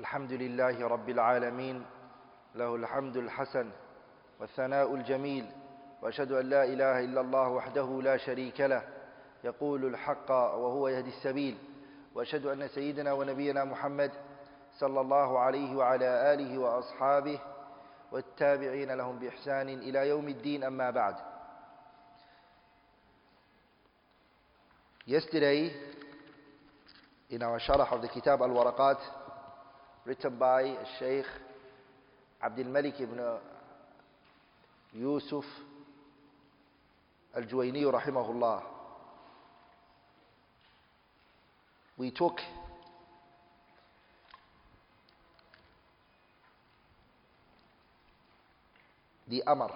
الحمد لله رب العالمين له الحمد الحسن والثناء الجميل وأشهد أن لا إله إلا الله وحده لا شريك له يقول الحق وهو يهدي السبيل وأشهد أن سيدنا ونبينا محمد صلى الله عليه وعلى آله وأصحابه والتابعين لهم بإحسان إلى يوم الدين أما بعد. Yesterday, in our sharh of the Kitab al-Waraqat, written by Sheikh Abdul Malik ibn Yusuf al-Juwayni rahimahullah, we took the Amr.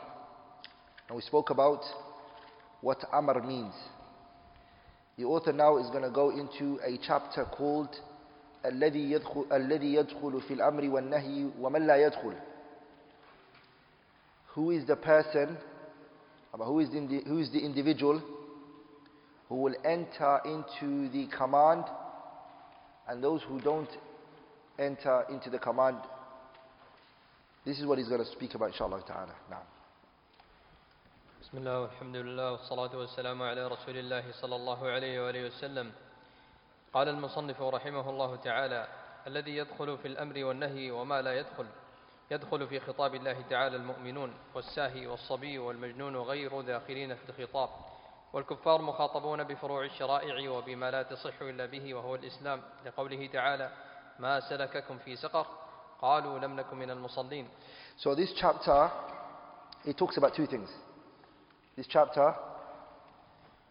And we spoke about what Amr means. The author now is going to go into a chapter called الذي يدخل, الذي يدخل في الأمر والنهي ومن لا يدخل Who is the person, who is the, who is the individual who will enter into the command and those who don't enter into the command. This is what he's going to speak about inshallah ta'ala. Now. بسم الله والحمد لله والصلاة والسلام على رسول الله صلى الله عليه وآله وسلم قال المصنف رحمه الله تعالى الذي يدخل في الأمر والنهي وما لا يدخل يدخل في خطاب الله تعالى المؤمنون والساهي والصبي والمجنون غير داخلين في الخطاب والكفار مخاطبون بفروع الشرائع وبما لا تصح إلا به وهو الإسلام لقوله تعالى ما سلككم في سقر قالوا لم نكن من المصلين So this chapter, it talks about two things. This chapter,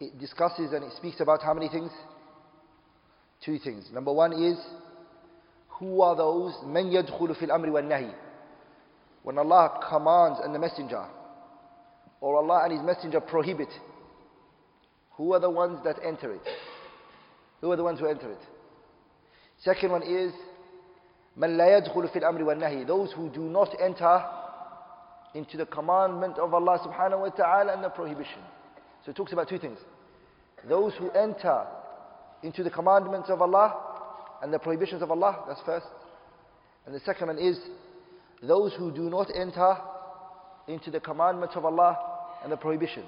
it discusses and it speaks about how many things? Two things. Number one is, who are those, من يدخل في الأمر والنهي? When Allah commands and the messenger, or Allah and His messenger prohibit, who are the ones that enter it? Who are the ones who enter it? Second one is, من لا يدخل في الأمر والنهي? Those who do not enter into the commandment of Allah subhanahu wa ta'ala and the prohibition. So it talks about two things. Those who enter into the commandments of Allah and the prohibitions of Allah, that's first. And the second one is those who do not enter into the commandments of Allah and the prohibition.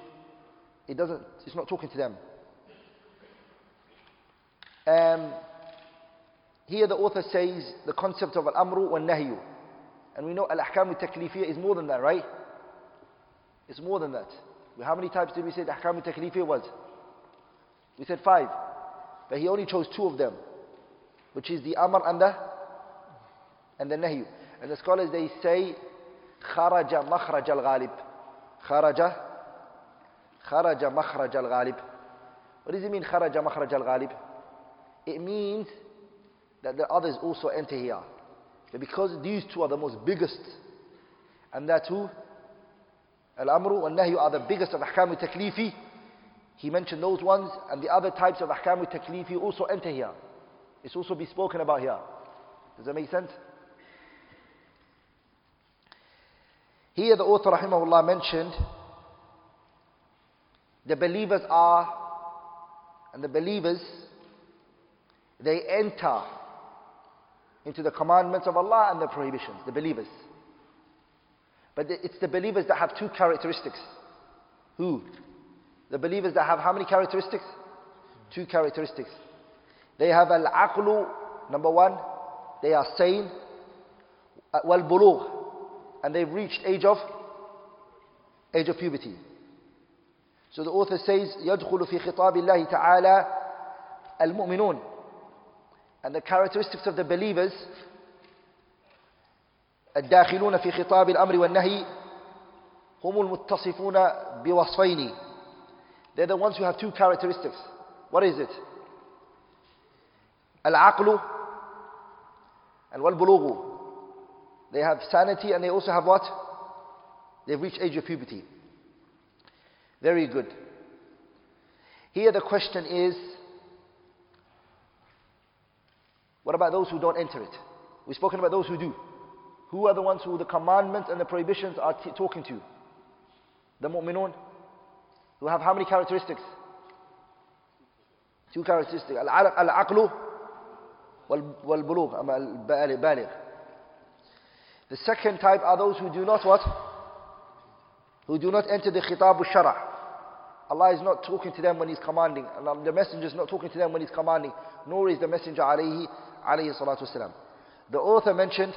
It doesn't, it's not talking to them. Um, here the author says the concept of al-amru wa nahyu And we know al-ahkam al-taklifiyya is more than that, right? It's more than that. How many types did we say the ahkam al-taklifiyya was? We said five. But he only chose two of them. Which is the amr and the, and the nahyu. And the scholars they say, kharaja makhraj al-ghalib. Kharaja, kharaja makhraj al-ghalib. What does it mean kharaja makhraj al-ghalib? It means that the others also enter here. Because these two are the most biggest, and that two, Al-Amru and Nahyu are the biggest of Ahkam taklifi he mentioned those ones, and the other types of Ahkam taklifi also enter here. It's also be spoken about here. Does that make sense? Here the author rahimahullah mentioned the believers are, and the believers, they enter into the commandments of Allah and the prohibitions, the believers. But it's the believers that have two characteristics. Who? The believers that have how many characteristics? Two characteristics. They have al-aqlu, number one, they are sane, wal-bulugh, and they've reached age of, age of puberty. So the author says, يدخل في خطاب الله تعالى المؤمنون and the characteristics of the believers الداخلون في خطاب الأمر والنهي هم المتصفون بوصفين they're the ones who have two characteristics. What is it? Al-aqlu and wal-bulughu. They have sanity and they also have what? They've reached age of puberty. Very good. Here the question is, what about those who don't enter it? We've spoken about those who do. Who are the ones who the commandments and the prohibitions are t- talking to? The mu'minun who have how many characteristics? Two characteristics. Al-aqlu wal-bulugh. Al-baligh. The second type are those who do not what? Who do not enter the khitab al-shara'. Allah is not talking to them when He's commanding. Allah, um, the Messenger is not talking to them when He's commanding, nor is the Messenger alayhi, alayhi salatu wasalam. The author mentioned,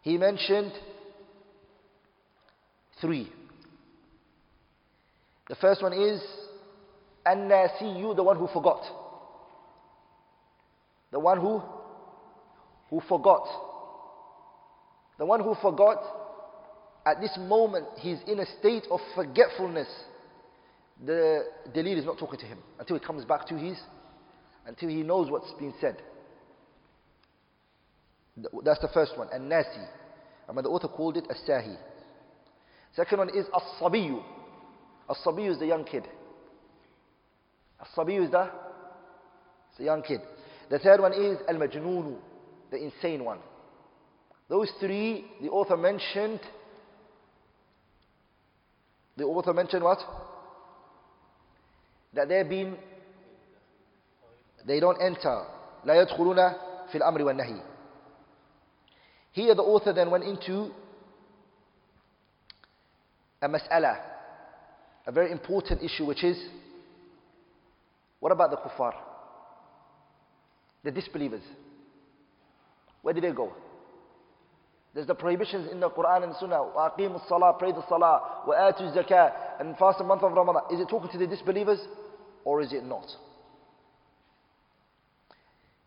he mentioned three. The first one is An-Nasiyu, the one who forgot. The one who, who forgot. The one who forgot at this moment he's in a state of forgetfulness. The dalil is not talking to him until he comes back to his, until he knows what's been said. That's the first one. And the author called it As-Sahi. Second one is As-Sabiyu. As-Sabiyu is the young kid. As-Sabiyu is the, the young kid. The third one is Al-Majnunu, the insane one. Those three, the author mentioned the author mentioned what? That they've been, they don't enter. لا يدخلون في الأمر والنهي. Here the author then went into a mas'ala, a very important issue which is, what about the kuffar? The disbelievers. Where did they go? There's the prohibitions in the Quran and Sunnah. وَأَقِيمُوا الصَّلَاةِ Pray the salah. وَآتُوا الزَّكَاةِ And fast the month of Ramadan. Is it talking to the disbelievers? Or is it not?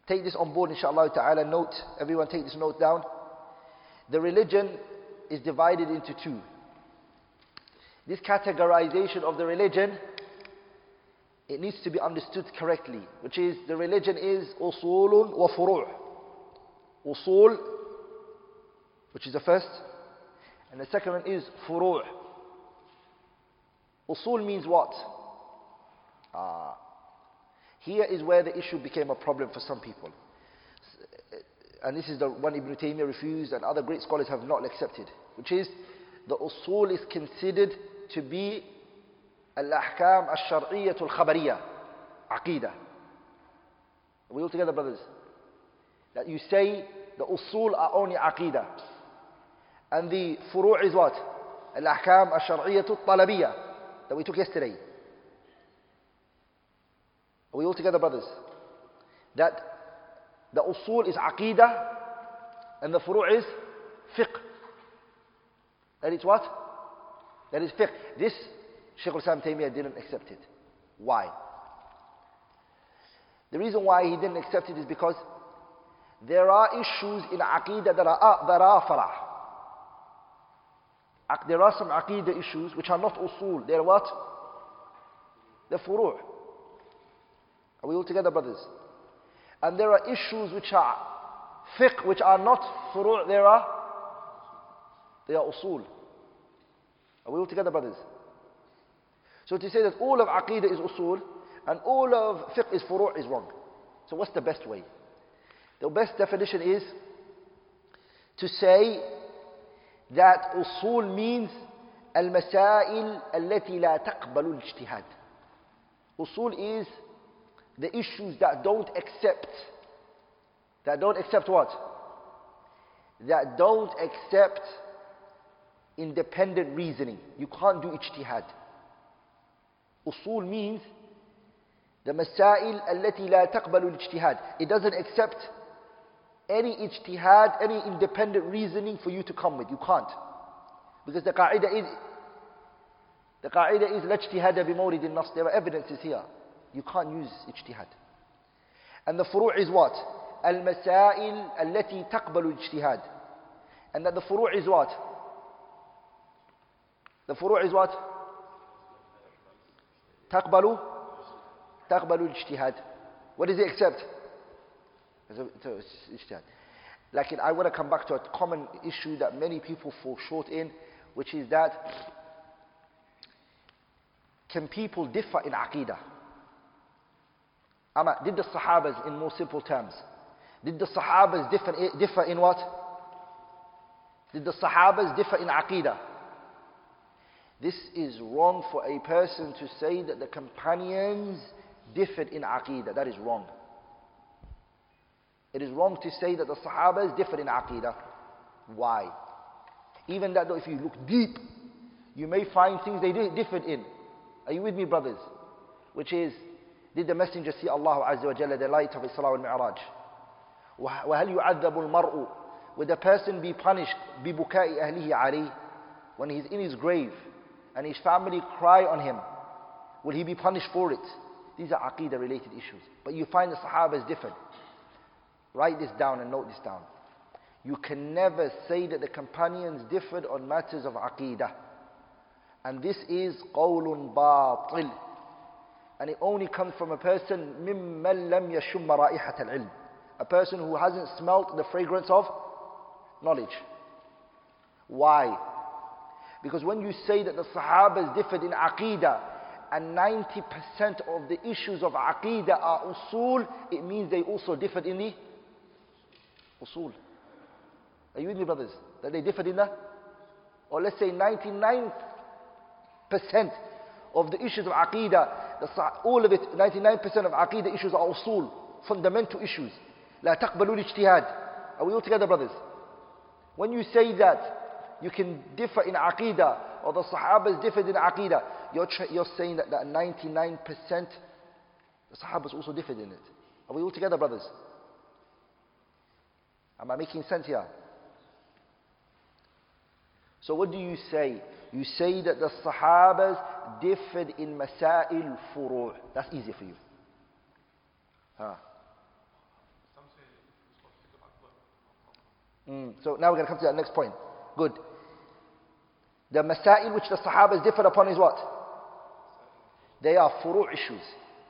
Take this on board inshallah ta'ala. Note, everyone take this note down. The religion is divided into two. This categorization of the religion, it needs to be understood correctly. Which is, the religion is usulun wa furu' Usul which is the first. And the second one is furu'. Usul means what? Ah. Here is where the issue became a problem for some people. And this is the one Ibn Taymiyyah refused and other great scholars have not accepted. Which is, the usul is considered al-ahkam al-shar'iyyah al-khabariyah. Aqidah. Are we all together, brothers? That you say the usul are only aqidah. And the furu' is what? Al-ahkam al-shar'iyyatu talabiyya that we took yesterday. Are we all together, brothers? That the usul is aqidah and the furu' is fiqh. That is what? That is fiqh. This Shaykh al-Islam Taymiyyah didn't accept it. Why? The reason why he didn't accept it is because there are issues in aqidah that are, that are farah. There are some aqidah issues which are not usul. They're what? They're furu'. Are we all together, brothers? And there are issues which are fiqh, which are not furu'. There are, they are usul. Are we all together, brothers? So to say that all of aqidah is usul and all of fiqh is furu' is wrong. So what's the best way? The best definition is to say that usul means المسائل التي لا تقبل الاجتهاد. Usul is the issues that don't accept. That don't accept what? That don't accept independent reasoning. You can't do ijtihad. Usul means the masail التي لا تقبل الاجتهاد. It doesn't accept any ijtihad, any independent reasoning for you to come with. You can't. Because the qa'idah is, the qa'idah is, لا بمورد النص. There are evidences here. You can't use ijtihad. And the furu' is what? المسائل التي تقبل الاجتهاد. And that the furu' is what? The furu' is what? تقبل تقبل الاجتهاد. What does it accept? Like I want to come back to a common issue that many people fall short in, which is that can people differ in aqidah? Ama, did the Sahabas, in more simple terms, did the Sahabas differ, differ in what? Did the Sahabas differ in aqidah? This is wrong for a person to say that the companions differed in aqidah. That is wrong. It is wrong to say that the Sahabas differ in Aqidah. Why? Even that though if you look deep, you may find things they differed in. Are you with me, brothers? Which is, did the messenger see Allah Azza wa Jalla, the light of Isra wal Mi'raj? وهل يعذب المرء Would the person be punished ببكاء أهله عليه when he's in his grave and his family cry on him? Will he be punished for it? These are aqidah related issues. But you find the Sahaba is different. Write this down and note this down. You can never say that the companions differed on matters of aqidah. And this is qawlun batil. And it only comes from a person مِمَّن لَمْ يَشُمَّ رَائِحَةَ الْعِلْمِ A person who hasn't smelt the fragrance of knowledge. Why? Because when you say that the Sahabas differed in aqidah, and 90% of the issues of aqidah are usul, it means they also differed in the usul. Are you with me, brothers? That they differed in that? Or let's say 99% of the issues of aqidah, all of it, 99% of aqidah issues are usul, fundamental issues. لا تقبلوا الاجتهاد. Are we all together, brothers? When you say that you can differ in aqidah, or the Sahabas differed in aqidah, you're, you're saying that, that 99% the Sahabas also differed in it. Are we all together, brothers? Am I making sense here? So what do you say? You say that the Sahabas differed in Masail Furu'. That's easy for you. Huh. Mm. So now we're going to come to that next point. Good. The Masail which the Sahabas differed upon is what? They are Furu' issues.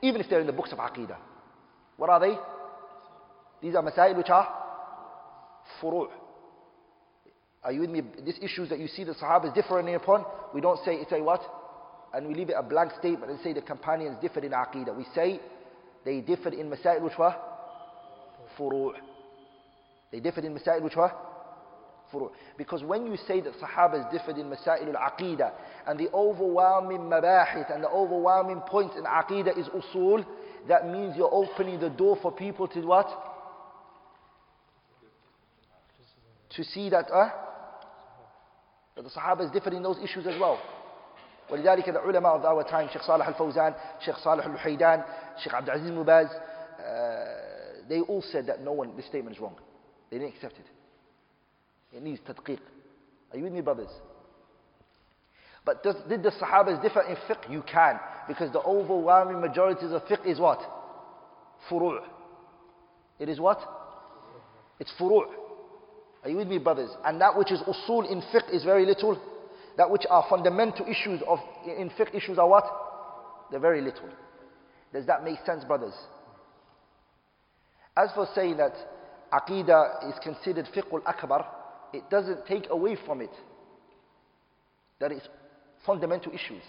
Even if they're in the books of Aqidah. What are they? These are Masail which are Furu'. Are you with me? These issues that you see the Sahabas differing upon, we don't say, say what? And we leave it a blank statement and say the companions differed in Aqidah. We say they differed in Masail which were Furu'. They differed in Masail which were furu'. Because when you say that Sahabas differed in Masail al-Aqidah, and the overwhelming mabahith and the overwhelming points in Aqidah is usul, that means you're opening the door for people to what? To see that, uh, that the Sahabas differed in those issues as well. ولذلك العلماء of our time Sheikh Salih al-Fawzan, Sheikh Salih al-Luhaydan, Sheikh Abdul Aziz ibn Baz, uh, they all said that no one, this statement is wrong. They didn't accept it. It needs tadqiq. Are you with me, brothers? But does, did the Sahabas differ in fiqh? You can. Because the overwhelming majority of fiqh is what? Furu'. It is what? It's furu'. Are you with me, brothers? And that which is usul in fiqh is very little. That which are fundamental issues of in fiqh issues are what? They're very little. Does that make sense, brothers? As for saying that aqidah is considered fiqh akbar, it doesn't take away from it that it's fundamental issues.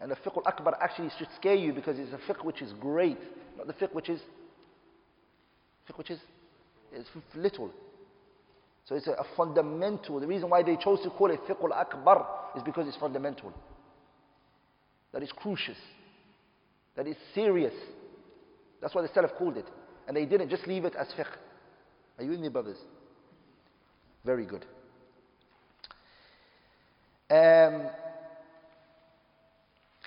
And the fiqh al akbar actually should scare you because it's a fiqh which is great, not the fiqh which is fiqh which is, is little. So it's a, a, fundamental. The reason why they chose to call it fiqh al akbar is because it's fundamental. That is crucial. That is serious. That's why the Salaf called it. And they didn't just leave it as fiqh. Are you with me, brothers? Very good. Um,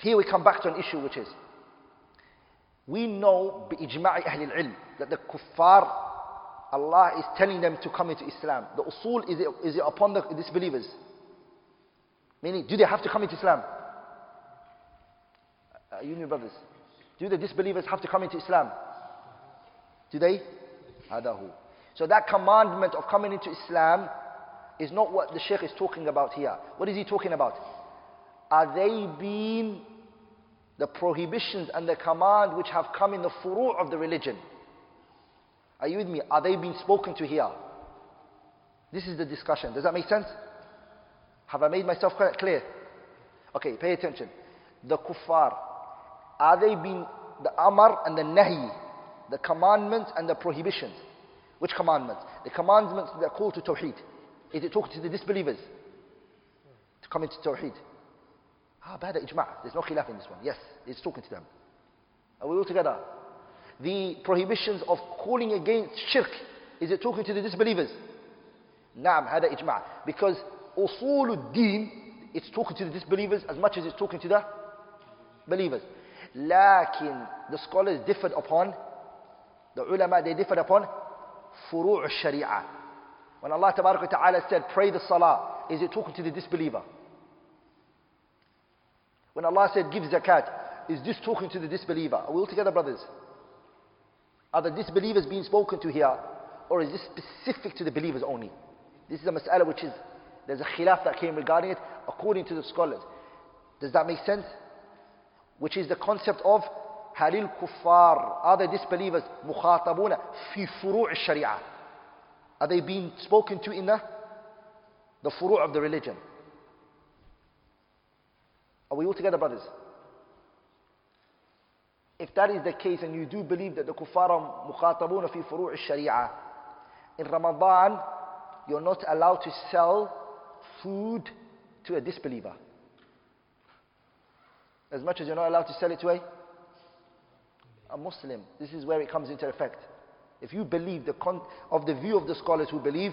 here we come back to an issue which is we know بإجماع أهل العلم that the kuffar Allah is telling them to come into Islam. The usul is it, is it upon the disbelievers? Meaning, do they have to come into Islam? Uh, you new brothers. Do the disbelievers have to come into Islam? Do they? Adahu. So that commandment of coming into Islam is not what the Sheikh is talking about here. What is he talking about? Are they being the prohibitions and the command which have come in the furu' of the religion? Are you with me? Are they being spoken to here? This is the discussion. Does that make sense? Have I made myself clear? Okay, pay attention. The kuffar, are they being the amar and the nahi, the commandments and the prohibitions? Which commandments? The commandments that call to Tawheed. Is it talking to the disbelievers? To come into Tawheed. Ah, bad ijma'. There's no khilaf in this one. Yes, it's talking to them. Are we all together? The prohibitions of calling against shirk. Is it talking to the disbelievers? Naam, hada ijma'. Because usul deen it's talking to the disbelievers as much as it's talking to the believers. Lakin, the scholars differed upon, the ulama, they differed upon فروع الشريعة. When Allah Ta'ala said pray the salah, is it talking to the disbeliever? When Allah said give zakat, is this talking to the disbeliever? Are we all together brothers? Are the disbelievers being spoken to here? Or is this specific to the believers only? This is a mas'ala which is, there's a khilaf that came regarding it according to the scholars. Does that make sense? Which is the concept of halil kuffar. Are the disbelievers mukhatabuna fi furu' sharia Are they being spoken to in the, the furu' of the religion? Are we all together, brothers? If that is the case and you do believe that the kuffar mukhatabuna fi furu' sharia in Ramadan, you're not allowed to sell food to a disbeliever. As much as you're not allowed to sell it to a, a Muslim. This is where it comes into effect. If you believe the con- of the view of the scholars who believe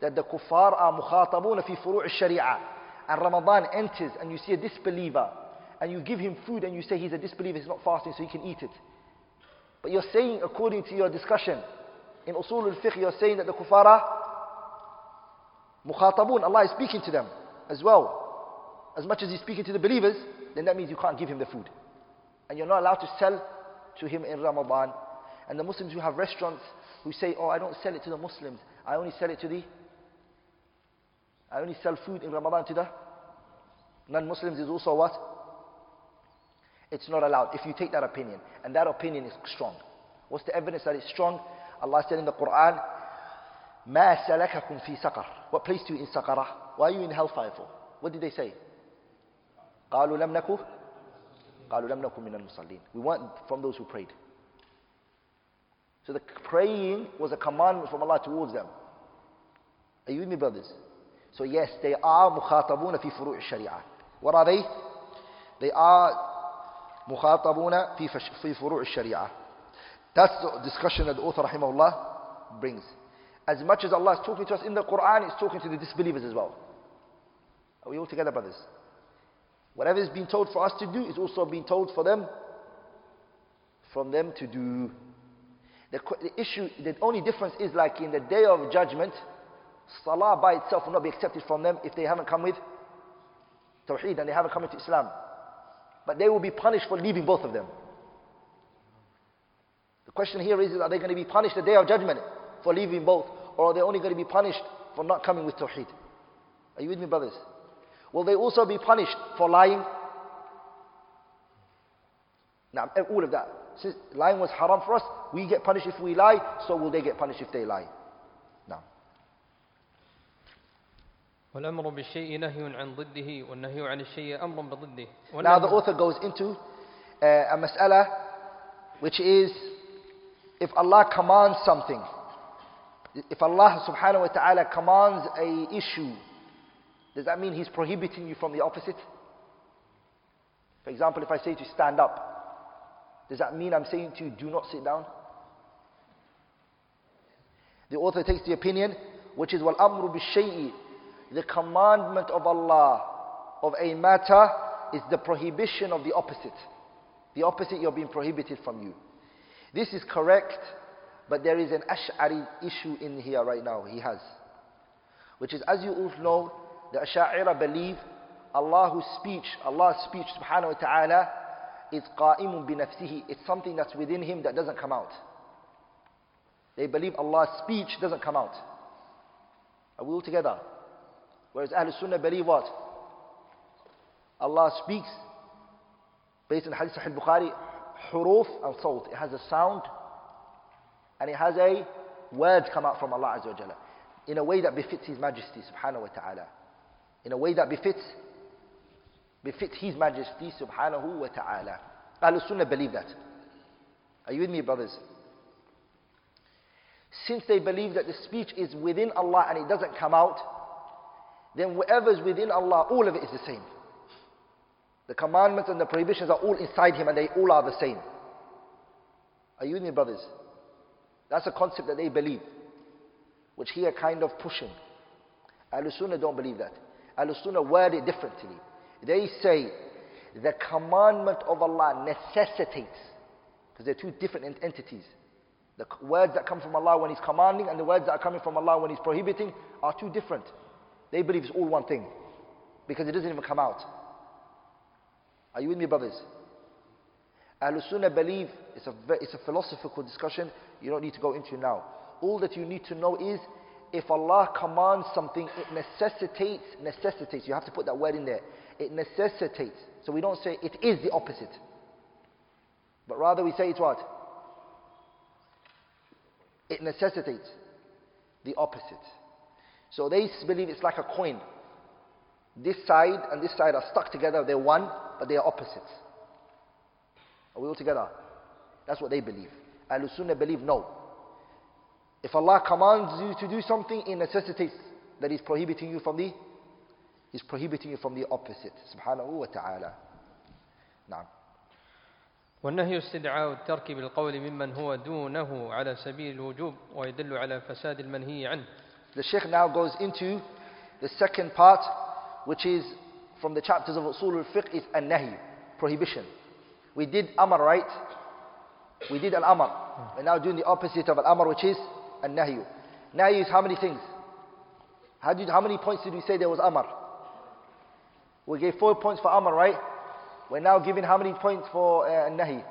that the kuffar are mukhatabuna fi furu' sharia and Ramadan enters and you see a disbeliever and you give him food and you say he's a disbeliever, he's not fasting so he can eat it. But you're saying according to your discussion in usul al-fiqh you're saying that the kuffara mukhatabun, Allah is speaking to them as well. As much as he's speaking to the believers, then that means you can't give him the food. And you're not allowed to sell to him in Ramadan. And the Muslims who have restaurants who say, oh, I don't sell it to the Muslims, I only sell it to the I only sell food in Ramadan to the non-Muslims is also what? It's not allowed if you take that opinion. And that opinion is strong. What's the evidence that it's strong? Allah said in the Quran, ما سلككم في سقر What placed you in Saqarah? Why are you in hellfire for? What did they say? قالوا لم نكن قالوا لم نكن من المصلين We weren't from those who prayed. So the praying was a commandment from Allah towards them. Are you with me brothers? So yes, they are مخاطبون في فروع الشريعة. What are they? They are مخاطبون في في فروع الشريعة. That's the discussion that the author rahimahullah brings. As much as Allah is talking to us in the Quran, He's talking to the disbelievers as well. Are we all together, brothers? Whatever is being told for us to do is also being told for them, from them to do. The, the issue, the only difference is like in the day of judgment, Salah by itself will not be accepted from them if they haven't come with Tawheed and they haven't come into Islam. But they will be punished for leaving both of them. The question here is, are they going to be punished the day of judgment for leaving both? Or are they only going to be punished for not coming with Tawheed? Are you with me, brothers? Will they also be punished for lying? Now, all of that. Since lying was haram for us, we get punished if we lie, so will they get punished if they lie. والأمر بالشيء نهي عن ضده والنهي عن الشيء أمر بضده Now the author goes into uh, a mas'ala which is if Allah commands something if Allah subhanahu wa ta'ala commands a issue does that mean he's prohibiting you from the opposite? For example, if I say to stand up, does that mean I'm saying to you do not sit down? The author takes the opinion which is وَالْأَمْرُ بِالشَّيْءِ the commandment of Allah of a matter is the prohibition of the opposite. The opposite you're being prohibited from you. This is correct, but there is an Ash'ari issue in here right now, he has. Which is, as you all know, the Ash'ari believe Allah's speech, Allah's speech subhanahu wa ta'ala is qa'imun bi nafsihi. It's something that's within him that doesn't come out. They believe Allah's speech doesn't come out. Are we all together? Whereas Ahlul Sunnah believe what? Allah speaks based on Hadith Sahih Bukhari, huruf and salt. It has a sound and it has a word come out from Allah Azza wa Jalla in a way that befits His Majesty Subhanahu wa Ta'ala. In a way that befits befits His Majesty Subhanahu wa Ta'ala. Ahlul Sunnah believe that. Are you with me, brothers? Since they believe that the speech is within Allah and it doesn't come out, then whatever is within Allah, all of it is the same. The commandments and the prohibitions are all inside Him and they all are the same. Are you with me, brothers? That's a concept that they believe. which he are kind of pushing. Ahlul Sunnah don't believe that. Ahlul Sunnah word it differently. They say the commandment of Allah necessitates, because they're two different entities. The words that come from Allah when He's commanding and the words that are coming from Allah when He's prohibiting are two different. They believe it's all one thing, because it doesn't even come out. Are you with me, brothers? Ahlul Sunnah believe, it's a, it's a philosophical discussion, you don't need to go into now. All that you need to know is, if Allah commands something, it necessitates, necessitates, you have to put that word in there. It necessitates. So we don't say it is the opposite. But rather we say it's what? It necessitates the opposite. So they believe it's like a coin. This side and this side are stuck together, they're one, but they are opposites. Are we all together? That's what they believe. Ahlul Sunnah believe no. If Allah commands you to do something, it necessitates that He's prohibiting you from the He's prohibiting you from the opposite. Subhanahu wa ta'ala. نعم. والنهي استدعاء الترك بالقول ممن هو دونه على سبيل الوجوب ويدل على فساد المنهي عنه. The Sheikh now goes into the second part, which is from the chapters of Usul al-Fiqh, is an-nahi, prohibition. We did amr, right? We did al-amr. We're now doing the opposite of al-amr, which is an-nahi. Nahi is how many things? How, did, how many points did we say there was amr? We gave four points for amr, right? We're now giving how many points for uh, nahi?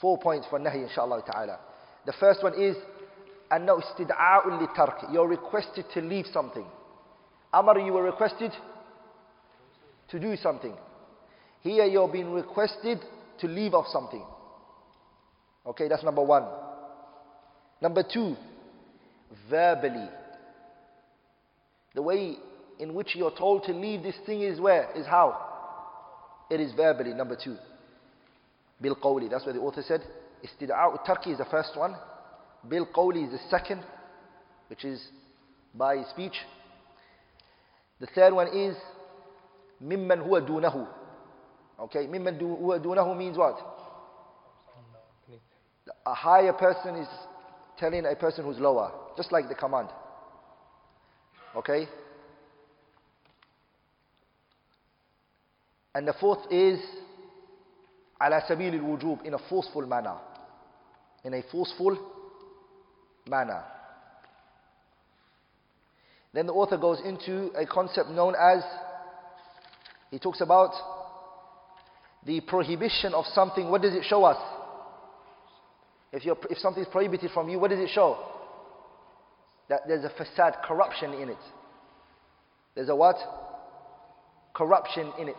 Four points for nahi, inshallah ta'ala. The first one is أنه استدعاء للترك. You're requested to leave something. Amr, you were requested to do something. Here you're being requested to leave off something. Okay, that's number one. Number two, verbally. The way in which you're told to leave this thing is where? Is how? It is verbally, number two. Bil qawli, that's what the author said. Istida'u tarki is the first one. Bil qawli is the second, which is by speech. The third one is mimman huwa dunahu. Okay, mimman huwa dunahu means what? A higher person is telling a person who's lower, just like the command. Okay? And the fourth is ala sabil al-wujub in a forceful manner. In a forceful manner. Then the author goes into a concept known as he talks about the prohibition of something. What does it show us? If, if something is prohibited from you, what does it show? That there's a fasad, corruption in it. There's a what? Corruption in it.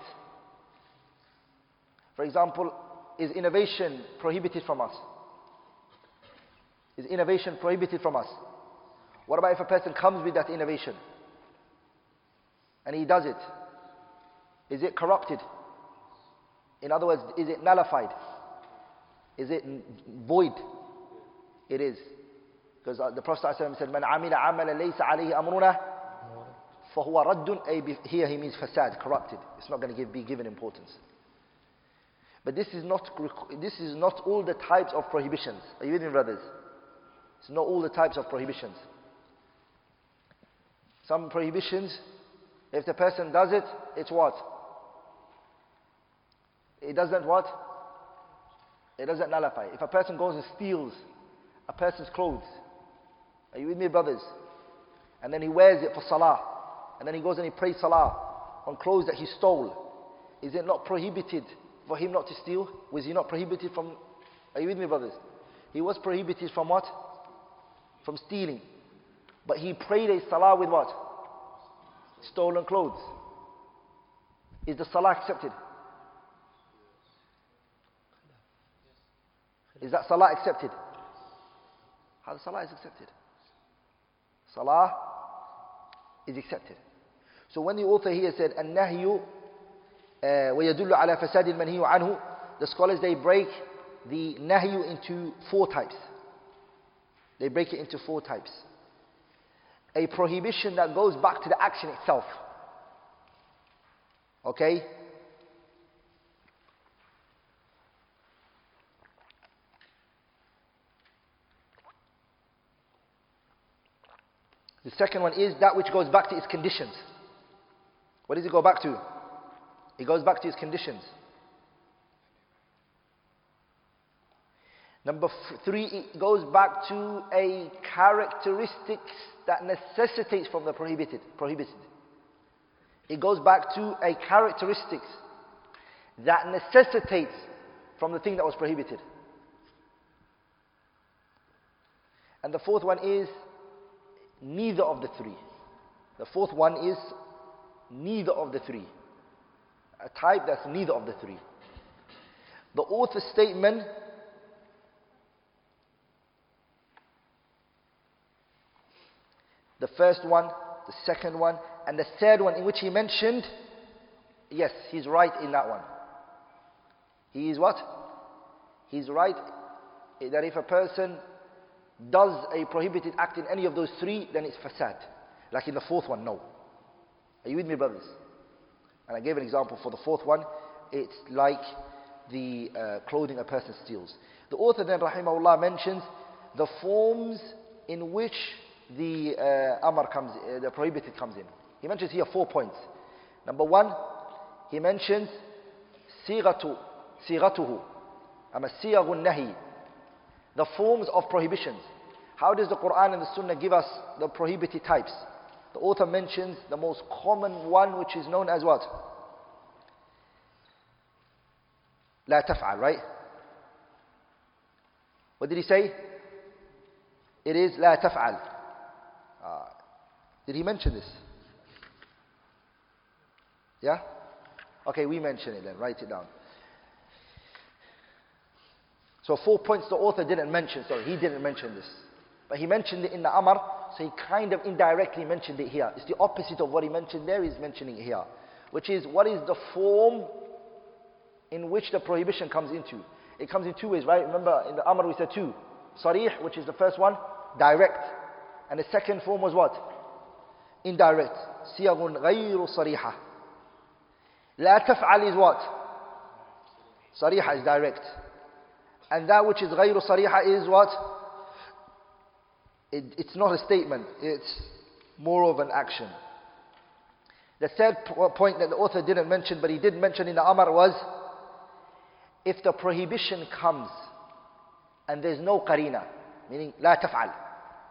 For example, is innovation prohibited from us? Is innovation prohibited from us? What about if a person comes with that innovation and he does it? Is it corrupted? In other words, is it nullified? Is it void? It is. Because uh, the Prophet ﷺ said, من عمل عملا ليس عليه أمرنا فهو رد Here he means fasad, corrupted. It's not going to give, be given importance. But this is not this is not all the types of prohibitions. Are you with me, brothers? It's not all the types of prohibitions. Some prohibitions, if the person does it, it's what? It doesn't what? It doesn't nullify. If a person goes and steals a person's clothes, are you with me, brothers? And then he wears it for salah, and then he goes and he prays salah on clothes that he stole. Is it not prohibited for him not to steal? Was he not prohibited from. Are you with me, brothers? He was prohibited from what? From stealing. But he prayed a salah with what? Stolen clothes. Is the salah accepted? Is that salah accepted? How the salah is accepted? Salah is accepted. So when the author here said, النهي ويدل على فساد المنهي عنه the scholars they break the nahyu into four types they break it into four types a prohibition that goes back to the action itself okay The second one is that which goes back to its conditions. What does it go back to? It goes back to its conditions. Number three, it goes back to a characteristic that necessitates from the prohibited. prohibited. It goes back to a characteristics that necessitates from the thing that was prohibited. And the fourth one is neither of the three. The fourth one is neither of the three. A type that's neither of the three. The author's statement the first one, the second one, and the third one in which he mentioned, yes, he's right in that one. He is what? He's right that if a person does a prohibited act in any of those three, then it's fasad. Like in the fourth one, no. Are you with me, brothers? And I gave an example for the fourth one. It's like the uh, clothing a person steals. The author then, rahimahullah, mentions the forms in which the uh, amr comes, uh, the prohibited comes in. He mentions here four points. Number one, he mentions sigatu, sigatuhu, ama siyagun nahi, the forms of prohibitions. How does the Quran and the Sunnah give us the prohibited types? The author mentions the most common one, which is known as what? La taf'al, right? What did he say? It is la taf'al. Uh, did he mention this? Yeah? Okay, we mention it then. Write it down. So four points the author didn't mention. Sorry, he didn't mention this. But he mentioned it in the Amr, so he kind of indirectly mentioned it here. It's the opposite of what he mentioned there, he's mentioning it here. Which is, what is the form in which the prohibition comes into? It comes in two ways, right? Remember, in the Amr we said two. Sarih, which is the first one, direct. And the second form was what? Indirect. Siyagun غير صريحة. لا تفعل is what? Sarihah is direct. And that which is غير صريحة is what? It, it's not a statement, it's more of an action. The third point that the author didn't mention, but he did mention in the Amr was if the prohibition comes and there's no qarina, meaning لا تفعل,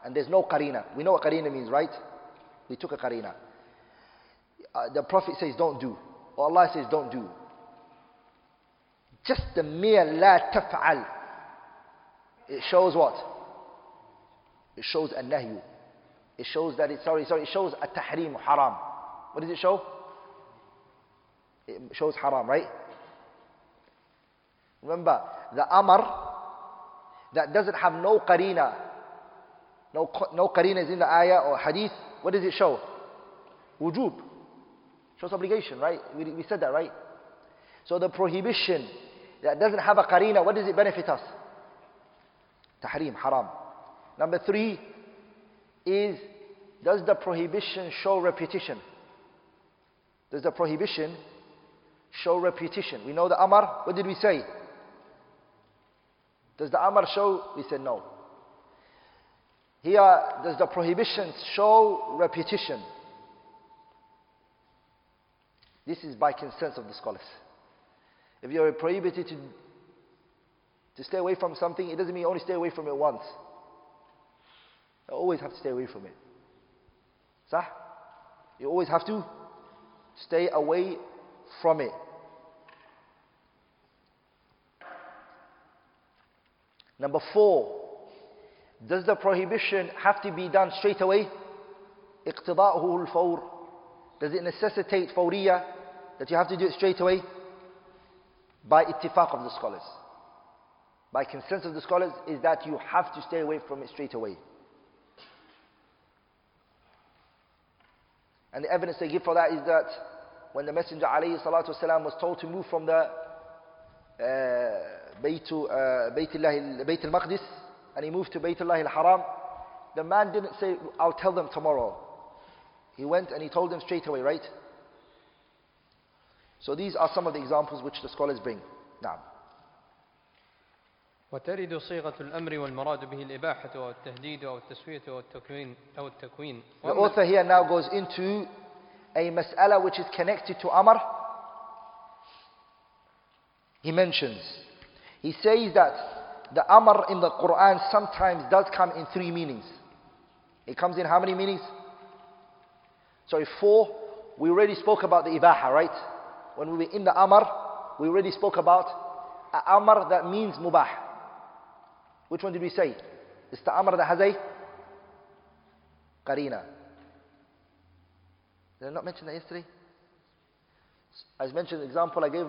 and there's no qarina. We know what qarina means, right? We took a qarina. Uh, the Prophet says don't do, or Allah says don't do. Just the mere la taf'al. It shows what? It shows a nahyu. It shows that it's, sorry, sorry, it shows a tahrim, haram. What does it show? It shows haram, right? Remember, the amar that doesn't have no qarina, no, no qarina is in the ayah or hadith, what does it show? Wujub. Shows obligation, right? We, we said that, right? So the prohibition that doesn't have a qarina, what does it benefit us? Tahrim, haram. Number three is, does the prohibition show repetition? Does the prohibition show repetition? We know the Amar, what did we say? Does the Amar show? We said no. Here, does the prohibition show repetition? This is by consent of the scholars. If you are prohibited to, to stay away from something, it doesn't mean you only stay away from it once. You always have to stay away from it. Sah? You always have to stay away from it. Number four, does the prohibition have to be done straight away? اقتضاءه الفور. Does it necessitate fawriya, that you have to do it straight away? By ittifaq of the scholars. By consensus of the scholars is that you have to stay away from it straight away. And the evidence they give for that is that when the Messenger والسلام, was told to move from the uh, Bayt, uh, Bayt, Bayt al-Maqdis and he moved to Baytullah al-Haram, the man didn't say, I'll tell them tomorrow. He went and he told them straight away, right? So these are some of the examples which the scholars bring. Now. وترد صيغة الأمر والمراد به الإباحة أو التهديد أو التسوية أو التكوين أو التكوين The author here now goes into a mas'ala which is connected to Amr. He mentions, he says that the Amr in the Quran sometimes does come in three meanings. It comes in how many meanings? Sorry, four. We already spoke about the Ibaha, right? When we were in the Amr, we already spoke about Amr that means Mubah. Which one did we say? It's the Amr that has a qarina. Did I not mention that yesterday? I mentioned an example I gave,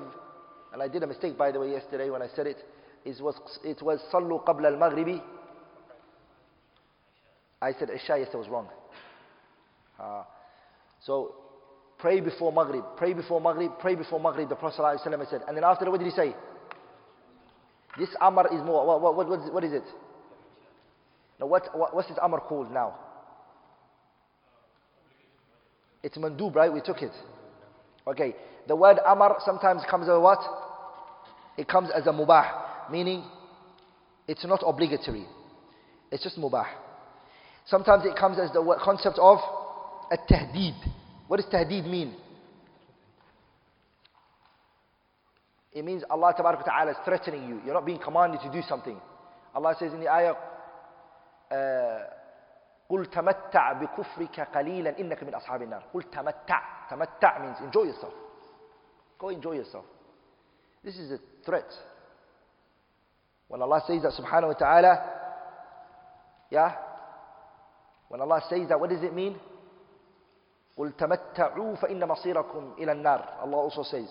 and I did a mistake by the way yesterday when I said it. It was, it was Sallu Qabla al Maghribi. I said Isha i was wrong. Uh, so pray before Maghrib, pray before Maghrib, pray before Maghrib, the Prophet said. And then after that, what did he say? This Amr is more, what, what, what, what is it? Now, what, what, what's this Amr called now? It's mandub, right? We took it. Okay. The word amar sometimes comes as what? It comes as a mubah, meaning it's not obligatory. It's just mubah. Sometimes it comes as the concept of a tahdeed. What does tahdeed mean? It means Allah Ta'ala is threatening you. You're not being commanded to do something. Allah says in the ayah, uh, قل تمتع بكفرك قليلا إنك من أصحاب النار قل تمتع تمتع means enjoy yourself go enjoy yourself this is a threat when Allah says that subhanahu wa ta'ala yeah when Allah says that what does it mean قل تمتعوا فإن مصيركم إلى النار Allah also says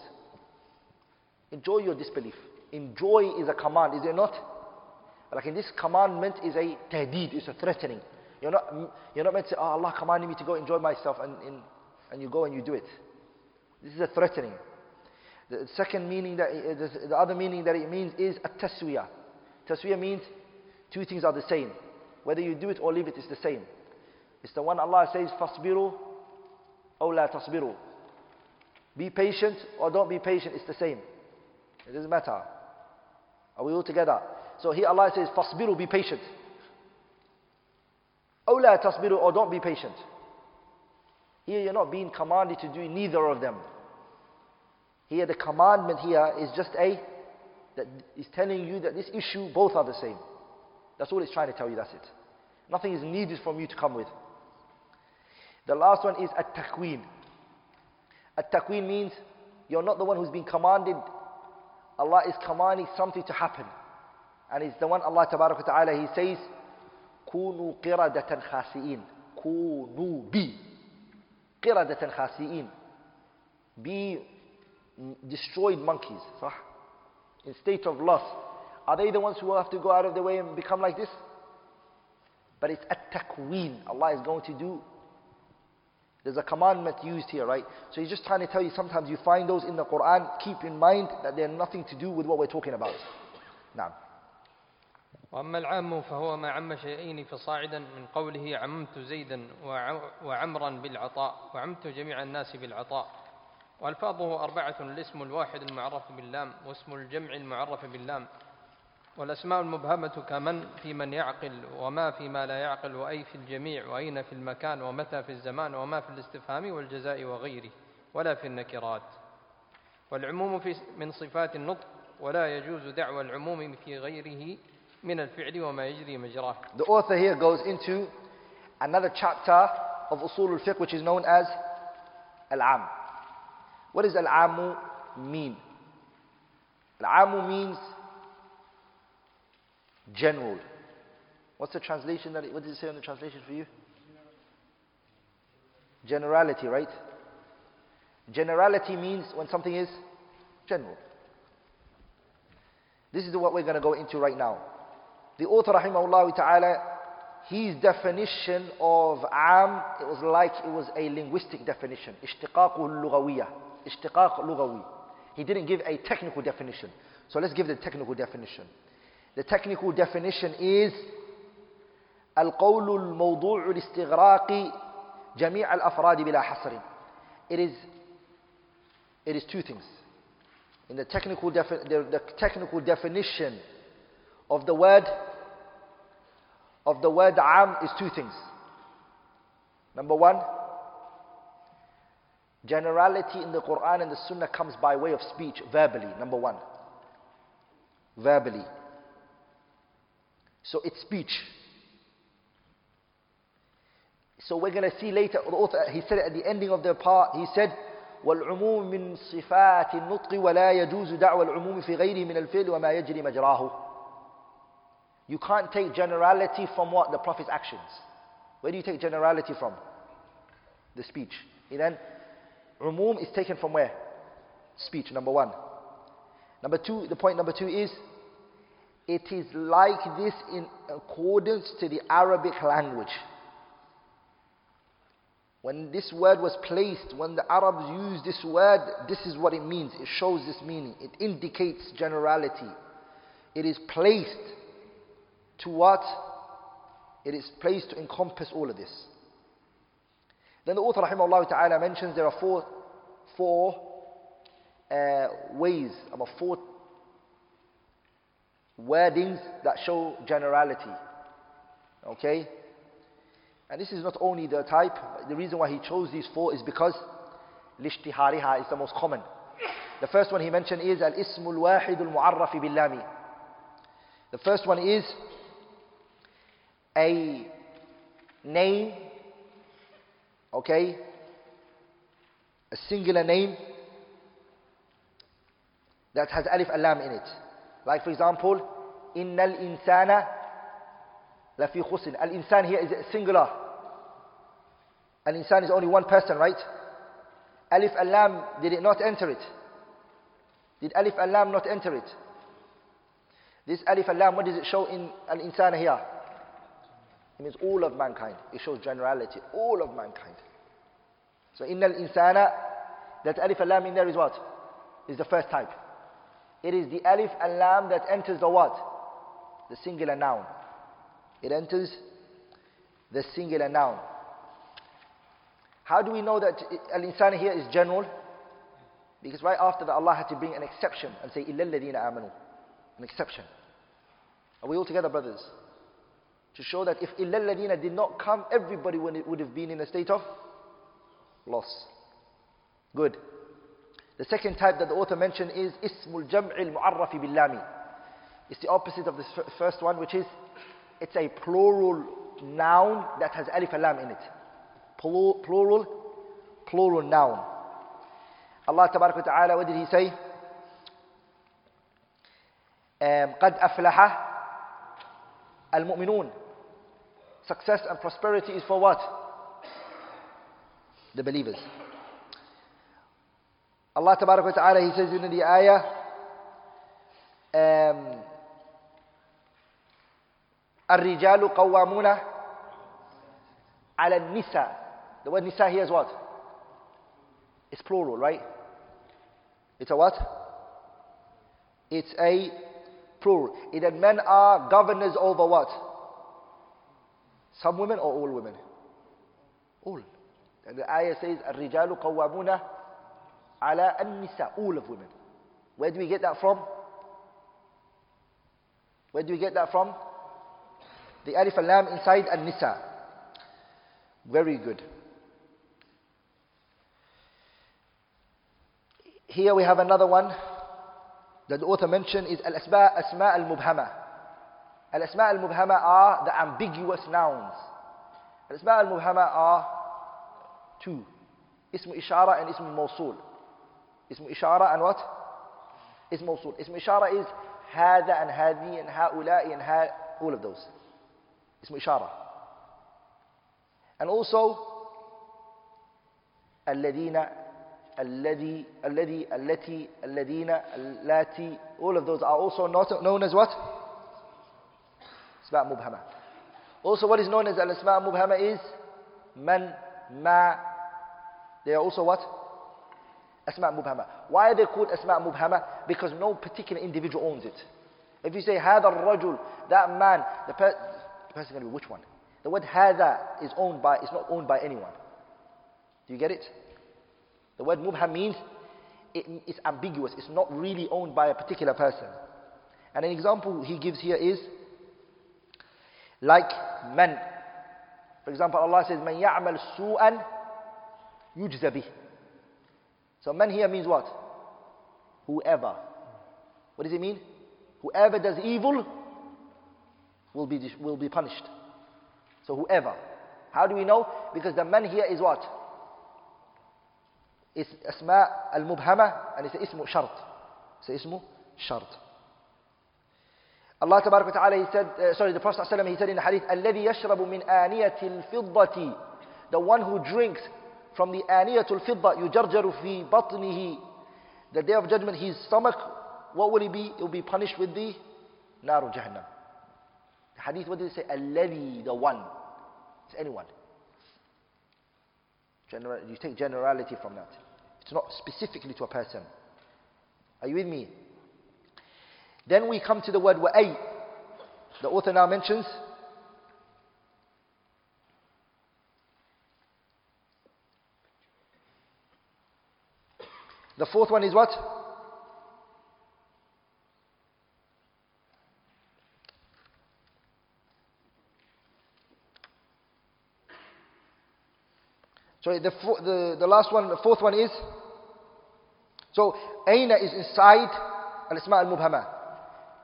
enjoy your disbelief enjoy is a command is it not like in this commandment is a tahdeed, is a threatening you're not, you're not meant to say, oh, Allah commanded me to go enjoy myself, and, and, and you go and you do it. This is a threatening. The second meaning that, the other meaning that it means is a taswiyah. Taswiyah means two things are the same. Whether you do it or leave it, it's the same. It's the one Allah says, fasbiru or la tasbiru. Be patient or don't be patient, it's the same. It doesn't matter. Are we all together? So here Allah says, fasbiru, be patient. أو لا تصبروا or don't be patient. Here you're not being commanded to do neither of them. Here the commandment here is just a, that is telling you that this issue, both are the same. That's all it's trying to tell you, that's it. Nothing is needed from you to come with. The last one is at-taqween. At-taqween means you're not the one who's been commanded. Allah is commanding something to happen. And it's the one Allah Tabaraka Ta'ala, He says, "Kunu qiradatan خَاسِئِينَ kunu bi qiradatan خَاسِئِينَ Be destroyed monkeys. صح? In state of loss. Are they the ones who will have to go out of the way and become like this? But it's at-taqween. Allah is going to do there's a commandment used here right so he's just trying to tell you sometimes you find those in the Quran keep in mind that they're nothing to do with what we're talking about now وأما العام فهو ما عم شيئين فصاعدا من قوله عممت زيدا وعمرا بالعطاء وعمت جميع الناس بالعطاء وألفاظه أربعة الاسم الواحد المعرف باللام واسم الجمع المعرف باللام والأسماء المبهمة كمن في من يعقل وما في ما لا يعقل وأي في الجميع وأين في المكان ومتى في الزمان وما في الاستفهام والجزاء وغيره ولا في النكرات والعموم في من صفات النطق ولا يجوز دعوى العموم في غيره من الفعل وما يجري مجراه. The author here goes into another chapter of Usul al-Fiqh which is known as Al-Am. What does Al-Amu mean? Al-Amu means general. What's the translation that, it, what does it say on the translation for you? Generality, right? Generality means when something is general. This is what we're going to go into right now. The author, rahimahullah ta'ala, his definition of am, it was like it was a linguistic definition. اشتقاقه اللغوية. اشتقاق لغوي. He didn't give a technical definition. So let's give the technical definition. The technical definition is القول الموضوع لاستغراق جميع الأفراد بلا حصر. It is, it is two things. In the technical, the, the technical definition of the word of the word am is two things. Number one, generality in the Quran and the Sunnah comes by way of speech, verbally, number one. Verbally. So it's speech. So we're going to see later, the author, he said at the ending of the part, he said, والعموم من صفات النطق ولا يجوز دعوى العموم في غيره من الفعل وما يجري مجراه. You can't take generality from what? The Prophet's actions. Where do you take generality from? The speech. And then, umum is taken from where? Speech, number one. Number two, the point number two is, it is like this in accordance to the Arabic language. When this word was placed, when the Arabs used this word, this is what it means. It shows this meaning. It indicates generality. It is placed to what? It is placed to encompass all of this. Then the author rahimahullah ta'ala mentions there are four, four uh, ways, about four wordings that show generality. Okay? And this is not only the type, the reason why he chose these four is because lishtihariha is the most common. The first one he mentioned is al-ismu al-wahid al-mu'arraf billami. The first one is a name, okay, a singular name that has alif alam in it. Like for example, innal insana lafi khusr. Al insan here is singular. Al insan is only one person, right? Alif alam did it not enter it? Did alif alam not enter it? This alif alam, what does it show in al insana here? It means all of mankind. It shows generality. All of mankind. So innal insana, that alif and lam in there is what? Is the first type. It is the alif and lam that enters the what? The singular noun. It enters the singular noun. How do we know that al-insana here is general? Because right after that Allah had to bring an exception and say, إِلَّا الَّذِينَ آمَنُوا An exception. Are we all together, brothers? To show that if illa ladina did not come, everybody would have been in a state of loss. Good. The second type that the author mentioned is ismul jam'il mu'arrafi billami. It's the opposite of the first one, which is it's a plural noun that has alif and lam in it. Plural, plural, plural noun. Allah tabarak wa ta'ala, what did he say? قد أفلح المؤمنون Success and prosperity is for what? The believers. Allah Tabarak wa Ta'ala, He says in the ayah, um, الرجال قوامون على النساء. The word nisa here is what? It's plural, right? It's a what? It's a plural. It that men are governors over what? Some women or all women? All. And the ayah says, الرجال قوامون ala an-nisa, all of women. Where do we get that from? Where do we get that from? The alif and lam inside an-nisa. Very good. Here we have another one that the author mentioned is al-asma al-mubhama. Al-asma al-mubhama are the ambiguous nouns. Al-asma al-mubhama are two. Ism ishara and ism mawsul. Ism ishara and what? Ism mawsul. Ism ishara is هذا and هذه and هؤلاء and ha all of those. Ism ishara. And also الذين الذي الذي التي الذين اللاتي all of those are also not known as what Asma' Mubhama. Also what is known as Al-Asma' Mubhama is Man, Ma. They are also what? Asma Mubhama. Why are they called Asma Mubhama? Because no particular individual owns it. If you say Hada Rajul, that man, the, per the person is going to be which one? The word Hada is owned by, it's not owned by anyone. Do you get it? The word Mubham means it, it's ambiguous. It's not really owned by a particular person. And an example he gives here is like man. For example, Allah says, "Man ya'mal su'an yujzabih. So man here means what? Whoever. What does it mean? Whoever does evil will be, will be punished. So whoever. How do we know? Because the man here is what? It's asma al-mubhama and it's ismu shart. It's ismu shart. Allah Tabarak Ta'ala, he said, uh, sorry, the Prophet ﷺ, he said in the hadith, الَّذِي يَشْرَبُ مِنْ آنِيَةِ الْفِضَّةِ The one who drinks from the aniyatul fidda, yujarjaru fi batnihi. The day of judgment, his stomach, what will he be? It will be punished with the naru jahannam. The hadith, what did it say? Alladhi, the one. It's anyone. General, you take generality from that. It's not specifically to a person. Are you with me? Then we come to the word wa'ay. The author now mentions The fourth one is what? Sorry, the, the, the last one, the fourth one is. So, Aina is inside al-Isma al-Mubhama.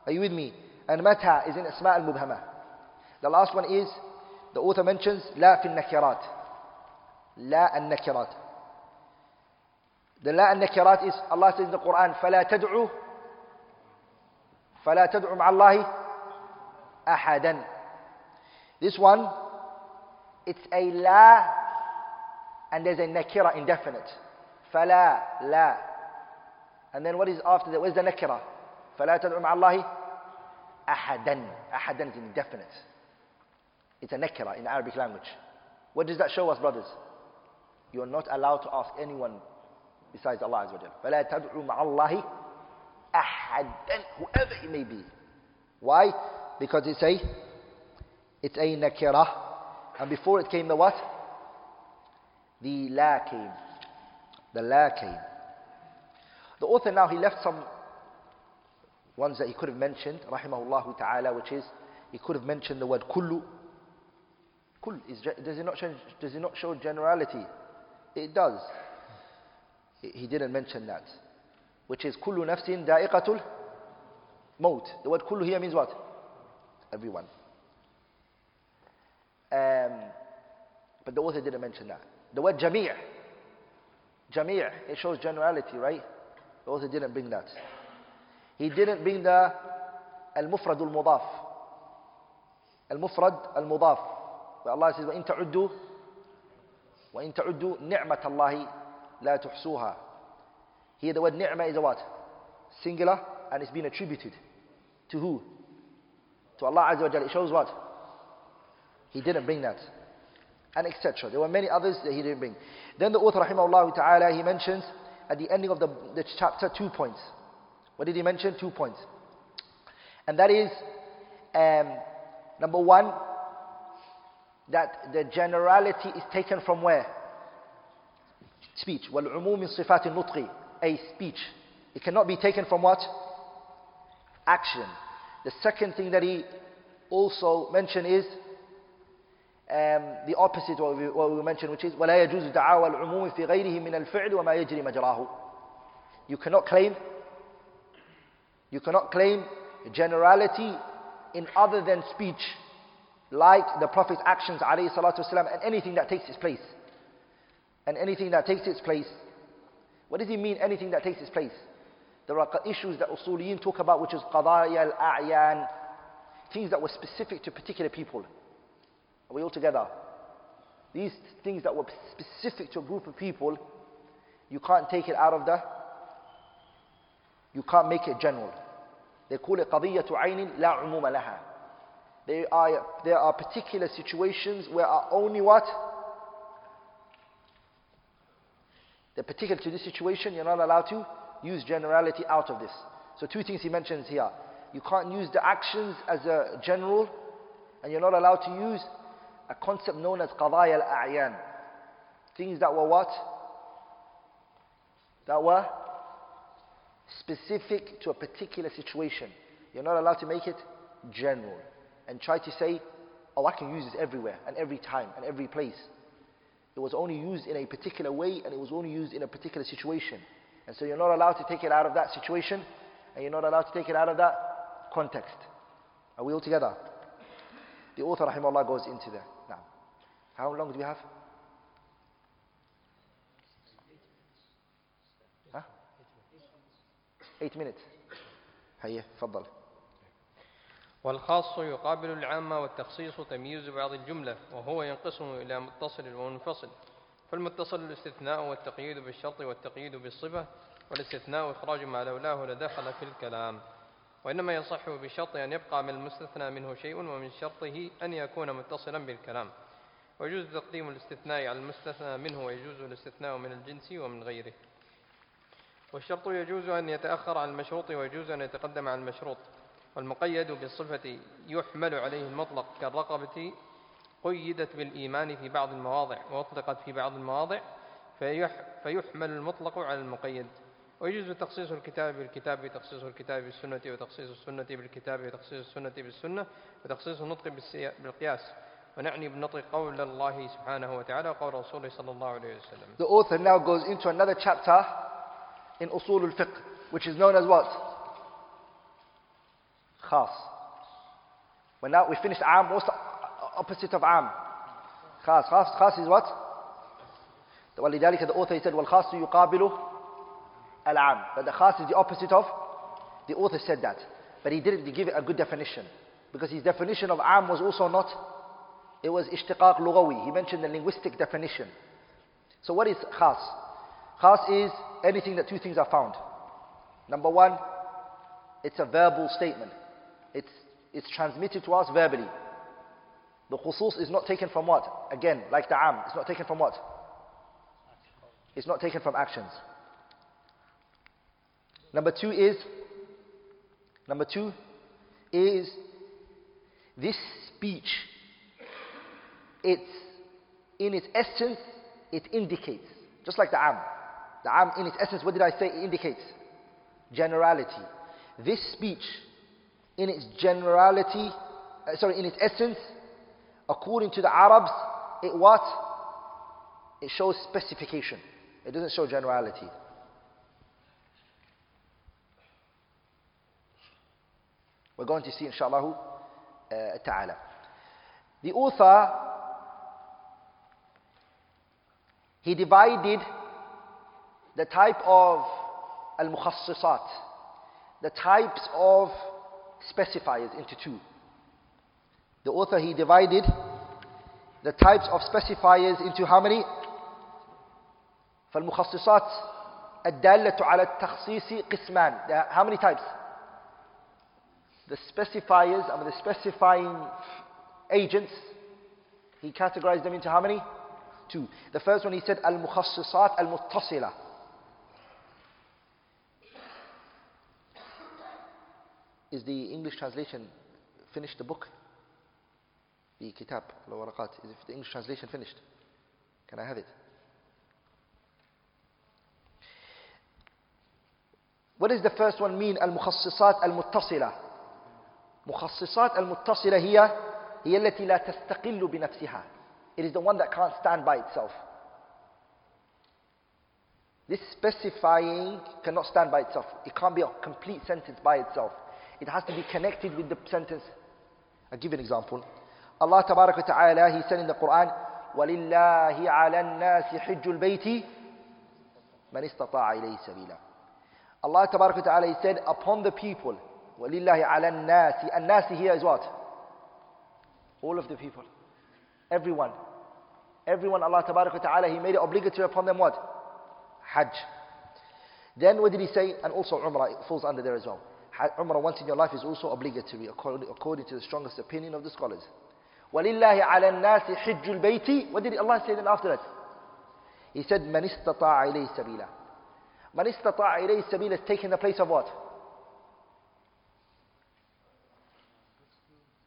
Are you with me? And Mata is in Isma al-Mubhama. The last one is, the author mentions, La fi nakirat. La al-Nakirat. The La al-Nakirat is, Allah says in the Quran, فَلَا تَدْعُوا فَلَا تَدْعُوا مَعَ اللَّهِ أَحَدًا This one, it's a La and there's a nakira indefinite. فَلَا La. And then what is after that? Where's the nakira? فلا تدعو مع الله أحدا أحدا is indefinite it's a nakira in Arabic language what does that show us brothers you are not allowed to ask anyone besides Allah Azza wa Jal فلا تدعو مع الله أحدا whoever it may be why because it's a it's a nakira and before it came the what the la came the la came the author now he left some ones that he could have mentioned, rahimahullah ta'ala, which is, he could have mentioned the word kullu. Kull, is, does, it not show, does it not show generality? It does. He didn't mention that. Which is kullu nafsin da'iqatul maut. The word kullu here means what? Everyone. Um, but the author didn't mention that. The word jami' jami' it shows generality, right? The author didn't bring that. He didn't bring the al-mufrad al-mudaf. Al-mufrad al-mudaf. Where Allah says, وَإِن تَعُدُّوا وَإِن تَعُدُّوا نِعْمَةَ اللَّهِ لَا تُحْصُوهَا Here the word ni'mah is a what? Singular and it's been attributed. To who? To Allah Azza wa Jalla. It shows what? He didn't bring that. And etc. There were many others that he didn't bring. Then the author, rahimahullah ta'ala, he mentions at the ending of the, the chapter two points. What did he mention? Two points. And that is, um, number one, that the generality is taken from where? Speech. وَالْعُمُومِ صِفَاتِ النُّطْقِ A speech. It cannot be taken from what? Action. The second thing that he also mentioned is um, the opposite what we, what we mentioned, which is وَلَا يَجُوزُ دَعَاوَى الْعُمُومِ فِي غَيْرِهِ مِنَ الْفِعْلِ وَمَا يَجْرِي مَجْرَاهُ You cannot claim you cannot claim generality in other than speech, like the Prophet's actions, والسلام, and anything that takes its place. and anything that takes its place. What does he mean, anything that takes its place? There are issues that usuliyin talk about, which is qadaya al-a'yan, things that were specific to particular people. Are we all together? These things that were specific to a group of people, you can't take it out of the, you can't make it general. They call it qadiyatu aynin la umuma laha. There are, there are particular situations where are only what? They're particular to this situation, you're not allowed to use generality out of this. So two things he mentions here. You can't use the actions as a general, and you're not allowed to use a concept known as qadaya al-a'yan. Things that were what? That were specific to a particular situation. You're not allowed to make it general. And try to say, oh, I can use this everywhere and every time and every place. It was only used in a particular way and it was only used in a particular situation. And so you're not allowed to take it out of that situation and you're not allowed to take it out of that context. Are we all together? The author, rahimahullah, goes into that. Now, how long do we have? Huh? Eight minutes. هيا تفضل. والخاص يقابل العام والتخصيص تمييز بعض الجملة وهو ينقسم إلى متصل ومنفصل. فالمتصل الاستثناء والتقييد بالشرط والتقييد بالصفة والاستثناء إخراج ما لولاه لدخل في الكلام. وإنما يصح بشرط أن يبقى من المستثنى منه شيء ومن شرطه أن يكون متصلا بالكلام. ويجوز تقديم الاستثناء على المستثنى منه ويجوز الاستثناء من الجنس ومن غيره. والشرط يجوز أن يتأخر عن المشروط ويجوز أن يتقدم عن المشروط. والمقيد بالصفة يحمل عليه المطلق كالرقبة قيدت بالإيمان في بعض المواضع وأطلقت في بعض المواضع فيحمل المطلق على المقيد. ويجوز تخصيص الكتاب بالكتاب وتخصيص الكتاب بالسنة وتخصيص السنة بالكتاب وتخصيص السنة بالسنة وتخصيص النطق بالقياس. ونعني بالنطق قول الله سبحانه وتعالى وقول رسوله صلى الله عليه وسلم. The author now goes into another chapter in Usul al-Fiqh which is known as what? Khas. When now we finished Am, what's the opposite of Am? Khas. Khas, khas is what? ولذلك the author he said والخاص يقابل العام. But the khas is the opposite of? The author said that. But he didn't give it a good definition. Because his definition of am was also not, it was ishtiqaq lughawi. He mentioned the linguistic definition. So what is khas? Khas is anything that two things are found. Number one, it's a verbal statement. it's, it's transmitted to us verbally. The khusus is not taken from what? Again, like the am, it's not taken from what? It's not taken from actions. Number two is, number two is this speech. It's, in its essence, it indicates, just like the am. The am, in its essence, what did I say? It indicates generality. This speech, in its generality, uh, sorry, in its essence, according to the Arabs, it what? It shows specification. It doesn't show generality. We're going to see inshallah uh, ta'ala. The author, he divided the type of al-mukhassisat, the types of specifiers into two. The author, he divided the types of specifiers into how many? فالمخصصات الدالة على التخصيص قسمان. How many types? The specifiers, I mean the specifying agents, he categorized them into how many? Two. The first one he said al-mukhassisat al-muttasila. Is the English translation finished the book? The kitab, al-waraqat. Is the English translation finished? Can I have it? What does the first one mean? المخصصات المتصلة. مخصصات المتصلة هي هي التي لا تستقل بنفسها. It is the one that can't stand by itself. This specifying cannot stand by itself. It can't be a complete sentence by itself. It has to be connected with the sentence. I'll give you an example. Allah Tabarak wa Ta'ala, He said in the Quran, وَلِلَّهِ عَلَى النَّاسِ حِجُّ الْبَيْتِ مَنِ اسْتَطَاعَ إِلَيْهِ سَبِيلًا Allah Tabarak wa Ta'ala, He said, upon the people, وَلِلَّهِ عَلَى النَّاسِ النَّاسِ here is what? All of the people. Everyone. Everyone, Allah Tabarak wa Ta'ala, He made it obligatory upon them what? Hajj. Then what did He say? And also Umrah, it falls under there as well. Umrah once in your life is also obligatory according to the strongest opinion of the scholars. وَلِلَّهِ عَلَى النَّاسِ حِجُّ الْبَيْتِ What did Allah say then after that? He said, مَنِ اسْتَطَاعَ إِلَيْهِ سَبِيلًا مَنِ اسْتَطَاعَ إِلَيْهِ سَبِيلًا is taking the place of what?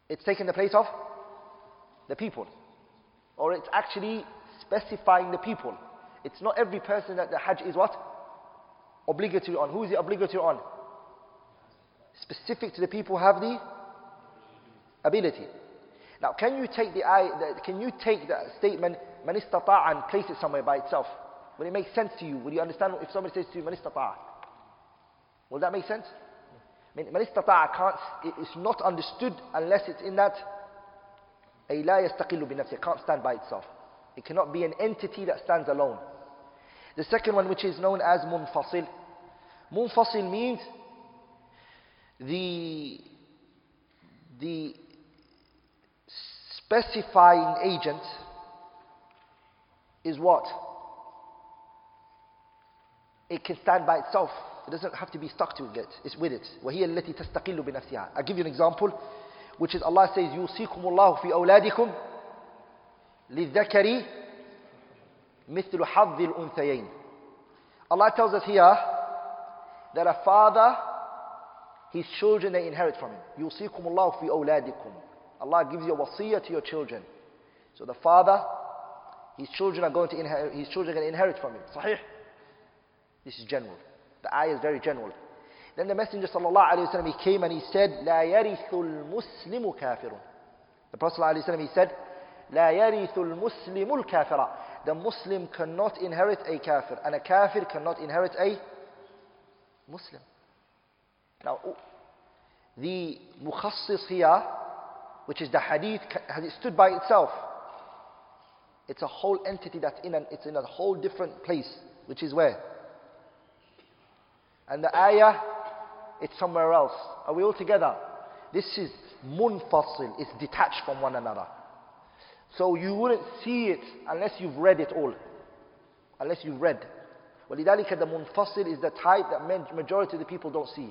It's taking the place of the people. Or it's actually specifying the people. It's not every person that the Hajj is what? Obligatory on. Who is it obligatory on? specific to the people who have the ability. Now, can you take the can you take that statement, manistata and place it somewhere by itself? Will it make sense to you? Will you understand if somebody says to you, manistata? Will that make sense? I mean, manistata can't, it's not understood unless it's in that, ay la it can't stand by itself. It cannot be an entity that stands alone. The second one, which is known as munfasil. Munfasil means the, the specifying agent is what? It can stand by itself. It doesn't have to be stuck to it. It's with it. وهي التي تستقل بنفسها. I'll give you an example, which is Allah says, يوصيكم الله في أولادكم للذكر مثل حظ الأنثيين. Allah tells us here that a father, his children, they inherit from him. يوصيكم الله في أولادكم. Allah gives you a wasiyah to your children. So the father, his children are going to inherit, his children are going to inherit from him. Sahih? This is general. The ayah is very general. Then the Messenger sallallahu alayhi wa he came and he said, لا يرث المسلم كافر. The Prophet sallallahu alayhi wa he said, لا يرث المسلم الكافر. The Muslim cannot inherit a kafir, and a kafir cannot inherit a Muslim. Now, the mukhassis here, which is the hadith, has it stood by itself? It's a whole entity that's in an, it's in a whole different place, which is where? And the ayah, it's somewhere else. Are we all together? This is munfasil, it's detached from one another. So you wouldn't see it unless you've read it all. Unless you've read. ولذلك the munfasil is the type that majority of the people don't see.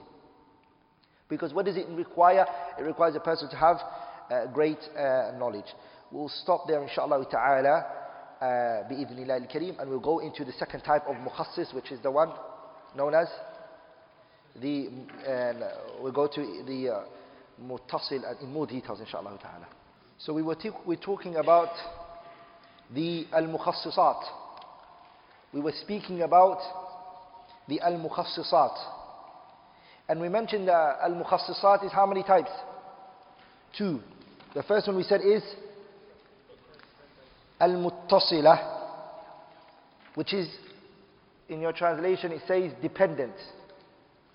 Because what does it require? It requires a person to have uh, great uh, knowledge. We'll stop there inshallah ta'ala uh, bi'idhnillah al-kareem and we'll go into the second type of mukhassis which is the one known as the, and we'll go to the uh, muttasil in more details inshallah ta'ala. So we were, we're talking about the al-mukhassisat. We were speaking about the al-mukhassisat. And we mentioned that al-mukhassisat is how many types? Two. The first one we said is al-muttasilah, which is, in your translation, it says dependent.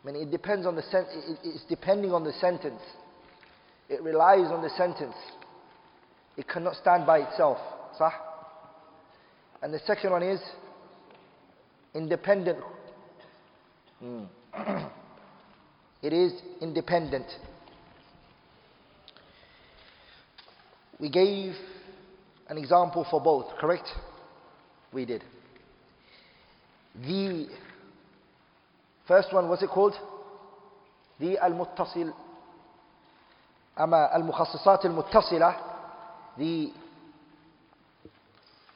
I mean, it depends on the sen- it's depending on the sentence. It relies on the sentence. It cannot stand by itself. Sah? And the second one is independent. Hmm. it is independent. We gave an example for both, correct? We did. The first one, what's it called? The al-muttasil. أما المخصصات المتصلة the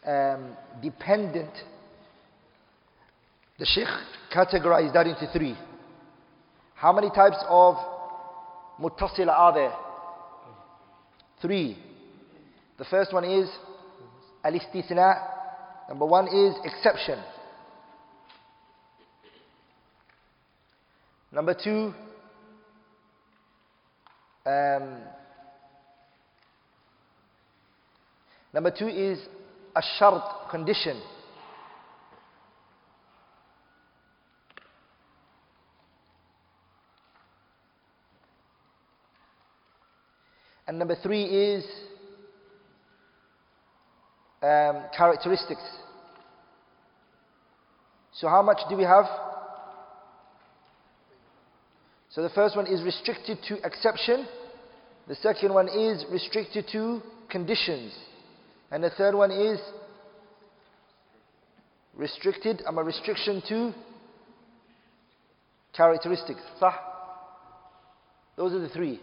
um, dependent, the Sheikh categorized that into three. how many types of muttasila are there? Three. The first one is al-istithna. Number one is exception. Number two, um, Number two is a shart, condition. And number three is um, characteristics. So, how much do we have? So, the first one is restricted to exception, the second one is restricted to conditions. And the third one is restricted, I'm a restriction to characteristics. Those are the three.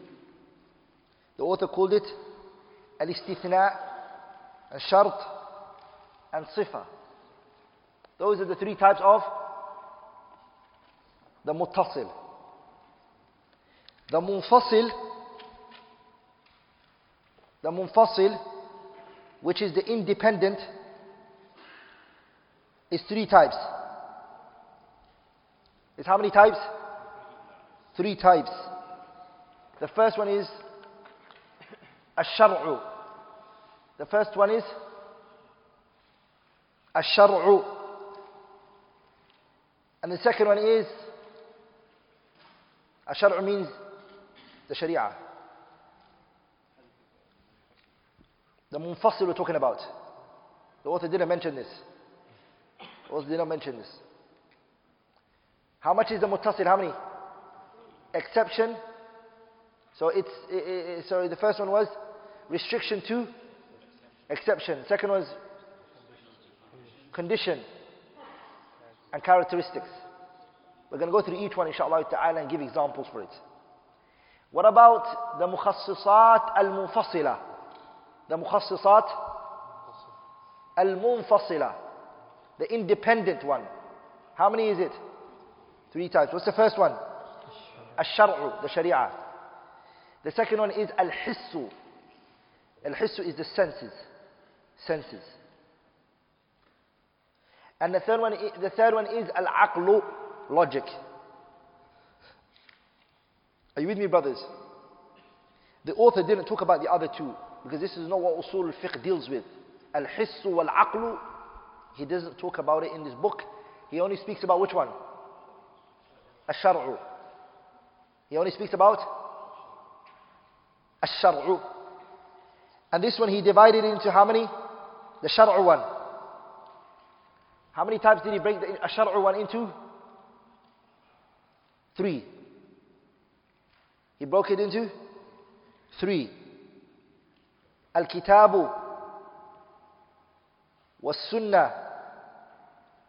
The author called it al-istithna, al-shart, and sifa. Those are the three types of the muttasil. The munfasil, the munfasil which is the independent, is three types. Is how many types? Three types. The first one is الشرع. The first one is الشرع. And the second one is الشرع means the Sharia. The munfasil we're talking about. The author didn't mention this. The author did not mention this. How much is the muttasil? How many? Exception. So it's, it, it, sorry, the first one was restriction to exception. Second was condition and characteristics. We're going to go through each one inshallah ta'ala and give examples for it. What about the mukhassisat al-munfasila? The mukhassisat al-munfasila. The independent one. How many is it? Three types. What's the first one? Al-shar'u, the sharia. The second one is al-hissu. Al-hissu is the senses. Senses. And the third one, the third one is al-aqlu, logic. Are you with me, brothers? The author didn't talk about the other two because this is not what usul al-fiqh deals with. Al-hissu wal-aqlu, he doesn't talk about it in this book. He only speaks about which one? Al-shar'u. He only speaks about Al-shar'u. And this one he divided into how many? The Shar'u one. How many times did he break the Shar'u one into? Three. He broke it into three. Al-Kitabu was-Sunnah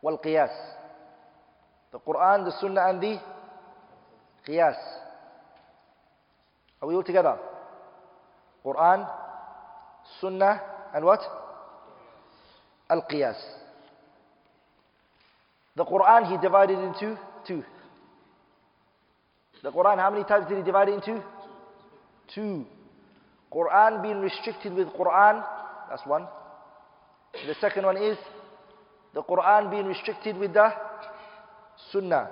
wal-Qiyas. The Quran, the Sunnah and the Qiyas. Are we all together? Quran, Sunnah and what? Al-Qiyas. The Quran he divided into two. The Quran, how many types did he divide it into? Two. Quran being restricted with Quran, that's one. The second one is the Quran being restricted with the Sunnah.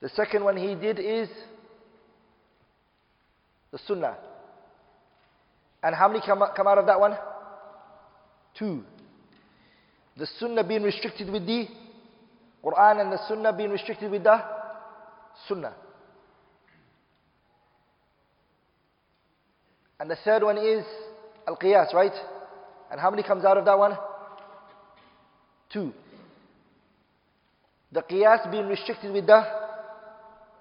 The second one he did is the Sunnah. And how many come, come out of that one? Two. The Sunnah being restricted with the Quran and the Sunnah being restricted with the Sunnah. And the third one is Al-Qiyas, right? And how many comes out of that one? Two. The Qiyas being restricted with the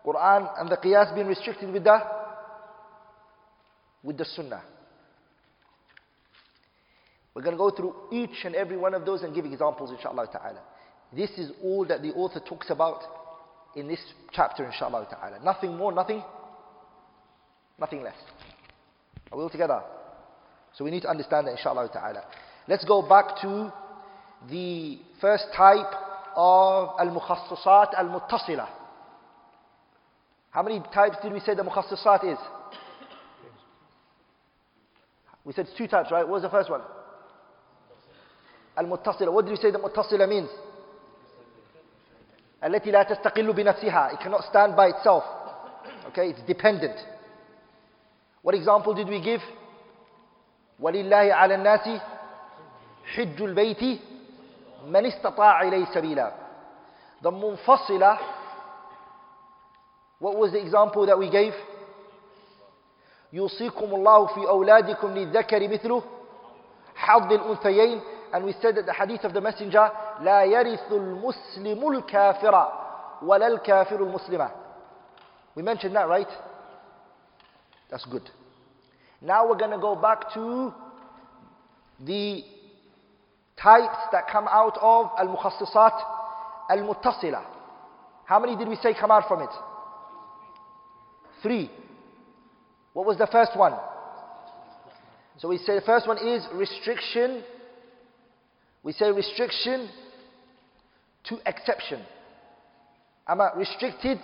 Quran and the Qiyas being restricted with the with the Sunnah. We're going to go through each and every one of those and give examples inshallah ta'ala. This is all that the author talks about in this chapter inshallah ta'ala. Nothing more, nothing, nothing less. Are we all together? So we need to understand that inshallah ta'ala. Let's go back to the first type of al-mukhassasat al-muttasila. How many types did we say the mukhassasat is? We said two types, right? What was the first one? Al-muttasila. What did we say the muttasila means? التي لا تستقل بنفسها. It cannot stand by itself. Okay, it's dependent. What example did we give? ولله على الناس حج البيت من استطاع إليه سبيلا. The munfasila, what was the example that we gave? يوصيكم الله في أولادكم للذكر مثله حظ الأنثيين and we said that the hadith of the messenger لا يرث المسلم الكافر ولا الكافر المسلمة we mentioned that right that's good now we're going to go back to the types that come out of al-mukhassisat al-muttasila how many did we say come out from it three what was the first one? So we say the first one is restriction. We say restriction to exception. I'm restricted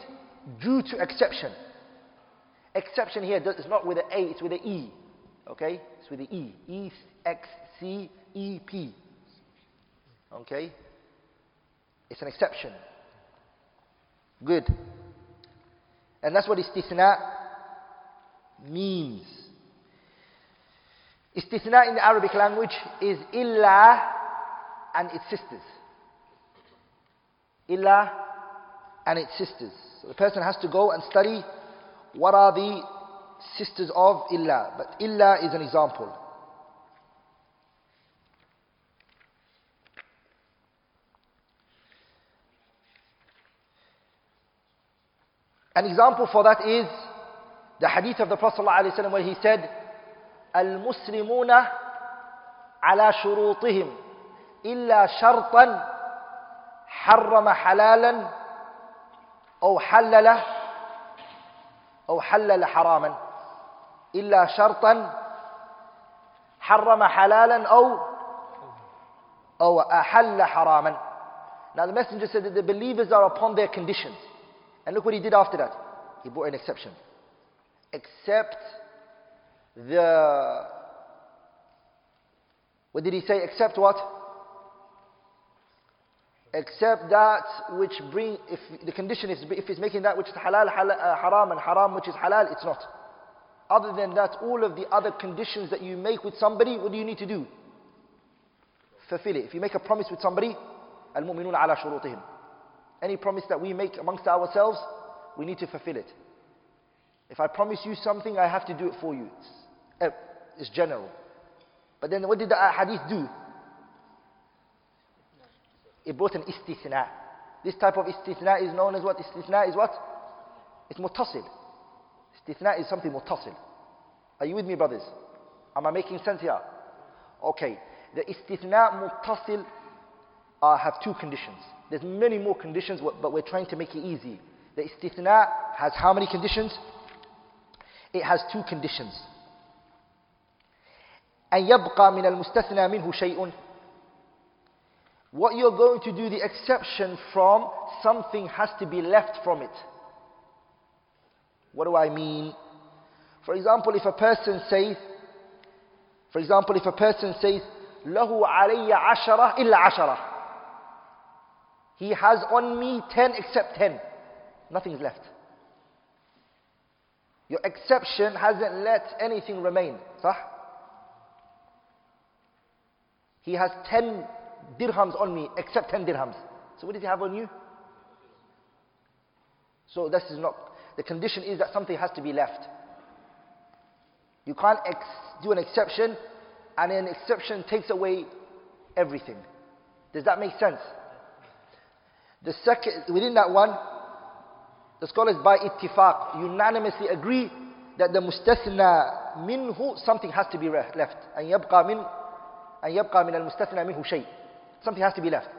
due to exception. Exception here is not with an A, it's with an E. Okay? It's with the E. E, X, C, E, P. Okay? It's an exception. Good. And that's what istithna means. Istithna in the Arabic language is illa and its sisters. Illa and its sisters. So the person has to go and study what are the sisters of illa. But illa is an example. An example for that is the hadith of the Prophet ﷺ where he said, المسلمون على شروطهم إلا شرطا حرم حلالا أو حلل أو حلل حراما إلا شرطا حرم حلالا أو أو أحل حراما Now the messenger said that the believers are upon their conditions. And look what he did after that. He brought an exception. Except the. What did he say? Except what? Except that which bring, if the condition is, if it's making that which is halal, halal uh, haram, and haram which is halal, it's not. Other than that, all of the other conditions that you make with somebody, what do you need to do? Fulfill it. If you make a promise with somebody, al-mu'minuna ala shurutihim. Any promise that we make amongst ourselves, we need to fulfill it. If I promise you something, I have to do it for you. It's, eh, it's general. But then what did the hadith do? It brought an istithna. This type of istithna is known as what? Istithna is what? It's mutasil. Istithna is something mutasil. Are you with me, brothers? Am I making sense here? Okay. The istithna mutasil uh, have two conditions. There's many more conditions, but we're trying to make it easy. The istithna has how many conditions? It has two conditions. أن يبقى من المستثنى منه شيء what you're going to do the exception from, something has to be left from it. What do I mean? For example, if a person says, for example, if a person says, له علي عشرة إلا عشرة. He has on me ten except ten. Nothing's left. Your exception hasn't let anything remain. صح? He has ten dirhams on me except 10 dirhams. So what does he have on you? So this is not, the condition is that something has to be left. You can't do an exception and an exception takes away everything. Does that make sense? The second, within that one, the scholars by ittifaq unanimously agree that the mustasna minhu, something has to be left. And yabqa min, and yabqa min al-mustasna minhu shay. Something has to be left.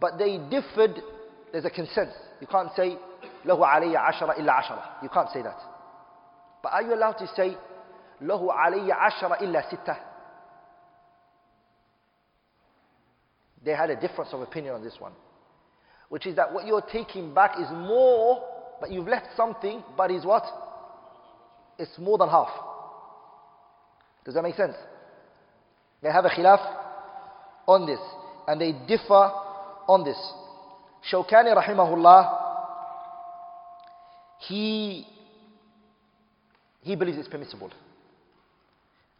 But they differed, there's a consensus. You can't say, lahu alayya ashara illa ashara. You can't say that. But are you allowed to say, lahu alayya ashara illa sitta. They had a difference of opinion on this one. Which is that what you're taking back is more but you've left something, but is what? It's more than half. Does that make sense? They have a khilaf on this and they differ on this. Shawkani rahimahullah, he, he believes it's permissible.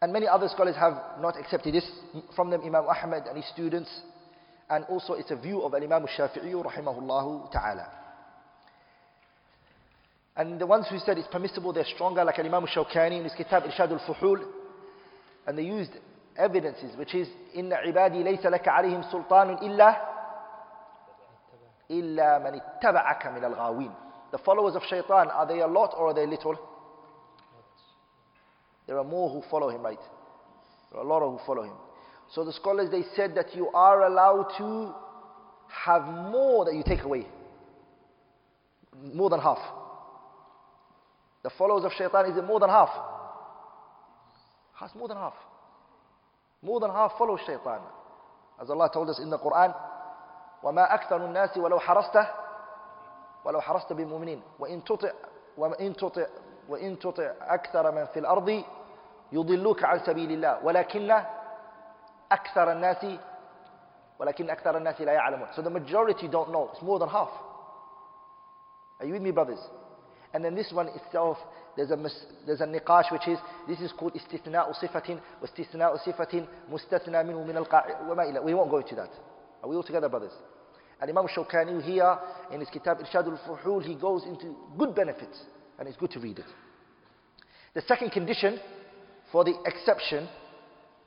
And many other scholars have not accepted this, from them Imam Ahmad and his students, and also it's a view of Imam Shafi'i rahimahullah ta'ala. And the ones who said it's permissible, they're stronger, like Imam Shawkani in his kitab Irshad al-Fuhul, and they used evidences, which is إن عبادي ليس لك عليهم سلطان إلا إلا من اتبعك من الغاوين. The followers of shaitan, are they a lot or are they little? There are more who follow him, right? There are a lot who follow him. So the scholars, they said that you are allowed to have more that you take away. More than half. The followers of shaitan, is more than half? Has more than half. More than half follow shaitan. As Allah told us in the Quran, وَمَا أَكْثَرُ النَّاسِ وَلَوْ حَرَصْتَ وَلَوْ حَرَصْتَ بِالْمُؤْمِنِينَ وَإِن تُطِعْ وإن تطع وإن تطع أكثر من في الأرض يضلوك عن سبيل الله ولكن أكثر الناس ولكن أكثر الناس لا يعلمون So the majority don't know. It's more than half. Are you with me, brothers? And then this one itself, there's a, there's a niqash which is, this is called istithna'u sifatin, wa istithna'u sifatin, mustathna minhu min al We won't go into that. Are we all together, brothers? And Imam Shawkani here, in his kitab Irshad al-Fuhul, he goes into good benefits, and it's good to read it. The second condition for the exception,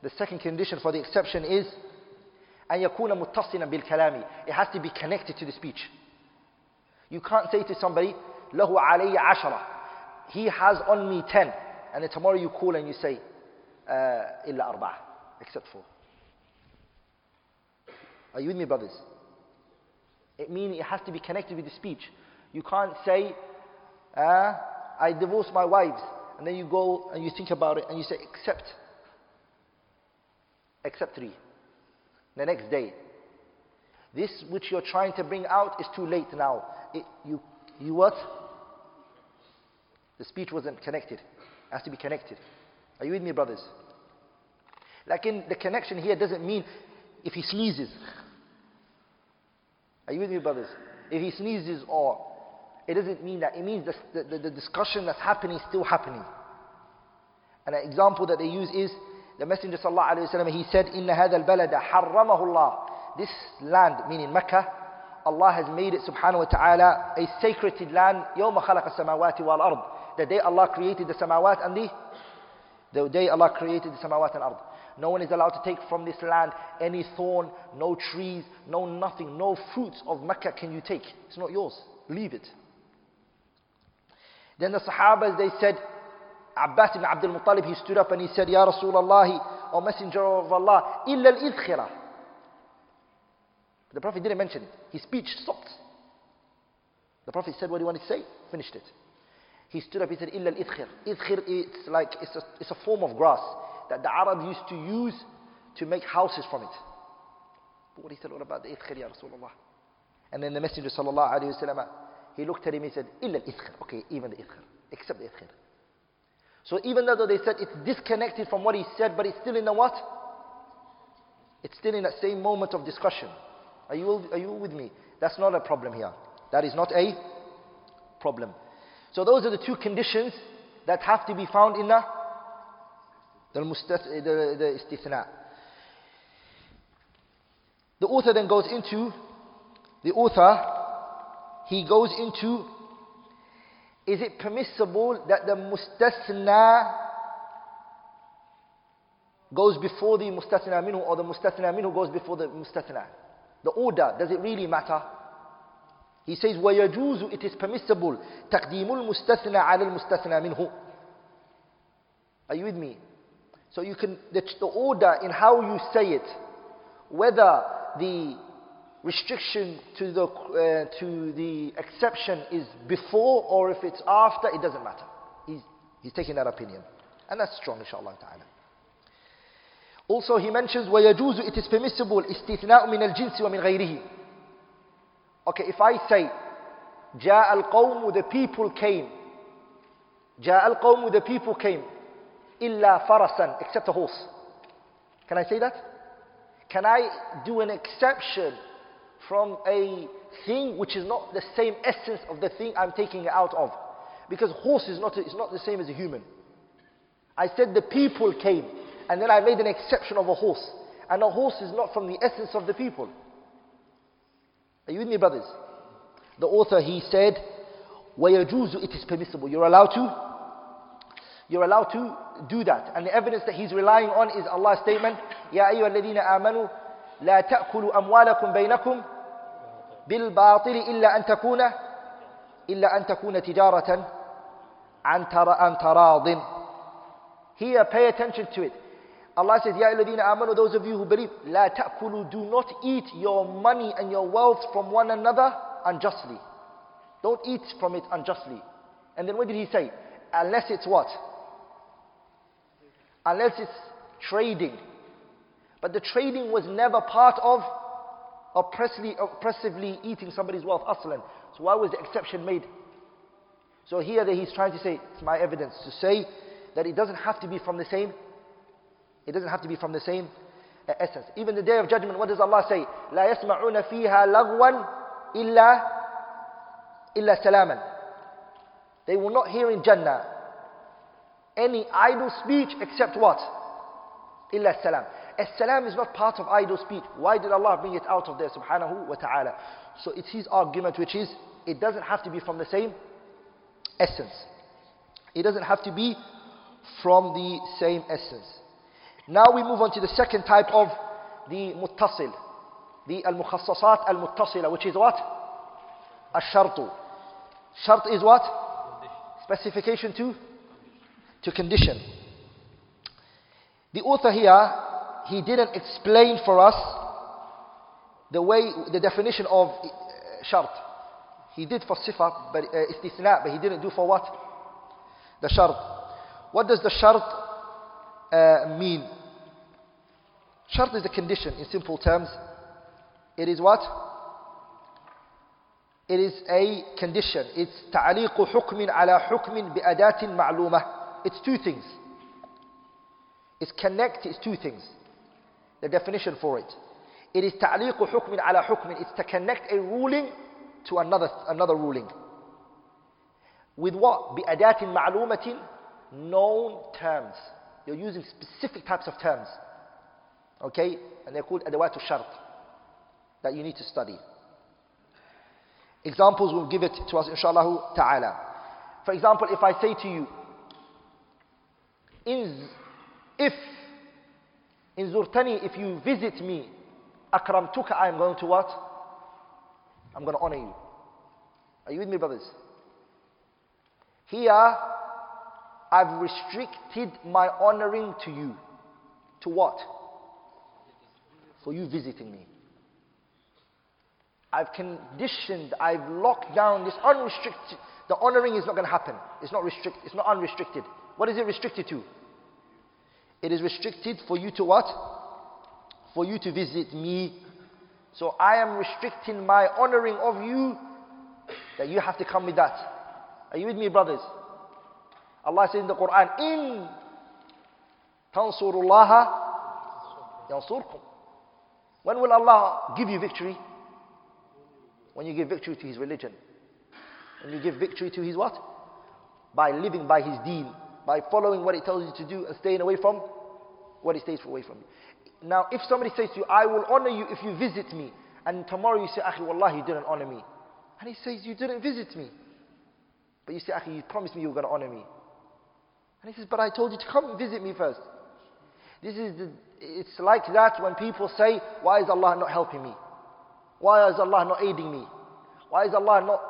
the second condition for the exception is أن يكون متصلا بالكلام. It has to be connected to the speech. You can't say to somebody, له علي عشرة. He has on me ten. And then tomorrow you call and you say, uh, إلا أربعة. Except four. Are you with me, brothers? It means it has to be connected with the speech. You can't say, uh, I divorced my wives. And then you go and you think about it and you say, except. Except three. The next day. This which you're trying to bring out is too late now. It, you, you what? The speech wasn't connected. It has to be connected. Are you with me, brothers? Like in the connection here doesn't mean if he sneezes. Are you with me, brothers? If he sneezes or it doesn't mean that. It means the, the, the discussion that's happening is still happening. And an example that they use is the Messenger of Allah. He said, "Inna hada al-balada harramahu Allah." This land, meaning Mecca, Allah has made it subhanahu wa ta'ala a sacred land يَوْمَ خَلَقَ السَّمَاوَاتِ وَالْأَرْضِ The day Allah created the samawat and the the day Allah created the samawat and ard. No one is allowed to take from this land any thorn, no trees, no nothing, no fruits of Mecca can you take. It's not yours. Leave it. Then the Sahabas, they said, Abbas ibn Abdul Muttalib, he stood up and he said, Ya Rasulullah, O Messenger of Allah, illa The Prophet didn't mention it. His speech stopped. The Prophet said what he wanted to say, finished it. He stood up, he said, illa al-idkhir. Idkhir, it's like, it's a, it's a form of grass that the Arabs used to use to make houses from it. But what he said, what about the Ya Rasulullah? And then the Messenger sallallahu alayhi wa sallam, he looked at him, he said, illa al-idkhir. Okay, even the idkhir, except the idkhir. So even though they said it's disconnected from what he said, but it's still in the what? It's still in that same moment of discussion. Are you, are you with me? That's not a problem here. That is not a problem. So those are the two conditions that have to be found in the the, the, the istithna. The author then goes into, the author, he goes into is it permissible that the mustasna goes before the mustasna minhu or the mustasna minhu goes before the mustasna? The order, does it really matter? He says, وَيَجُوزُ It is permissible تَقْدِيمُ الْمُسْتَثْنَى عَلى الْمُسْتَثْنَى مِنْهُ Are you with me? So you can, the, the order in how you say it, whether the restriction to the, uh, to the exception is before or if it's after, it doesn't matter. He's, he's taking that opinion. And that's strong, inshallah ta'ala. Also, he mentions, وَيَجُوزُ It is permissible, إِسْتِثْنَاءُ مِنَ الْجِنْسِ وَمِنْ غَيْرِهِ Okay, if I say, جَاءَ الْقَوْمُ The people came. جَاءَ الْقَوْمُ The people came. إِلَّا فَرَسًا Except a horse. Can I say that? Can I do an exception from a thing which is not the same essence of the thing I'm taking it out of. Because horse is not, is not the same as a human. I said the people came, and then I made an exception of a horse. And a horse is not from the essence of the people. Are you with me, brothers? The author, he said, وَيَجُوزُ It is permissible. You're allowed to. You're allowed to do that. And the evidence that he's relying on is Allah's statement, يَا أَيُّهَا الَّذِينَ آمَنُوا لا تأكلوا أموالكم بينكم بالباطل إلا أن تكون إلا أن تكون تجارة عن تراض Here, pay attention to it. Allah says, Ya alladhina amanu, those of you who believe, La ta'kulu, do not eat your money and your wealth from one another unjustly. Don't eat from it unjustly. And then what did he say? Unless it's what? Unless it's trading. But the trading was never part of oppressively, oppressively eating somebody's wealth, aslan. So why was the exception made? So here that he's trying to say, it's my evidence, to say that it doesn't have to be from the same it doesn't have to be from the same uh, essence. Even the day of judgment, what does Allah say? لا يسمعون فيها لغوا إلا illa salaman. They will not hear in Jannah any idle speech except what? Illa salam. As-salam is not part of idle speech. Why did Allah bring it out of there subhanahu wa ta'ala? So it's his argument which is, it doesn't have to be from the same essence. It doesn't have to be from the same essence. Now we move on to the second type of the muttasil. The al-mukhassasat al-muttasila, which is what? Ash-shartu. Shart is what? Specification to? To condition. The author here, he didn't explain for us the way, the definition of shart. He did for sifa, but uh, istithna, but he didn't do for what? The shart. What does the shart uh, mean? Shart is the condition in simple terms. It is what? It is a condition. It's تعليق حكم على حكم بأداة معلومة. It's two things. It's connect, it's two things. The definition for it. It is تعليق حكم على حكم. It's to connect a ruling to another, another ruling. With what? بأداة معلومة known terms. You're using specific types of terms. Okay? And they're called to shart that you need to study. Examples will give it to us inshallah ta'ala. For example, if I say to you, in, if in Zurtani, if you visit me, akramtuka, I am going to what? I'm going to honor you. Are you with me, brothers? Here, I've restricted my honoring to you. To what? For you visiting me. I've conditioned, I've locked down this unrestricted. The honoring is not going to happen. It's not restricted. It's not unrestricted. What is it restricted to? It is restricted for you to what? For you to visit me. So I am restricting my honoring of you that you have to come with that. Are you with me, brothers? Allah says in the Quran, In tansurullaha yansurkum. When will Allah give you victory? When you give victory to His religion. When you give victory to His what? By living by His deen. By following what He tells you to do and staying away from what He stays away from you. Now, if somebody says to you, I will honor you if you visit me, and tomorrow you say, Akhi, Wallah, you didn't honor me. And he says, You didn't visit me. But you say, Akhi, you promised me you were going to honor me. And he says, But I told you to come visit me first. This is the, it's like that when people say, Why is Allah not helping me? Why is Allah not aiding me? Why is Allah not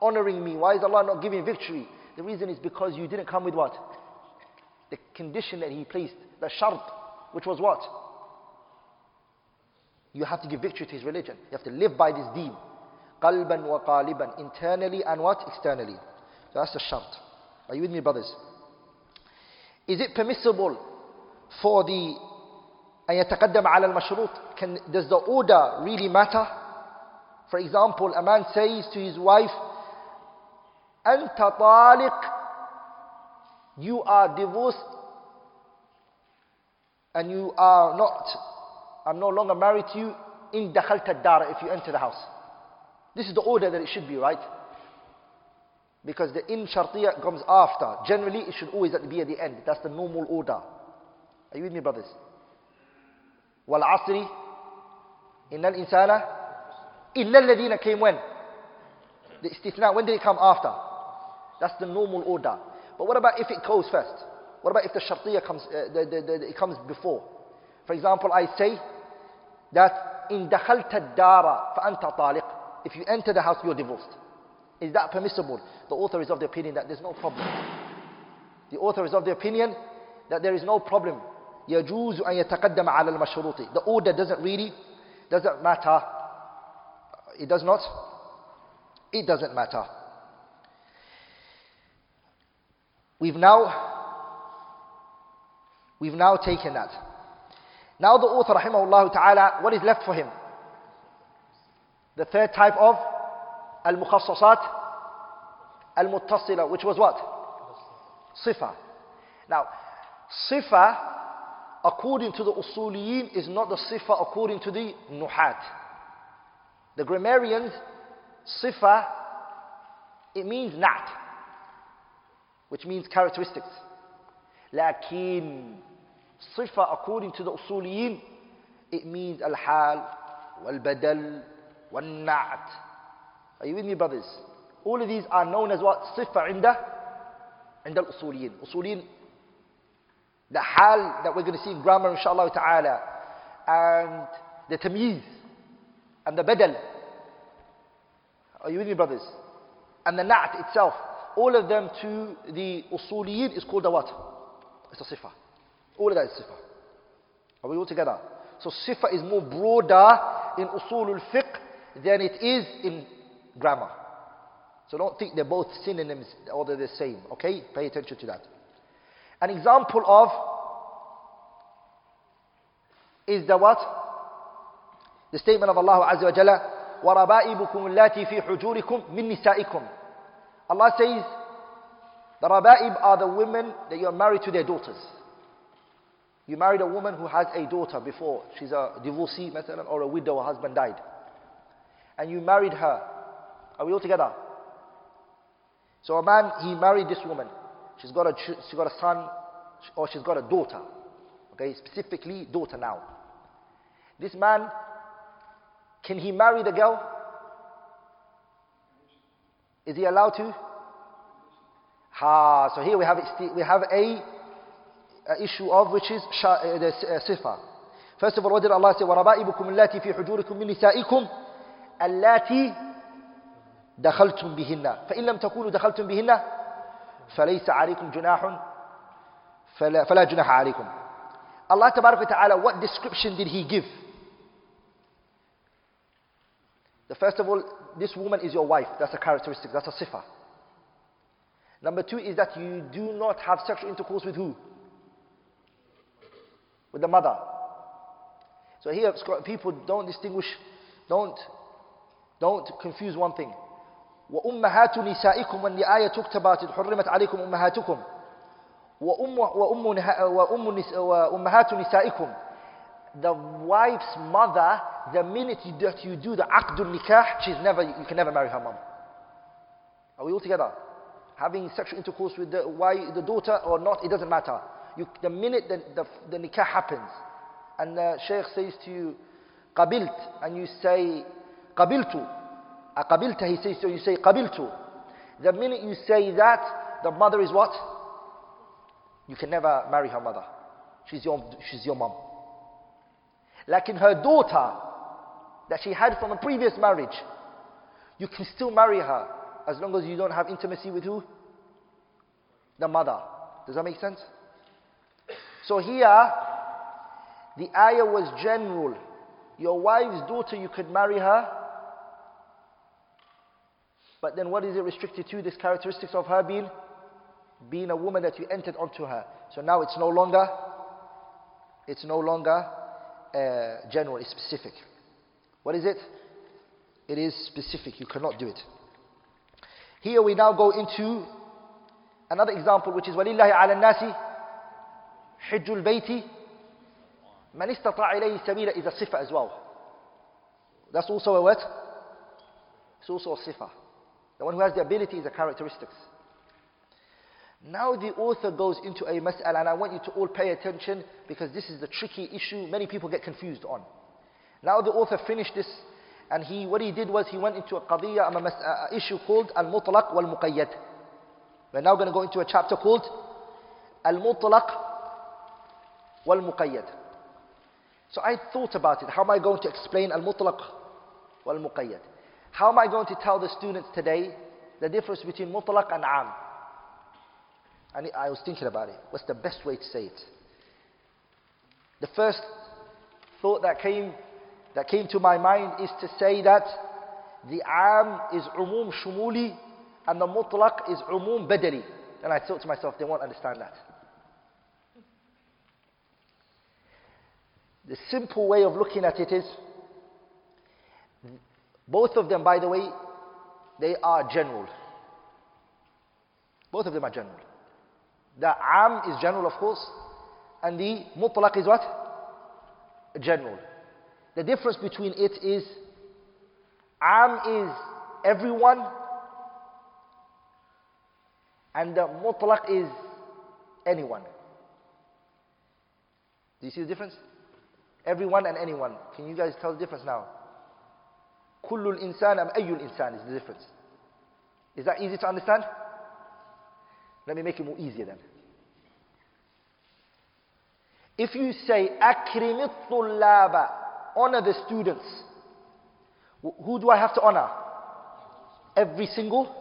honoring me? Why is Allah not giving victory? The reason is because you didn't come with what? The condition that He placed, the shart, which was what? You have to give victory to His religion. You have to live by this deen. Qalban wa qaliban, internally and what? Externally. So that's the shart. Are you with me, brothers? Is it permissible for the أن يتقدم على المشروط Can, Does the order really matter? For example, a man says to his wife, أنت طالق You are divorced and you are not, I'm no longer married to you in دخلت الدار if you enter the house. This is the order that it should be, right? Because the in shartiya comes after. Generally, it should always be at the end. That's the normal order. Are you with me, brothers? Wal asri, innal insana, illa alladhina came when? The istithna, when did it come after? That's the normal order. But what about if it goes first? What about if the shartiyah comes, uh, the, the, the, it comes before? For example, I say that in dakhalta dara fa'anta taliq. If you enter the house, you're divorced. Is that permissible? The author is of the opinion that there's no problem. The author is of the opinion that there is no problem يجوز أن يتقدم على المشروط. The order doesn't really, doesn't matter. It does not. It doesn't matter. We've now, we've now taken that. Now the author, rahimahullah ta'ala, what is left for him? The third type of al-mukhassasat al-muttasila, which was what? Sifa. Now, sifa, according to the usuliyin, is not the sifa according to the nuhat. The grammarians, sifa It means na'at, which means characteristics. لكن صفة according to the usuliyin, it means al-hal, wal-badal, wal-na'at. Are you with me brothers? All of these are known as what? صفة عند عند الأصوليين. Usuliyin, the hal that we're going to see in grammar inshallah ta'ala, and the tamyiz, and the badal. Are you with me brothers? And the na'at itself. All of them to the usuliyin is called a what? It's a sifa. All of that is sifa. Are we all together? So sifa is more broader in usul al-fiqh than it is in grammar. So don't think they're both synonyms or they're the same. Okay? Pay attention to that. An example of is the what? The statement of Allah Azza wa Jalla, وَرَبَائِبُكُمُ اللَّاتِي فِي حُجُورِكُمْ مِن نِسَائِكُمْ Allah says, the raba'ib are the women that you are married to their daughters. You married a woman who has a daughter before. She's a divorcee, or a widow, her husband died. And you married her. Are we all together? So a man, he married this woman. She's got a, she's got a son, or she's got a daughter. Okay, specifically daughter now. This man, can he marry the girl? Is he allowed to? Ha, so here we have, we have a, a issue of which is uh, the uh, sifa. First of all, what did Allah say? وَرَبَائِبُكُمُ اللَّاتِي فِي حُجُورِكُم مِّن نِسَائِكُمْ اللَّاتِي دخلتم بهن فإن لم تكونوا دخلتم بهن فليس عليكم جناح فلا, فلا جناح عليكم Allah Ta'ala, what description did He give? The first of all, this woman is your wife. That's a characteristic. That's a sifa. Number two is that you do not have sexual intercourse with who? With the mother. So here, people don't distinguish, don't, don't confuse one thing. وأمهات نسائكم about it حرمت عليكم أمهاتكم وأم وأم وأم وأمهات نسائكم the wife's mother the minute you, that you do the aqdul nikah she's never you can never marry her mom are we all together having sexual intercourse with the wife, the daughter or not it doesn't matter you, the minute the, the, the nikah happens and the sheikh says to you qabilt and you say qabiltu Aqabilta, he says, so you say qabiltu. The minute you say that, the mother is what? You can never marry her mother. She's your, she's your mom. Like in her daughter that she had from a previous marriage, you can still marry her as long as you don't have intimacy with who? The mother. Does that make sense? So here, the ayah was general. Your wife's daughter, you could marry her but then what is it restricted to? This characteristics of her being, being a woman that you entered onto her. So now it's no longer, it's no longer uh, general, it's specific. What is it? It is specific, you cannot do it. Here we now go into another example which is وَلِلَّهِ عَلَى النَّاسِ حِجُّ الْبَيْتِ مَنِ اسْتَطَاعَ إِلَيْهِ سَبِيلًا is a sifa as well. That's also a what? It's also a sifa. The one who has the ability is the characteristics. Now the author goes into a mas'ala and I want you to all pay attention because this is the tricky issue many people get confused on. Now the author finished this and he, what he did was he went into a qadiyya, a, issue called al-mutlaq wal-muqayyad. We're now going to go into a chapter called al-mutlaq wal-muqayyad. So I thought about it. How am I going to explain al-mutlaq wal-muqayyad? How am I going to tell the students today the difference between mutlaq and am? And I was thinking about it. What's the best way to say it? The first thought that came, that came to my mind is to say that the am is umum shumuli and the mutlaq is umum badali. And I thought to myself, they won't understand that. The simple way of looking at it is both of them, by the way, they are general. Both of them are general. The am is general, of course, and the mutlaq is what? General. The difference between it is am is everyone, And the mutlaq is anyone. Do you see the difference? Everyone and anyone. Can you guys tell the difference now? Kullul insan am ayyul insan is the difference. Is that easy to understand? Let me make it more easier then. If you say akrimit tullaba, honor the students, who do I have to honor? Every single,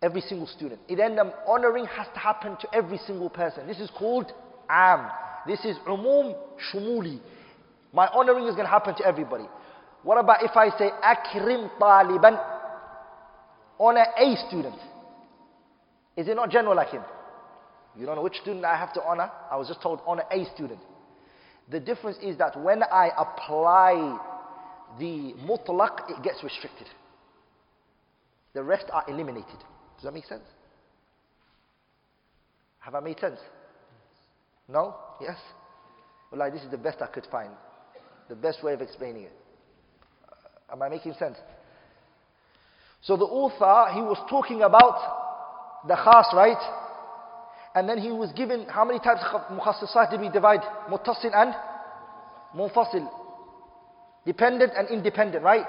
every single student. It then um, honoring has to happen to every single person. This is called am. This is umum shumuli. My honoring is going to happen to everybody. What about if I say akrim taliban? Honor a student. Is it not general like him? You don't know which student I have to honor. I was just told honor a student. The difference is that when I apply the mutlaq, it gets restricted. The rest are eliminated. Does that make sense? Have I made sense? No? Yes? Well, like, this is the best I could find. The best way of explaining it. Am I making sense? So the author, he was talking about the khas, right? And then he was given, how many types of mukhassisat did we divide? Muttasil and munfasil. Dependent and independent, right?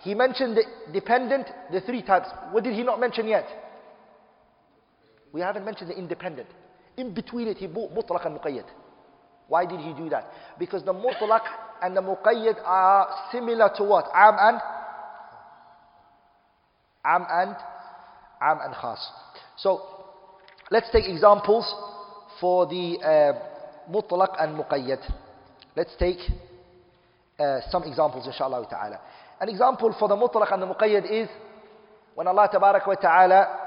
He mentioned the dependent, the three types. What did he not mention yet? We haven't mentioned the independent. In between it, he bought mutlaq and muqayyad. Why did he do that? Because the mutlaq and the muqayyad are similar to what? Am and? Am and? Am and khas. So, let's take examples for the uh, mutlaq and muqayyad. Let's take uh, some examples, inshallah ta'ala. An example for the mutlaq and the muqayyad is when Allah tabarak wa ta'ala,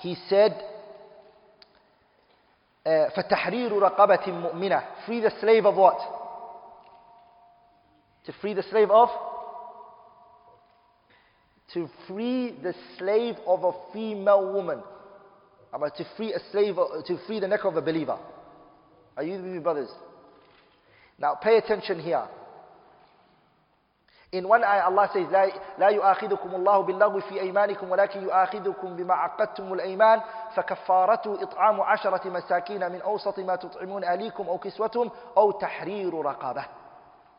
He said, فَتَحْرِيرُ رَقَبَةٍ مُؤْمِنَةٍ Free the slave of what? To free the slave of? To free the slave of a female woman. About to free a slave, to free the neck of a believer. Are you with me, brothers? Now pay attention here. In one ayah, Allah says, لا, لا يؤاخذكم الله باللغو في أيمانكم ولكن يؤاخذكم بما عقدتم الأيمان فكفارته إطعام عشرة مساكين من أوسط ما تطعمون أليكم أو كسوتهم أو تحرير رقابة.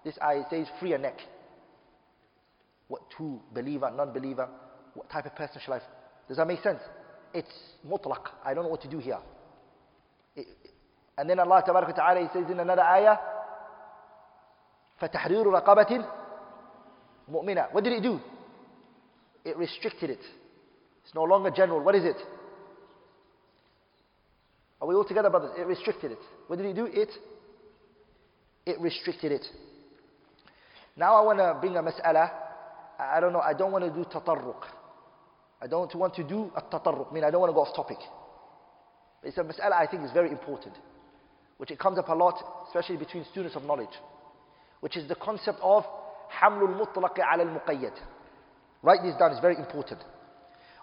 This ayah says, free a neck. What to believer, non-believer, what type of person shall I? Does that make sense? It's mutlaq. I don't know what to do here. It, and then Allah Ta'ala he says in another ayah, فَتَحْرِيرُ رَقَبَةٍ mu'mina. What did it do? It restricted it. It's no longer general. What is it? Are we all together, brothers? It restricted it. What did it do? It it restricted it. Now I want to bring a mas'ala. I don't know, I don't want to do tatarruq. I don't want to do a tatarruq, I mean I don't want to go off topic. It's a mas'ala I think is very important, which it comes up a lot, especially between students of knowledge, which is the concept of hamlul mutlaqi ala al-muqayyad. Write this down, it's very important.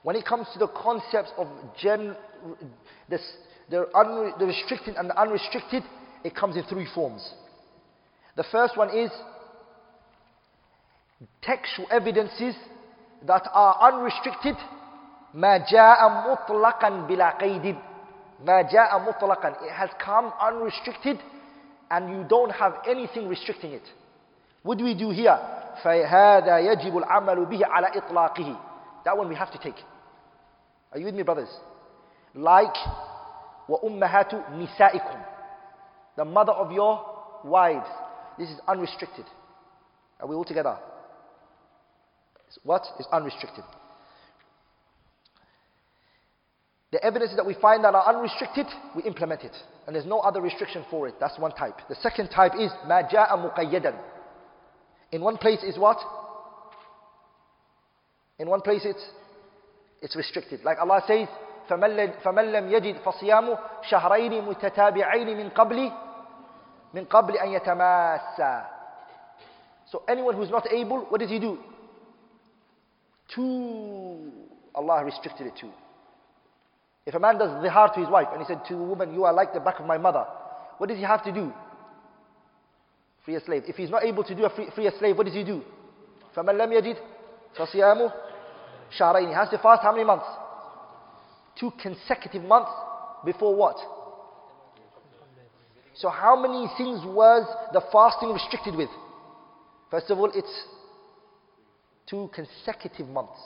When it comes to the concepts of gen, this the, un the restricted and the unrestricted, it comes in three forms. The first one is textual evidences that are unrestricted ما جاء مطلقا بلا قيد ما جاء مطلقا it has come unrestricted and you don't have anything restricting it what do we do here? فَهَذَا يَجِبُ الْعَمَلُ بِهِ عَلَى إِطْلَاقِهِ That one we have to take. Are you with me, brothers? Like وَأُمَّهَاتُ نِسَائِكُمْ The mother of your wives. This is unrestricted. Are we all together? What is unrestricted? The evidences that we find that are unrestricted, we implement it. And there's no other restriction for it. That's one type. The second type is مَا جَاءَ مُقَيَّدًا in one place is what? In one place it's, it's restricted. Like Allah says, فَمَنْ لَمْ يَجِدْ فَصِيَامُ شَهْرَيْنِ مُتَتَابِعَيْنِ مِنْ قَبْلِ مِنْ قَبْلِ أَنْ يَتَمَاسَّى So anyone who's not able, what does he do? Two, Allah restricted it to. If a man does zihar to his wife and he said to a woman, you are like the back of my mother, what does he have to do? Free a slave. If he's not able to do a free, free a slave, what does he do? فَمَنْ لَمْ يَجِدْ فَصِيَامُ شَهْرَيْنِ He has to fast how many months? Two consecutive months before what? So how many things was the fasting restricted with? First of all, it's two consecutive months.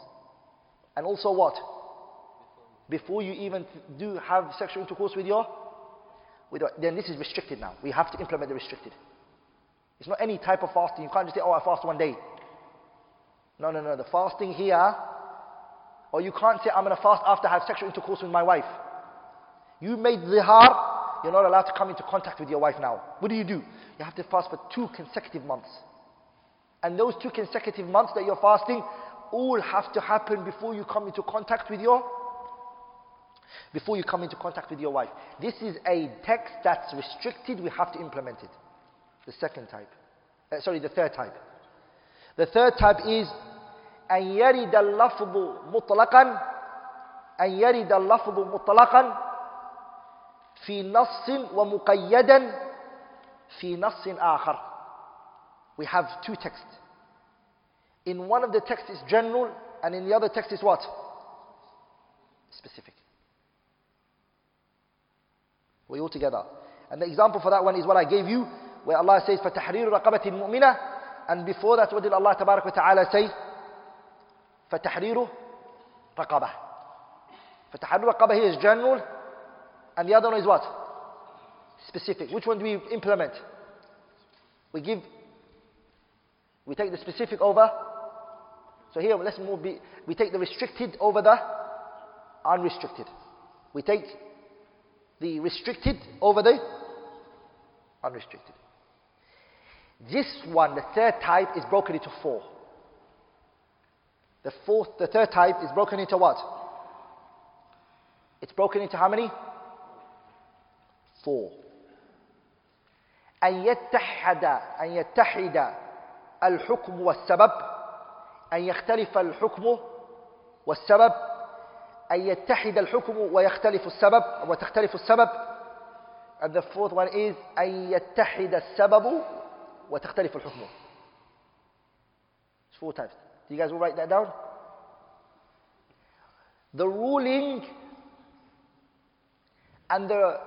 And also what? Before you even do have sexual intercourse with your, with your, then this is restricted now. We have to implement the restricted. It's not any type of fasting. You can't just say, oh, I fast one day. No, no, no. The fasting here, or you can't say, I'm going to fast after I have sexual intercourse with my wife. You made zihar, you're not allowed to come into contact with your wife now. What do you do? You have to fast for two consecutive months. And those two consecutive months that you're fasting all have to happen before you come into contact with your before you come into contact with your wife. This is a text that's restricted, we have to implement it. The second type. Uh, sorry, the third type. The third type is أن يرد اللفظ مطلقا أن يرد اللفظ مطلقا في نص ومقيدا في نص آخر. We have two texts. In one of the texts is general and in the other text is what? Specific. We all together. And the example for that one is what I gave you, where Allah says, فَتَحْرِيرُ رَقَبَةٍ مُؤْمِنَةٍ And before that, what did Allah Tabarak wa Ta'ala say? فَتَحْرِيرُ رَقَبَةٍ فَتَحْرِيرُ رَقَبَةٍ here is general, and the other one is what? Specific. Which one do we implement? We give, we take the specific over. So here, let's move, we take the restricted over the unrestricted. We take the restricted over the unrestricted. This one, the third type, is broken into four. The fourth, the third type is broken into what? It's broken into how many? Four. أن يتحد أن يتحد الحكم والسبب أن يختلف الحكم والسبب أن يتحد الحكم ويختلف السبب وتختلف السبب and the fourth one is أن يتحد السبب وتختلف الحكم it's four types do you guys will write that down the ruling and the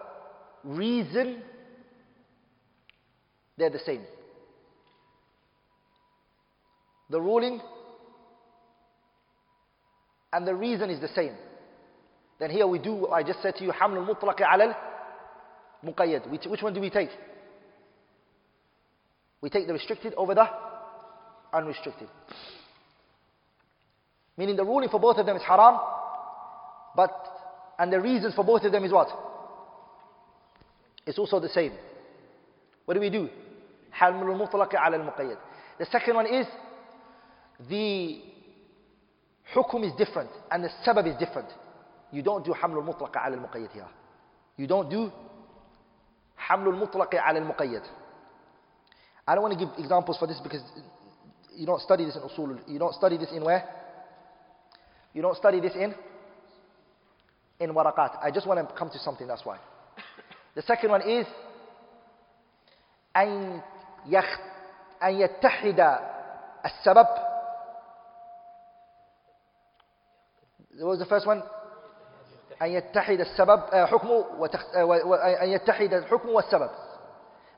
reason they're the same the ruling and the reason is the same then here we do, I just said to you, حمل المطلق على المقيد. Which, which one do we take? We take the restricted over the unrestricted. Meaning the ruling for both of them is haram, but, and the reasons for both of them is what? It's also the same. What do we do? حمل المطلق على المقيد. The second one is the hukum is different and the sabab is different. You don't do حمل المطلق على المقيد here. You don't do حمل المطلق على المقيد. I don't want to give examples for this because you don't study this in usul. You don't study this in where? You don't study this in? In waraqat. I just want to come to something, that's why. The second one is أن يخ أن يتحد السبب What was the first one? أن يتحد السبب حكم وتخ... أن يتحد الحكم والسبب.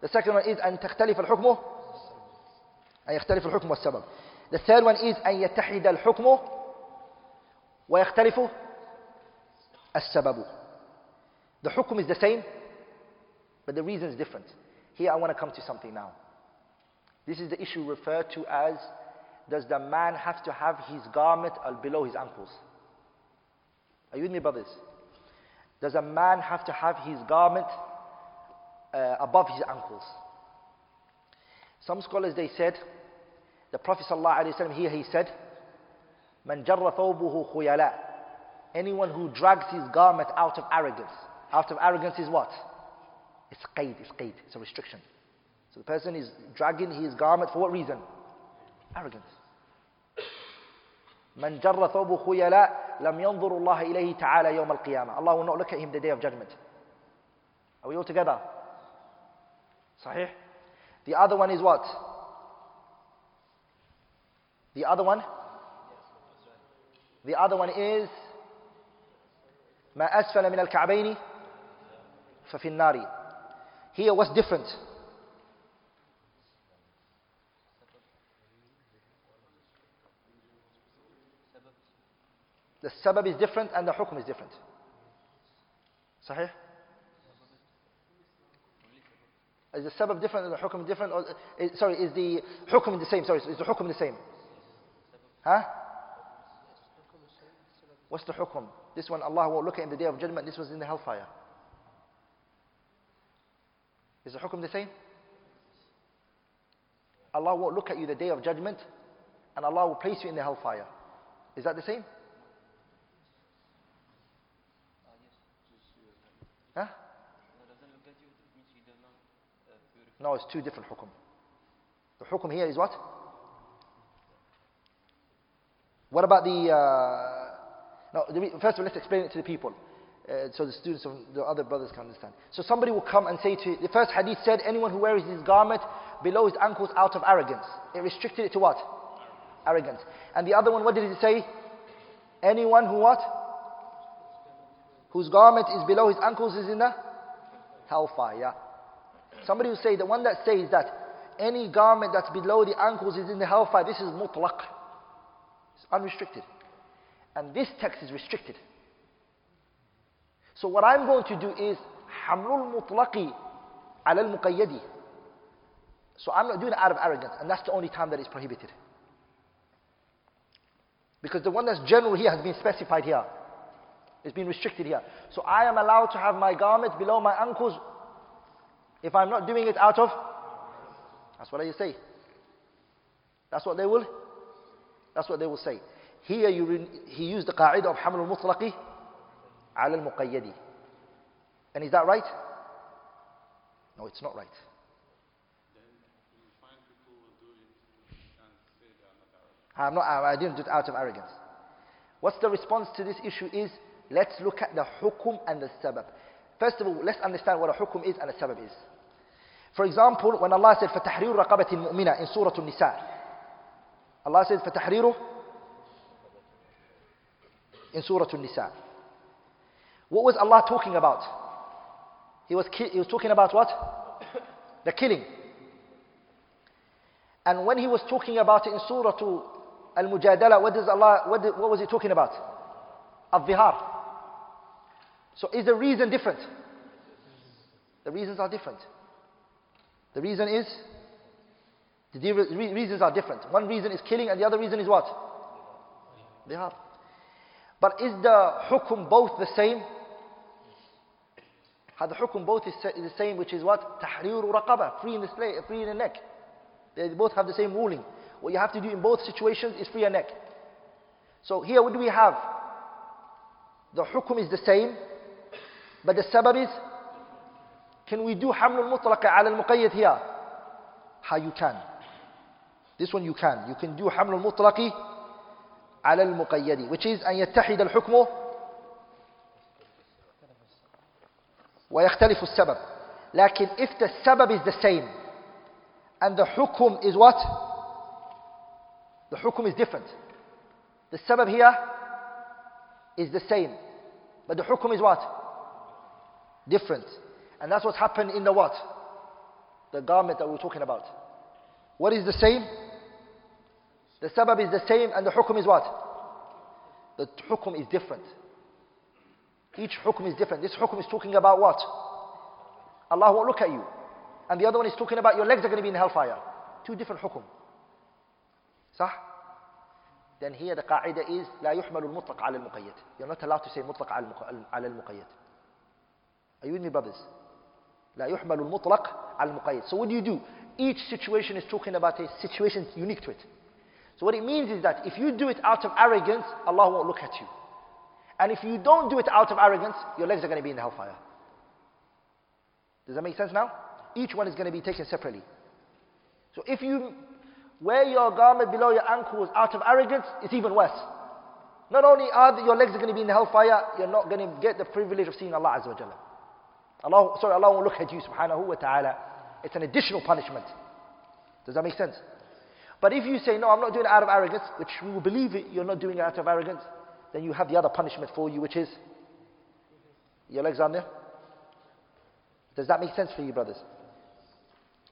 The second one is أن تختلف الحكم أن يختلف الحكم والسبب. The third one is أن يتحد الحكم ويختلف السبب. The حكم is the same, but the reason is different. Here I want to come to something now. This is the issue referred to as does the man have to have his garment below his ankles? Are you with me, brothers? Does a man have to have his garment uh, above his ankles? Some scholars they said, the Prophet ﷺ here he said, "Man jarra thawbuhu khuyala." Anyone who drags his garment out of arrogance. Out of arrogance is what? It's qaid, it's qaid, it's a restriction. So the person is dragging his garment for what reason? Arrogance. من جر ثوب خيلاء لم ينظر الله إليه تعالى يوم القيامة Allah will not look at him the day of judgment Are we all together? صحيح? The other one is what? The other one? The other one is ما أسفل من الكعبين ففي النار Here what's different? The sabab is different and the hukm is different. Sahih? Is the sabab different and the hukm different? Or, is, sorry, is the hukm the same? Sorry, is the hukm the same? Huh? What's the hukm? This one Allah won't look at in the day of judgment. This was in the hellfire. Is the hukm the same? Allah won't look at you the day of judgment and Allah will place you in the hellfire. Is that the same? Huh? No, it's two different hukum. The hukum here is what? What about the. Uh, no, first of all, let's explain it to the people. Uh, so the students of the other brothers can understand. So somebody will come and say to the first hadith said, anyone who wears his garment below his ankles out of arrogance. It restricted it to what? Arrogance. And the other one, what did it say? Anyone who what? Whose garment is below his ankles is in the hellfire. Somebody will say, the one that says that any garment that's below the ankles is in the hellfire, this is mutlaq. It's unrestricted. And this text is restricted. So what I'm going to do is hamlul mutlaqi al muqayyadi. So I'm not doing it out of arrogance, and that's the only time that is prohibited. Because the one that's general here has been specified here. It's been restricted here. So I am allowed to have my garment below my ankles if I'm not doing it out of. That's what I say. That's what they will. That's what they will say. Here you, he used the qa'idah of haml al-mutlaqi al-muqayyadi. And is that right? No, it's not right. I'm not, I didn't do it out of arrogance. What's the response to this issue is, let's look at the hukum and the sabab. First of all, let's understand what a hukum is and a sabab is. For example, when Allah said, فَتَحْرِيرُ رَقَبَةٍ مُؤْمِنَةٍ in Surah An-Nisa. Allah says, فَتَحْرِيرُ in Surah An-Nisa. What was Allah talking about? He was, he was talking about what? The killing. And when he was talking about it in Surah Al-Mujadala, what, does Allah, what, did, what was he talking about? Al-Dhihar. So is the reason different? The reasons are different. The reason is, the reasons are different. One reason is killing and the other reason is what? Dhihar. But is the hukum both the same? How the hukum both is the same, which is what? Tahriru raqaba, free in the slave, free in the neck. They both have the same ruling. What you have to do in both situations is free a neck. So here what do we have? The hukum is the same, but the sabab is, can we do haml al-mutlaqa ala al-muqayyad here? How you can. This one you can. You can do haml al-mutlaqi ala al-muqayyadi, which is أن يتحد الحكم ويختلف السبب. لكن if the sabab is the same, and the hukum is what? The hukum is different. The sabab here is the same. But the hukum is what? Different. And that's what's happened in the what? The garment that we we're talking about. What is the same? The sabab is the same and the hukum is what? The hukum is different. Each hukum is different. This hukum is talking about what? Allah won't look at you. And the other one is talking about your legs are going to be in hellfire. Two different hukum. صح? Then here the qaida is لا يحمل المطلق على المقيد. You're not allowed to say مطلق على المقيد. Are you with me brothers? لا يحمل المطلق على المقيد. So what do you do? Each situation is talking about a situation unique to it. So what it means is that if you do it out of arrogance, Allah won't look at you. And if you don't do it out of arrogance, your legs are going to be in the hellfire. Does that make sense now? Each one is going to be taken separately. So if you wear your garment below your ankles out of arrogance, it's even worse. Not only are your legs are going to be in the hellfire, you're not going to get the privilege of seeing Allah Azza wa Jalla. Allah, sorry, Allah won't look at you subhanahu wa ta'ala. It's an additional punishment. Does that make sense? But if you say, no, I'm not doing it out of arrogance, which we will believe it, you're not doing it out of arrogance, then you have the other punishment for you, which is Your legs are there? Does that make sense for you, brothers?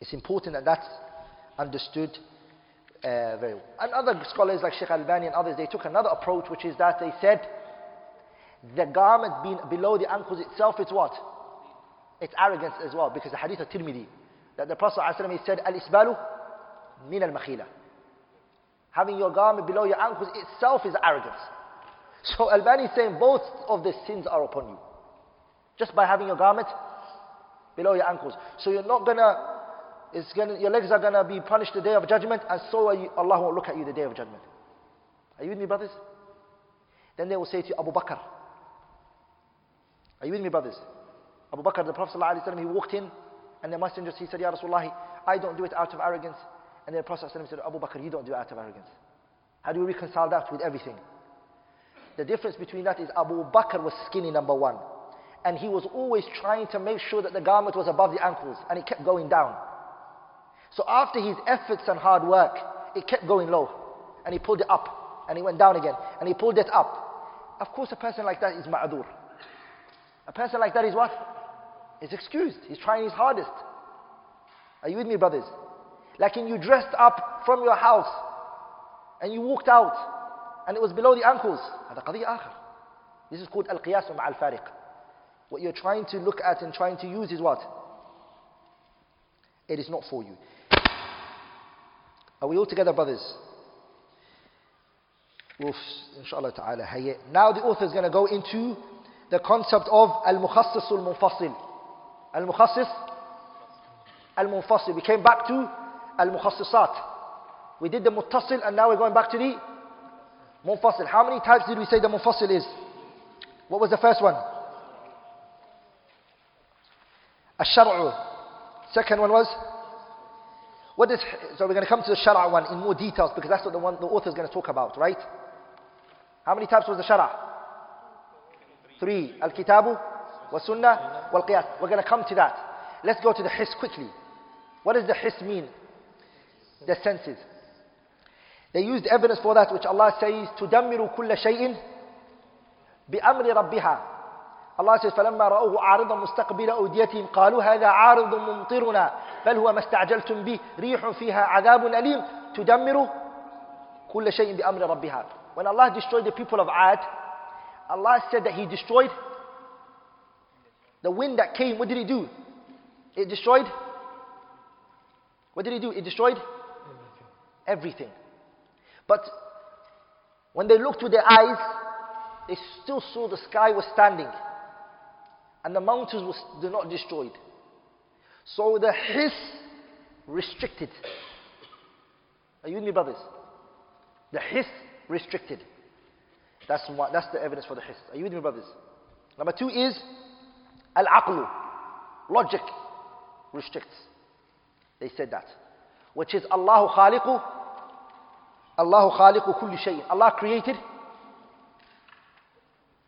It's important that that's understood uh, very well. And other scholars like Sheikh Albani and others, they took another approach, which is that they said the garment being below the ankles itself, it's what? It's arrogance as well, because the hadith of Tirmidhi, that the Prophet ﷺ said, Al-isbalu min al-makhila. Having your garment below your ankles itself is arrogance. So Albani is saying both of the sins are upon you. Just by having your garment below your ankles. So you're not gonna, it's gonna your legs are gonna be punished the day of judgment, and so you, Allah won't look at you the day of judgment. Are you with me, brothers? Then they will say to you, Abu Bakr. Are you with me, brothers? Abu Bakr, the Prophet ﷺ, he walked in, and the messenger, he said, Ya Rasulullah, I don't do it out of arrogance. And then the Prophet ﷺ said, Abu Bakr, you don't do it out of arrogance. How do we reconcile that with everything? The difference between that is Abu Bakr was skinny, number one. And he was always trying to make sure that the garment was above the ankles, and it kept going down. So after his efforts and hard work, it kept going low. And he pulled it up, and he went down again, and he pulled it up. Of course, a person like that is ma'adur. A person like that is what? Is excused. He's trying his hardest. Are you with me, brothers? Like in you dressed up from your house and you walked out and it was below the ankles. This is called al-qiyas al fariq. What you're trying to look at and trying to use is what? It is not for you. Are we all together, brothers? Oof, inshallah ta'ala. Now the author is going to go into the concept of al-mukhassis al-munfasil. Al-mukhassis al-munfasil. We came back to al-mukhassisat. We did the muttasil and now we're going back to the munfasil. How many types did we say the munfasil is? What was the first one? Al-shar'u. Second one was? What is, so we're going to come to the shara' one in more details because that's what the one the author is going to talk about, right? How many types was the shara'? Three. Al-Kitabu, wa-Sunnah, wal-Qiyas. We're going to come to that. Let's go to the hiss quickly. What does the hiss mean? The senses. They used evidence for that which Allah says, تُدَمِّرُ كُلَّ شَيْءٍ بِأَمْرِ رَبِّهَا Allah says, فَلَمَّا رَأَوْهُ عَارِضًا مُسْتَقْبِلَ أَوْدِيَتِهِمْ قَالُوا هَذَا عَارِضٌ مُمْطِرُنَا بَلْ هُوَ مَا اسْتَعْجَلْتُمْ بِهِ رِيحٌ فِيهَا عَذَابٌ أَلِيمٌ تُدَمِّرُ كُلَّ شَيْءٍ بِأَمْرِ رَبِّهَا When Allah destroyed the people of Ad, Allah said that He destroyed the wind that came. What did it do? It destroyed. What did it do? It destroyed everything. But when they looked with their eyes, they still saw the sky was standing. And the mountains were not destroyed. So the hiss restricted. Are you with me, brothers? The hiss restricted. That's, what, that's the evidence for the hiss. Are you with me, brothers? Number two is al-aqlu. Logic restricts. They said that. Which is Allahu khaliqu. Allahu khaliqu kulli shay. Allah created.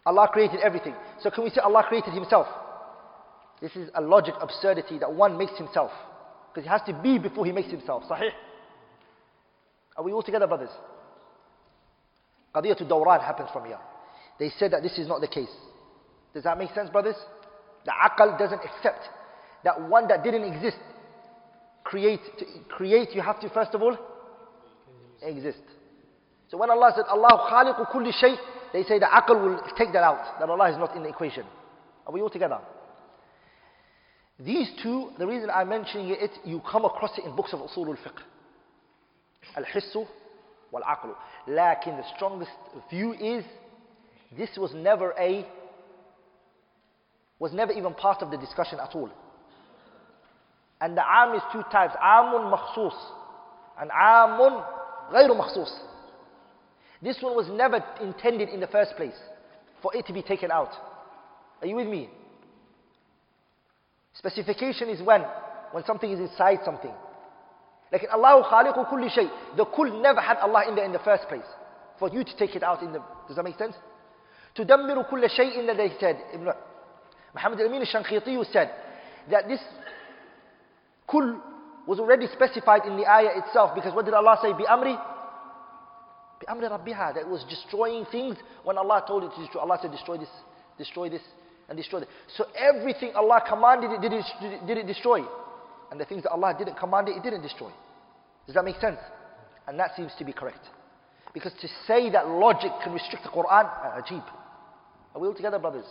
Allah created everything. So can we say Allah created himself? This is a logic absurdity that one makes himself. Because he has to be before he makes himself. Sahih? Are we all together, brothers? Qadiyatul Dawran happens from here. They said that this is not the case. Does that make sense, brothers? The aqal doesn't accept that one that didn't exist create. To create, you have to first of all exist. So when Allah said, Allah khaliqu kulli shay, they say the aqal will take that out, that Allah is not in the equation. Are we all together? These two, the reason I'm mentioning it, you come across it in books of usul al-fiqh. Al-hissu wal-aqlu. Lakin the strongest view is this was never a was never even part of the discussion at all. And the am is two types, amun makhsus and amun ghayru makhsus. This one was never intended in the first place for it to be taken out. Are you with me? Specification is when? When something is inside something. Like Allah khaliqu kulli shay. The kul never had Allah in there in the first place. For you to take it out in the, does that make sense? تدمر كل شيء that they said. Muhammad al-Amin al-Shanqiti said that this kul was already specified in the ayah itself because what did Allah say? Bi amri bi-amri rabbiha. that was destroying things when Allah told it to destroy. Allah said, destroy this, destroy this, and destroy that. So everything Allah commanded it did, it, did it destroy. And the things that Allah didn't command it, it didn't destroy. Does that make sense? And that seems to be correct. Because to say that logic can restrict the Quran, uh, ajib. Are we all together, brothers?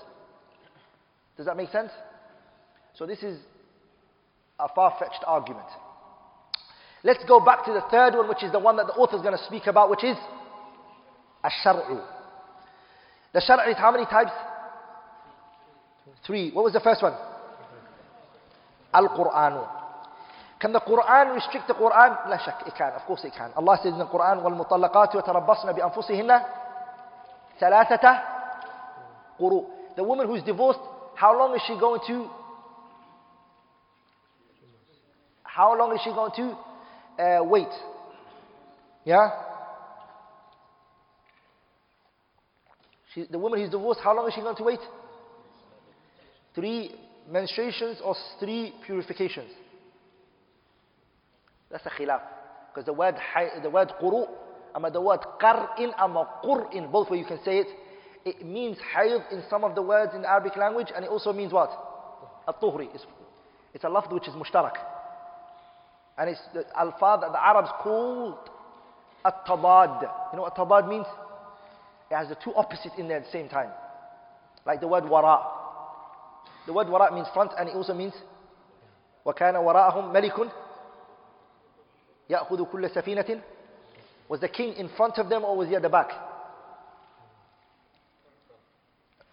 Does that make sense? So this is a far-fetched argument. Let's go back to the third one, which is the one that the author is going to speak about, which is ash-shar'u. The shar' is how many types? Three. What was the first one? Al-Qur'an. Can the Quran restrict the Quran? لا شك, it can. Of course it can. Allah says in the Quran, وَالْمُطَلَّقَاتُ يَتَرَبَّصْنَ بِأَنفُسِهِنَّ ثَلَاثَةَ قُرُوء The woman who's divorced, how long is she going to how long is she going to uh, wait? Yeah? She, the woman who's divorced, how long is she going to wait? Three menstruations or three purifications? That's a khilaf. Because the word, the word quru, the word qar'in, ama both where you can say it, it means hayd in some of the words in the Arabic language, and it also means what? At-tuhri. It's, it's a lafd which is mushtarak. And it's the alfad that the Arabs called at-tabad. You know what tabad means? It has the two opposites in there at the same time. Like the word wara. The word wara means front and it also means وَكَانَ وَرَاءَهُمْ مَلِكٌ يَأْخُذُ كُلَّ سَفِينَةٍ Was the king in front of them or was he at the back?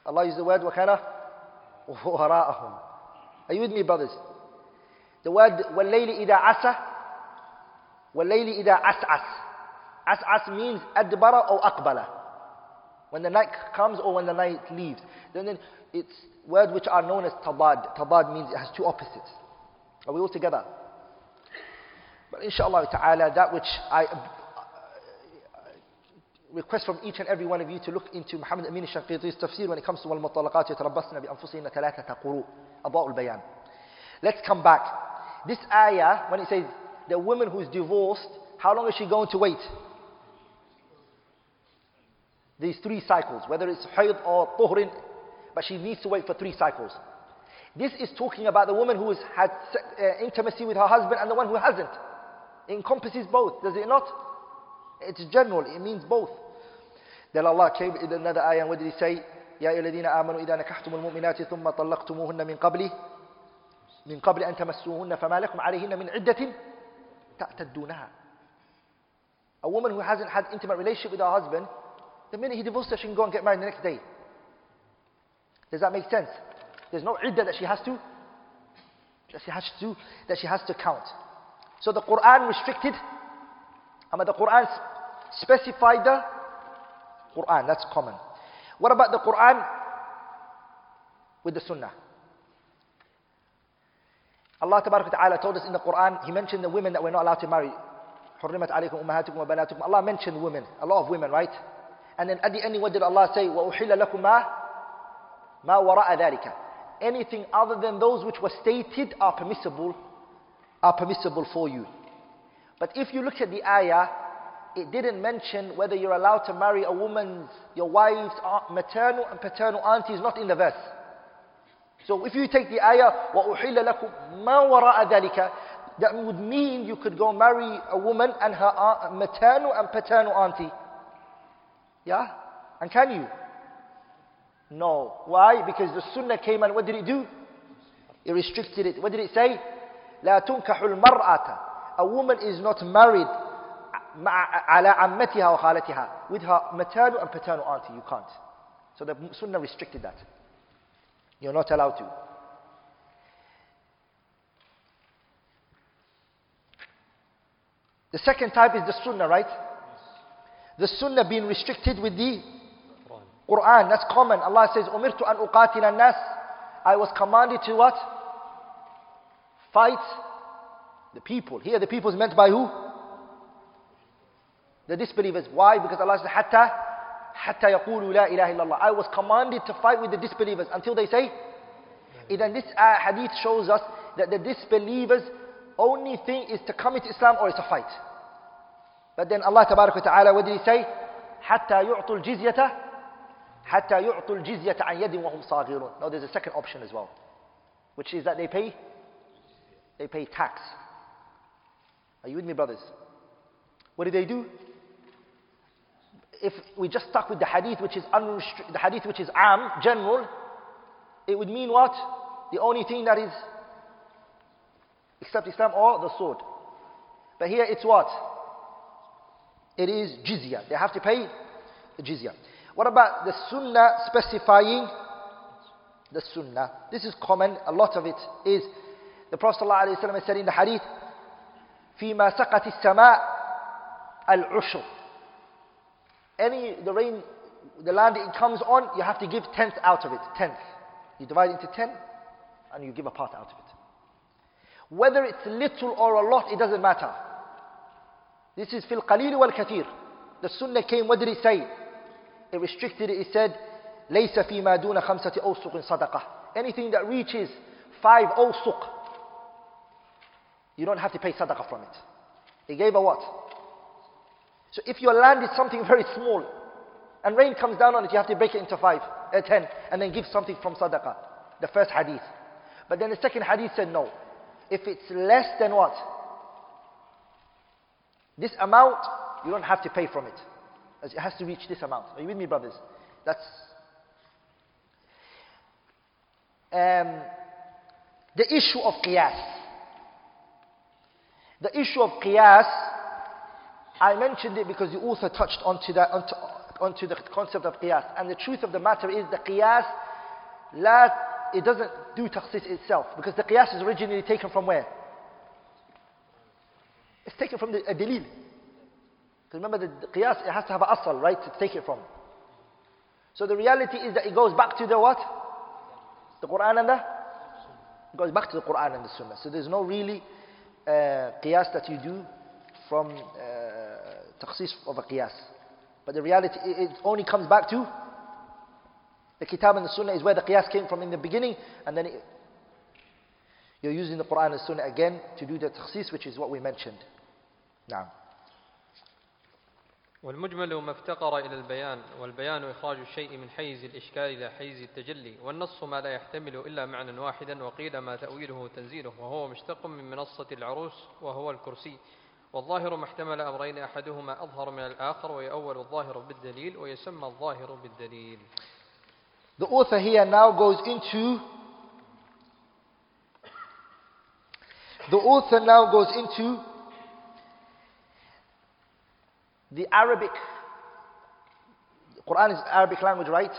Allah used the word وَكَانَ وَرَاءَهُمْ Are you with me brothers? The word وَاللَّيْلِ إِذَا عَسَى وَاللَّيْلِ إِذَا عَسْعَسْ عَسْعَسْ means أدبر or أقبل when the night comes or when the night leaves. Then, then it's words which are known as tabad. Tabad means it has two opposites. Are we all together? But inshallah ta'ala, that which I uh, request from each and every one of you to look into Muhammad Amin al-Shanqiti's tafsir when it comes to wal-mutalaqat yatarabbasna bi-anfusihinna thalathata quru. Adwa'ul bayan. Let's come back. This ayah, when it says the woman who's divorced, how long is she going to wait? These three cycles, whether it's hayd or tuhrin, but she needs to wait for three cycles. This is talking about the woman who has had uh, intimacy with her husband and the one who hasn't. It encompasses both, does it not? It's general, it means both. Then Allah came in another ayah, what did He say? يا أيها الذين آمنوا إذا نكحتم المؤمنات ثم طلقتموهن من قبل من قبل أن تمسوهن فما لكم عليهن من عدة تعتدونها. A woman who hasn't had intimate relationship with her husband, the minute he divorced her, she can go and get married the next day. Does that make sense? There's no iddah that she has to, that she has to, that she has to count. So the Quran restricted, I mean the Quran specified the Quran, that's common. What about the Quran with the Sunnah? Allah Ta'ala told us in the Quran, He mentioned the women that we're not allowed to marry. حرمت عليكم أمهاتكم وبناتكم. Allah mentioned women, a lot of women, right? And then at the end, what did Allah say? وَأُحِلَّ لَكُمْ مَا مَا وَرَاءَ ذَلِكَ Anything other than those which were stated are permissible, are permissible for you. But if you look at the ayah, it didn't mention whether you're allowed to marry a woman's, your wife's maternal and paternal aunties, not in the verse. So if you take the ayah, وَأُحِلَّ لَكُمْ مَا وَرَاءَ ذَلِكَ That would mean you could go marry a woman and her maternal and paternal auntie. Yeah? And can you? No. Why? Because the sunnah came and what did it do? It restricted it. What did it say? لا تنكح المرأة A woman is not married على عمتها وخالتها with her maternal and paternal auntie. You can't. So the sunnah restricted that. You're not allowed to. The second type is the sunnah, right? The sunnah being restricted with the Quran. That's common. Allah says, Umirtu an uqatil nas. I was commanded to what? Fight the people. Here the people is meant by who? The disbelievers. Why? Because Allah says, Hatta, hatta yaqulu la ilaha illallah. I was commanded to fight with the disbelievers until they say. Then this uh, hadith shows us that the disbelievers only thing is to come into Islam or it's a fight. But then Allah Ta'ala, what did He say? حَتَّى يُعْطُوا الْجِزْيَةَ حتى يعطوا الجزية عن يد وهم صاغرون. Now there's a second option as well, which is that they pay, they pay tax. Are you with me, brothers? What do they do? If we just stuck with the hadith, which is unrestri- the hadith which is am, general, it would mean what? The only thing that is except Islam or the sword. But here it's what? It is jizya. They have to pay jizya. What about the sunnah specifying the sunnah? This is common. A lot of it is the Prophet ﷺ said in the hadith, فيما سقت السماء العشر. Any the rain, the land it comes on, you have to give tenth out of it. Tenth. You divide it into ten, and you give a part out of it. Whether it's little or a lot, it doesn't matter. This is fil qalil wal kathir. The sunnah came, what did it say? It restricted it, it said, ليس فيما دون خمسة أوسق صدقة. Anything that reaches five awsuq, you don't have to pay sadaqah from it. He gave a what? So if your land is something very small, and rain comes down on it, you have to break it into five, uh, ten, and then give something from sadaqah. The first hadith. But then the second hadith said no. If it's less than what? This amount, you don't have to pay from it. It has to reach this amount. Are you with me, brothers? That's. Um, the issue of qiyas. The issue of qiyas, I mentioned it because the author touched onto, that, onto, onto the concept of qiyas. And the truth of the matter is the qiyas, la, it doesn't do takhsis itself. Because the qiyas is originally taken from where? It's taken from the a. Remember, the, the qiyas, it has to have an asal, right, to take it from. So the reality is that it goes back to the what? The Quran and the? It goes back to the Quran and the Sunnah. So there's no really qiyas that you do from uh, takhsis of a qiyas. But the reality, it, only comes back to the Kitab and the Sunnah is where the qiyas came from in the beginning, and then it, you're using the Quran and the Sunnah again to do the takhsis, which is what we mentioned. Now. والمجمل ما افتقر إلى البيان والبيان إخراج الشيء من حيز الإشكال إلى حيز التجلي والنص ما لا يحتمل إلا معنى واحدا وقيل ما تأويله تنزيله وهو مشتق من منصة العروس وهو الكرسي. والظاهر ما احتمل أمرين أحدهما أظهر من الآخر ويأول الظاهر بالدليل ويسمى الظاهر بالدليل. The author here now goes into the author now goes into the Arabic Quran is Arabic language, right?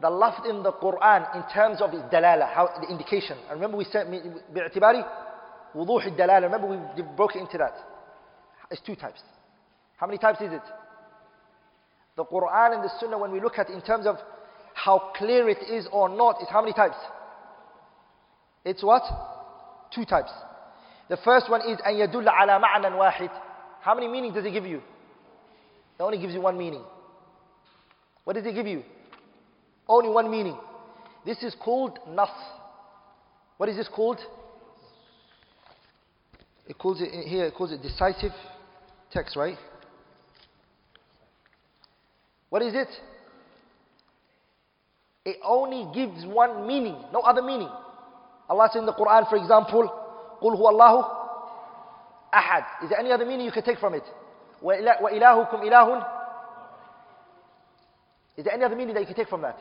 The lafz in the Quran in terms of its dalala, how the indication. And remember we said باعتباري وضوح الدلالة. Remember we broke it into that. It's two types. How many types is it? The Quran and the Sunnah when we look at it in terms of how clear it is or not, is how many types? It's what? Two types. The first one is أن يدل على معنى واحد. How many meanings does it give you? It only gives you one meaning. What does it give you? Only one meaning. This is called nas. What is this called? It calls it here. It calls it decisive text, right? What is it? It only gives one meaning, no other meaning. Allah says in the Quran, for example, "Qul Allahu ahad." Is there any other meaning you can take from it? وَإِلَهُكُمْ إِلَهٌ Is there any other meaning that you can take from that?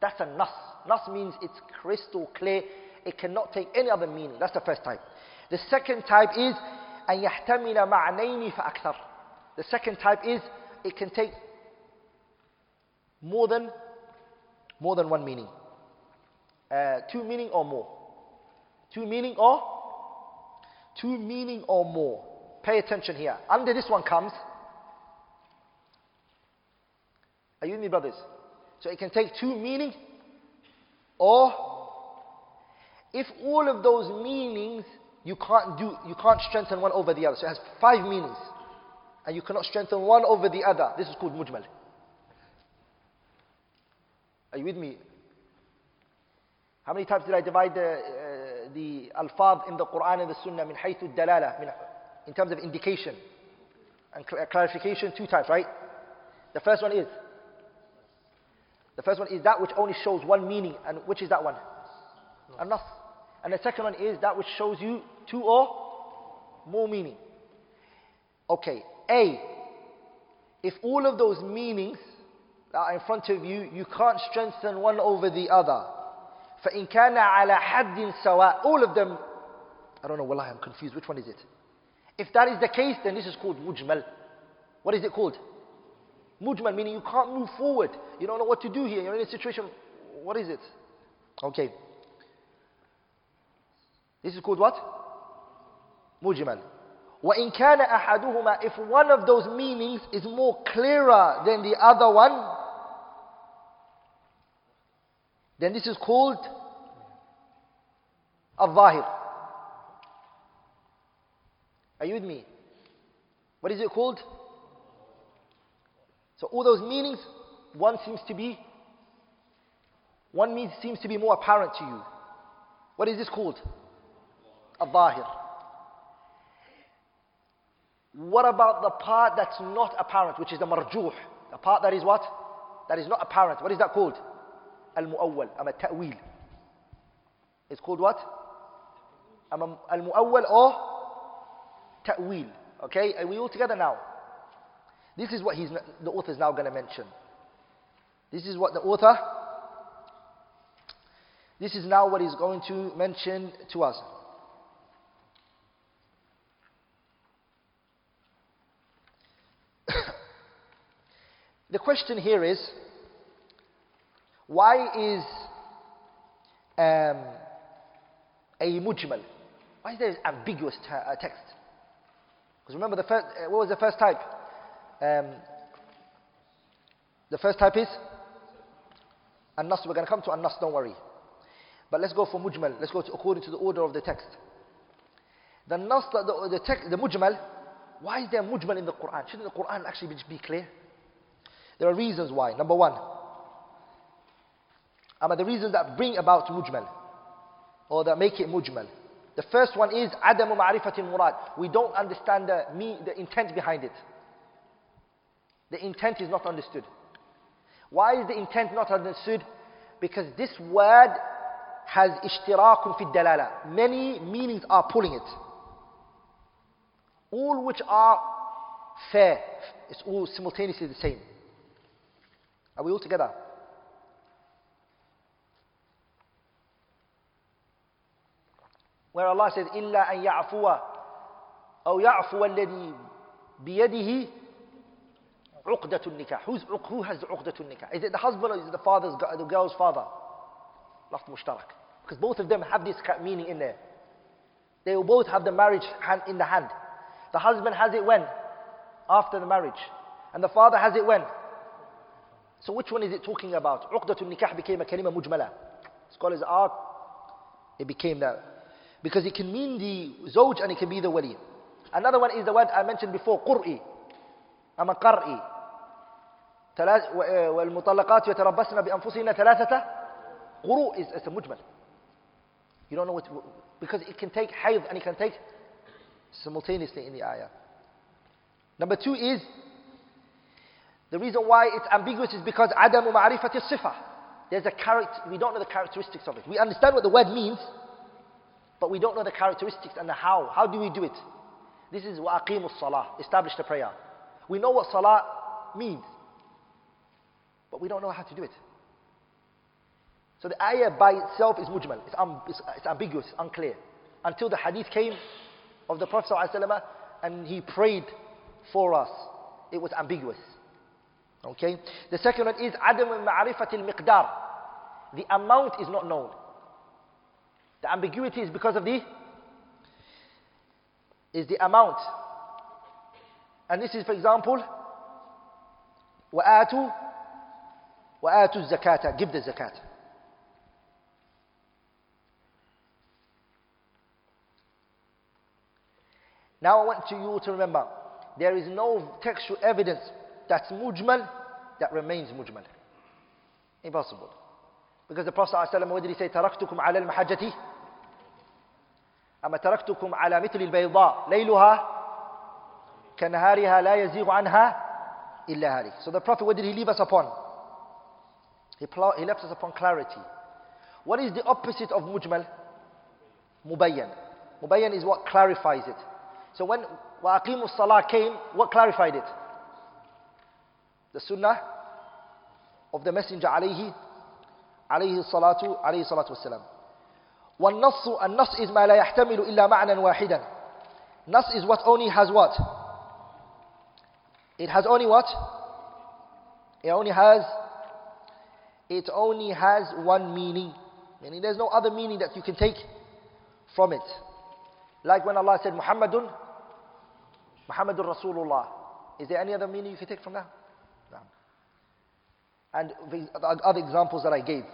That's a nas. Nas means it's crystal clear. It cannot take any other meaning. That's the first type. The second type is أن يحتمل معنين فأكثر. The second type is it can take more than more than one meaning. Uh, two meaning or more. Two meaning or two meaning or more. Pay attention here. Under this one comes. Are you with me, brothers? So it can take two meanings. or if all of those meanings you can't do you can't strengthen one over the other. So it has five meanings. And you cannot strengthen one over the other. This is called mujmal. Are you with me? How many times did I divide the, uh, the alfaz in the Quran and the Sunnah min haythu dalala, in terms of indication and cl- clarification? Two times, right? The first one is The first one is that which only shows one meaning, and which is that one? A nas. And the second one is that which shows you two or more meaning. Okay, A. If all of those meanings that are in front of you, you can't strengthen one over the other. فإن كان على حد سواء all of them I don't know wallahi I'm confused which one is it if that is the case then this is called mujmal what is it called mujmal meaning you can't move forward you don't know what to do here you're in a situation what is it okay this is called what mujmal وإن كان أحدهما if one of those meanings is more clearer than the other one then this is called al-zahir. are you with me? What is it called? So all those meanings, one seems to be, one means seems to be more apparent to you. What is this called? Al-Zahir. What about the part that's not apparent, which is the marjuh? The part that is what? That is not apparent. What is that called? Al-Mu'awwal. Am a ta'wil. It's called what? Am Al-Mu'awwal or? ta'wil. Okay, are we all together now? This is what he's, the author is now going to mention. This is what the author, this is now what he's going to mention to us. the question here is, why is um, a mujmal? Why is there ambiguous t- uh, text? Because remember, the first, what was the first type? Um, the first type is an-nas. We're going to come to an-nas, don't worry. But let's go for mujmal. Let's go to, according to the order of the text. The nas, the, the, the text, the mujmal. Why is there mujmal in the Quran? Shouldn't the Quran actually be clear? There are reasons why. Number one, are the reasons that bring about mujmal or that make it mujmal. The first one is عدم معرفة المراد. We don't understand the, me, the intent behind it. The intent is not understood. Why is the intent not understood? Because this word has اشتراك في الدلالة. Many meanings are pulling it. All which are fair. It's all simultaneously the same. Are we all together? where Allah says, إِلَّا أَن يَعْفُوَ أو يعفو الذي بيده عقدة النكاح. Who's, who has the عقدة النكاح? Is it the husband or is it the father's, the girl's father? Lafz mushtarak. Because both of them have this meaning in there. They will both have the marriage hand in the hand. The husband has it when? After the marriage. And the father has it when? So which one is it talking about? عقدة النكاح became a kalima mujmala. Scholars are, it became that. Because it can mean the zawj and it can be the wali. Another one is the word I mentioned before, قرئي. أما قرئي. والمطلقات يتربصن بأنفسهن ثلاثة قروء is, is a mujmal. You don't know what, because it can take hayd and it can take simultaneously in the ayah. Number two is, the reason why it's ambiguous is because عدم معرفة الصفة. There's a character, we don't know the characteristics of it. We understand what the word means, but we don't know the characteristics and the how. How do we do it? This is وَأَقِيمُ الصَّلَاةِ Establish the prayer. We know what salah means, but we don't know how to do it. So the ayah by itself is mujmal. It's, um, it's, it's ambiguous, unclear. Until the hadith came of the Prophet ﷺ and he prayed for us. It was ambiguous. Okay? The second one is عدم معرفة المقدار. The amount is not known. The ambiguity is because of the is the amount. And this is, for example, وآتوا وآتوا الزكاة give the zakat. Now I want you to remember, there is no textual evidence that's mujmal that remains mujmal. Impossible. Because the Prophet ﷺ, what did he say? تركتكم على المحجة أما تركتكم على مثل البيضاء ليلها كنهارها لا يزيغ عنها إلا هالك. So the Prophet, what did he leave us upon? He, pl- he left us upon clarity. What is the opposite of mujmal? Mubayyan. Mubayyan is what clarifies it. So when وَأَقِيمُوا الصَّلَاةِ came, what clarified it? The sunnah of the Messenger عليه عليه الصلاة عليه الصلاة والسلام. والنص النص is ما لا يحتمل إلا معنى واحدا. Nas is what only has what? It has only what? It only has it only has one meaning. Meaning there's no other meaning that you can take from it. Like when Allah said Muhammadun Muhammadur Rasulullah. Is there any other meaning you can take from that? No. And the other examples that I gave.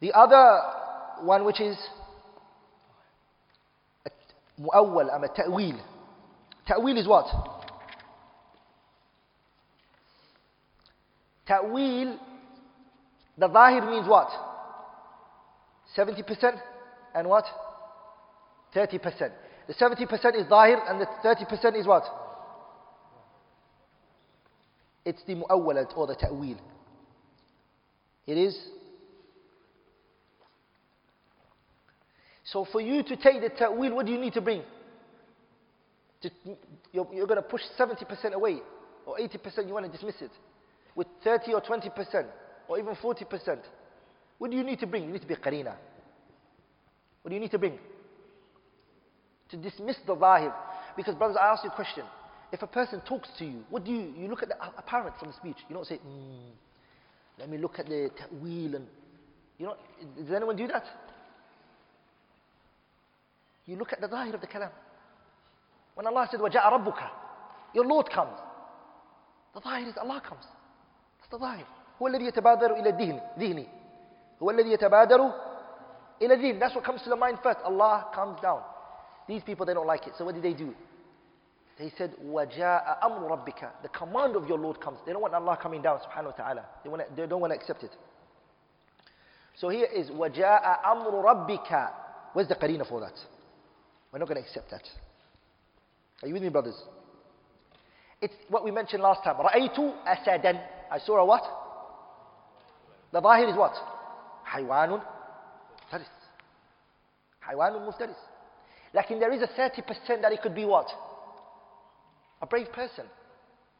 The other one which is mu'awwal, am um, a ta'wil. Ta'wil is what? Ta'wil, the zahir means what? 70% and what? 30%. The 70% is zahir and the 30% is what? It's the mu'awwalat or the ta'wil. It is So for you to take the ta'wil, what do you need to bring? To, you're, you're going to push 70% away or 80% you want to dismiss it with 30 or 20% or even 40%. What do you need to bring? You need to be qarina. What do you need to bring? To dismiss the zahir. Because brothers, I ask you a question. If a person talks to you, what do you, you look at the apparent from the speech. You don't say, mm, let me look at the ta'wil and, you know, does anyone do that? You look at the zahir of the kalam. When Allah said, وَجَاءَ رَبُّكَ Your Lord comes. The zahir is Allah comes. That's the zahir. هو الذي يتبادر إلى الذهن ذهني هو الذي يتبادر إلى الذهن That's what comes to the mind first. Allah comes down. These people, they don't like it. So what did they do? They said, وَجَاءَ أَمْرُ رَبِّكَ The command of your Lord comes. They don't want Allah coming down, subhanahu wa ta'ala. They, want to, they don't want to accept it. So here is, وَجَاءَ أَمْرُ رَبِّكَ Where's the qarina for that? We're not going to accept that. Are you with me, brothers? It's what we mentioned last time. Ra'aytu asadan. I saw a what? The zahir is what? Haywanun muftaris. Haywanun Like in there is a 30% that it could be what? A brave person.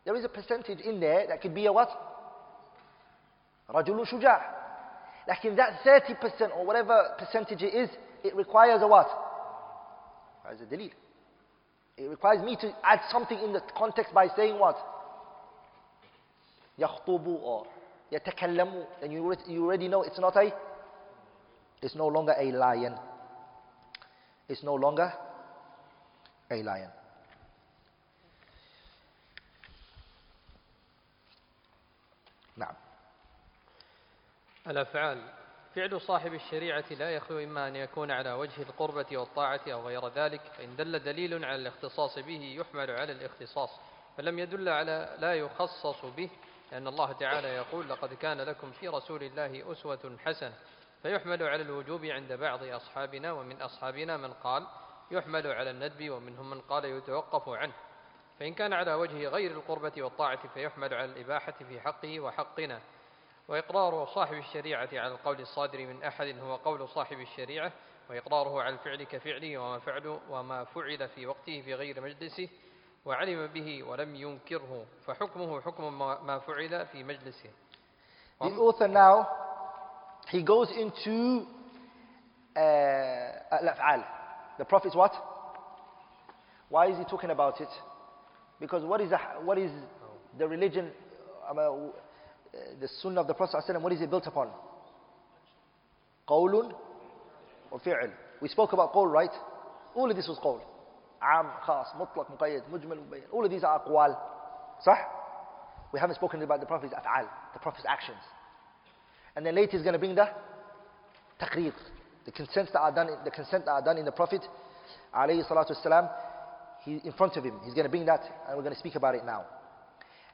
There is a percentage in there that could be a what? Rajulun shuja'. in that 30% or whatever percentage it is, it requires a what? As a delil. It requires me to add something in the context by saying what? يخطب or يتكلم. And you, you already know it's not a, it's no longer a lion. It's no longer a lion. نعم الأفعال فعل صاحب الشريعة لا يخلو إما أن يكون على وجه القربة والطاعة أو غير ذلك فإن دل دليل على الاختصاص به يحمل على الاختصاص فلم يدل على لا يخصص به لأن الله تعالى يقول لقد كان لكم في رسول الله أسوة حسنة فيحمل على الوجوب عند بعض أصحابنا ومن أصحابنا من قال يحمل على الندب ومنهم من قال يتوقف عنه فإن كان على وجه غير القربة والطاعة فيحمل على الإباحة في حقه وحقنا. وإقرار صاحب الشريعة على القول الصادر من أحد هو قول صاحب الشريعة وإقراره على الفعل كفعله وما فعل وما فعل في وقته في غير مجلسه وعلم به ولم ينكره فحكمه حكم ما فعل في مجلسه. The author now he goes into uh, The Prophet's what? Why is he talking about it? Because what is the, what is the religion? the sunnah of the Prophet ﷺ, what is it built upon? Qawlun or fi'l. We spoke about qawl, right? All of this was qawl. Am, khas, mutlaq, muqayyad, mujmal, mubayyan. All of these are aqwal. Sah? We haven't spoken about the Prophet's af'al, the Prophet's actions. And then later he's going to bring the taqreer, the consent that are done, the consent that are done in the Prophet alayhi salatu wasalam, he, in front of him. He's going to bring that and we're going to speak about it now.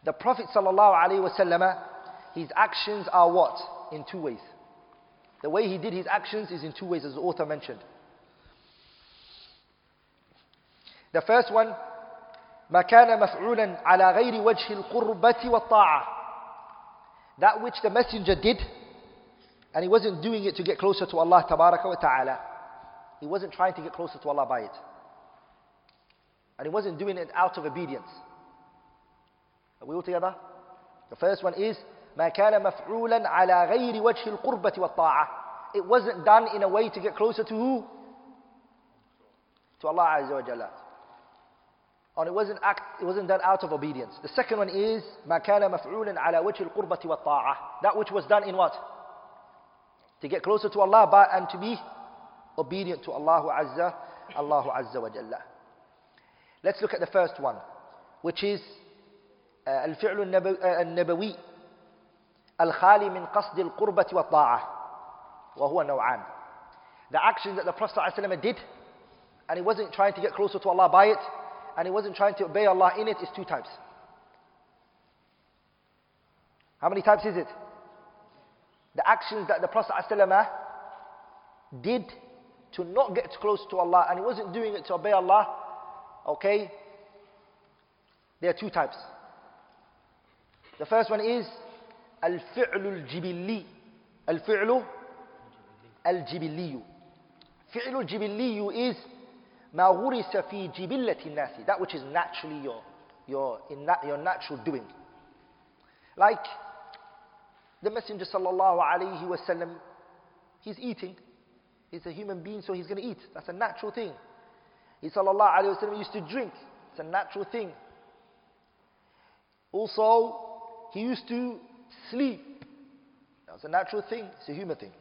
The Prophet sallallahu alayhi wasallam his actions are what? In two ways. The way he did his actions is in two ways, as the author mentioned. The first one, ما كان مفعولا على غير وجه القربة والطاعة. That which the messenger did, and he wasn't doing it to get closer to Allah tabaraka wa ta'ala. He wasn't trying to get closer to Allah by it. And he wasn't doing it out of obedience. Are we all together? The first one is ما كان مفعولا على غير وجه القربة والطاعة. It wasn't done in a way to get closer to who? To Allah Azza wa Jalla. And it wasn't, act, it wasn't done out of obedience. The second one is ما كان مفعولا على وجه القربة والطاعة. That which was done in what? To get closer to Allah but, and to be obedient to Allah Azza, Allah Azza wa Jalla. Let's look at the first one, which is الفعل النبوي الخالي من قصد القربة والطاعة، وهو نوعان. The action that the Prophet ﷺ did, and he wasn't trying to get closer to Allah by it, and he wasn't trying to obey Allah in it, is two types. How many types is it? The actions that the Prophet ﷺ did to not get close to Allah, and he wasn't doing it to obey Allah, okay? There are two types. The first one is الفعل الجبلي الفعل الجبلي فعل الجبلي is ما غرس في جبلة الناس that which is naturally your your in your natural doing like the messenger sallallahu alaihi wasallam he's eating he's a human being so he's going to eat that's a natural thing he sallallahu alaihi wasallam used to drink it's a natural thing also he used to sleep. That's a natural thing, it's a human thing.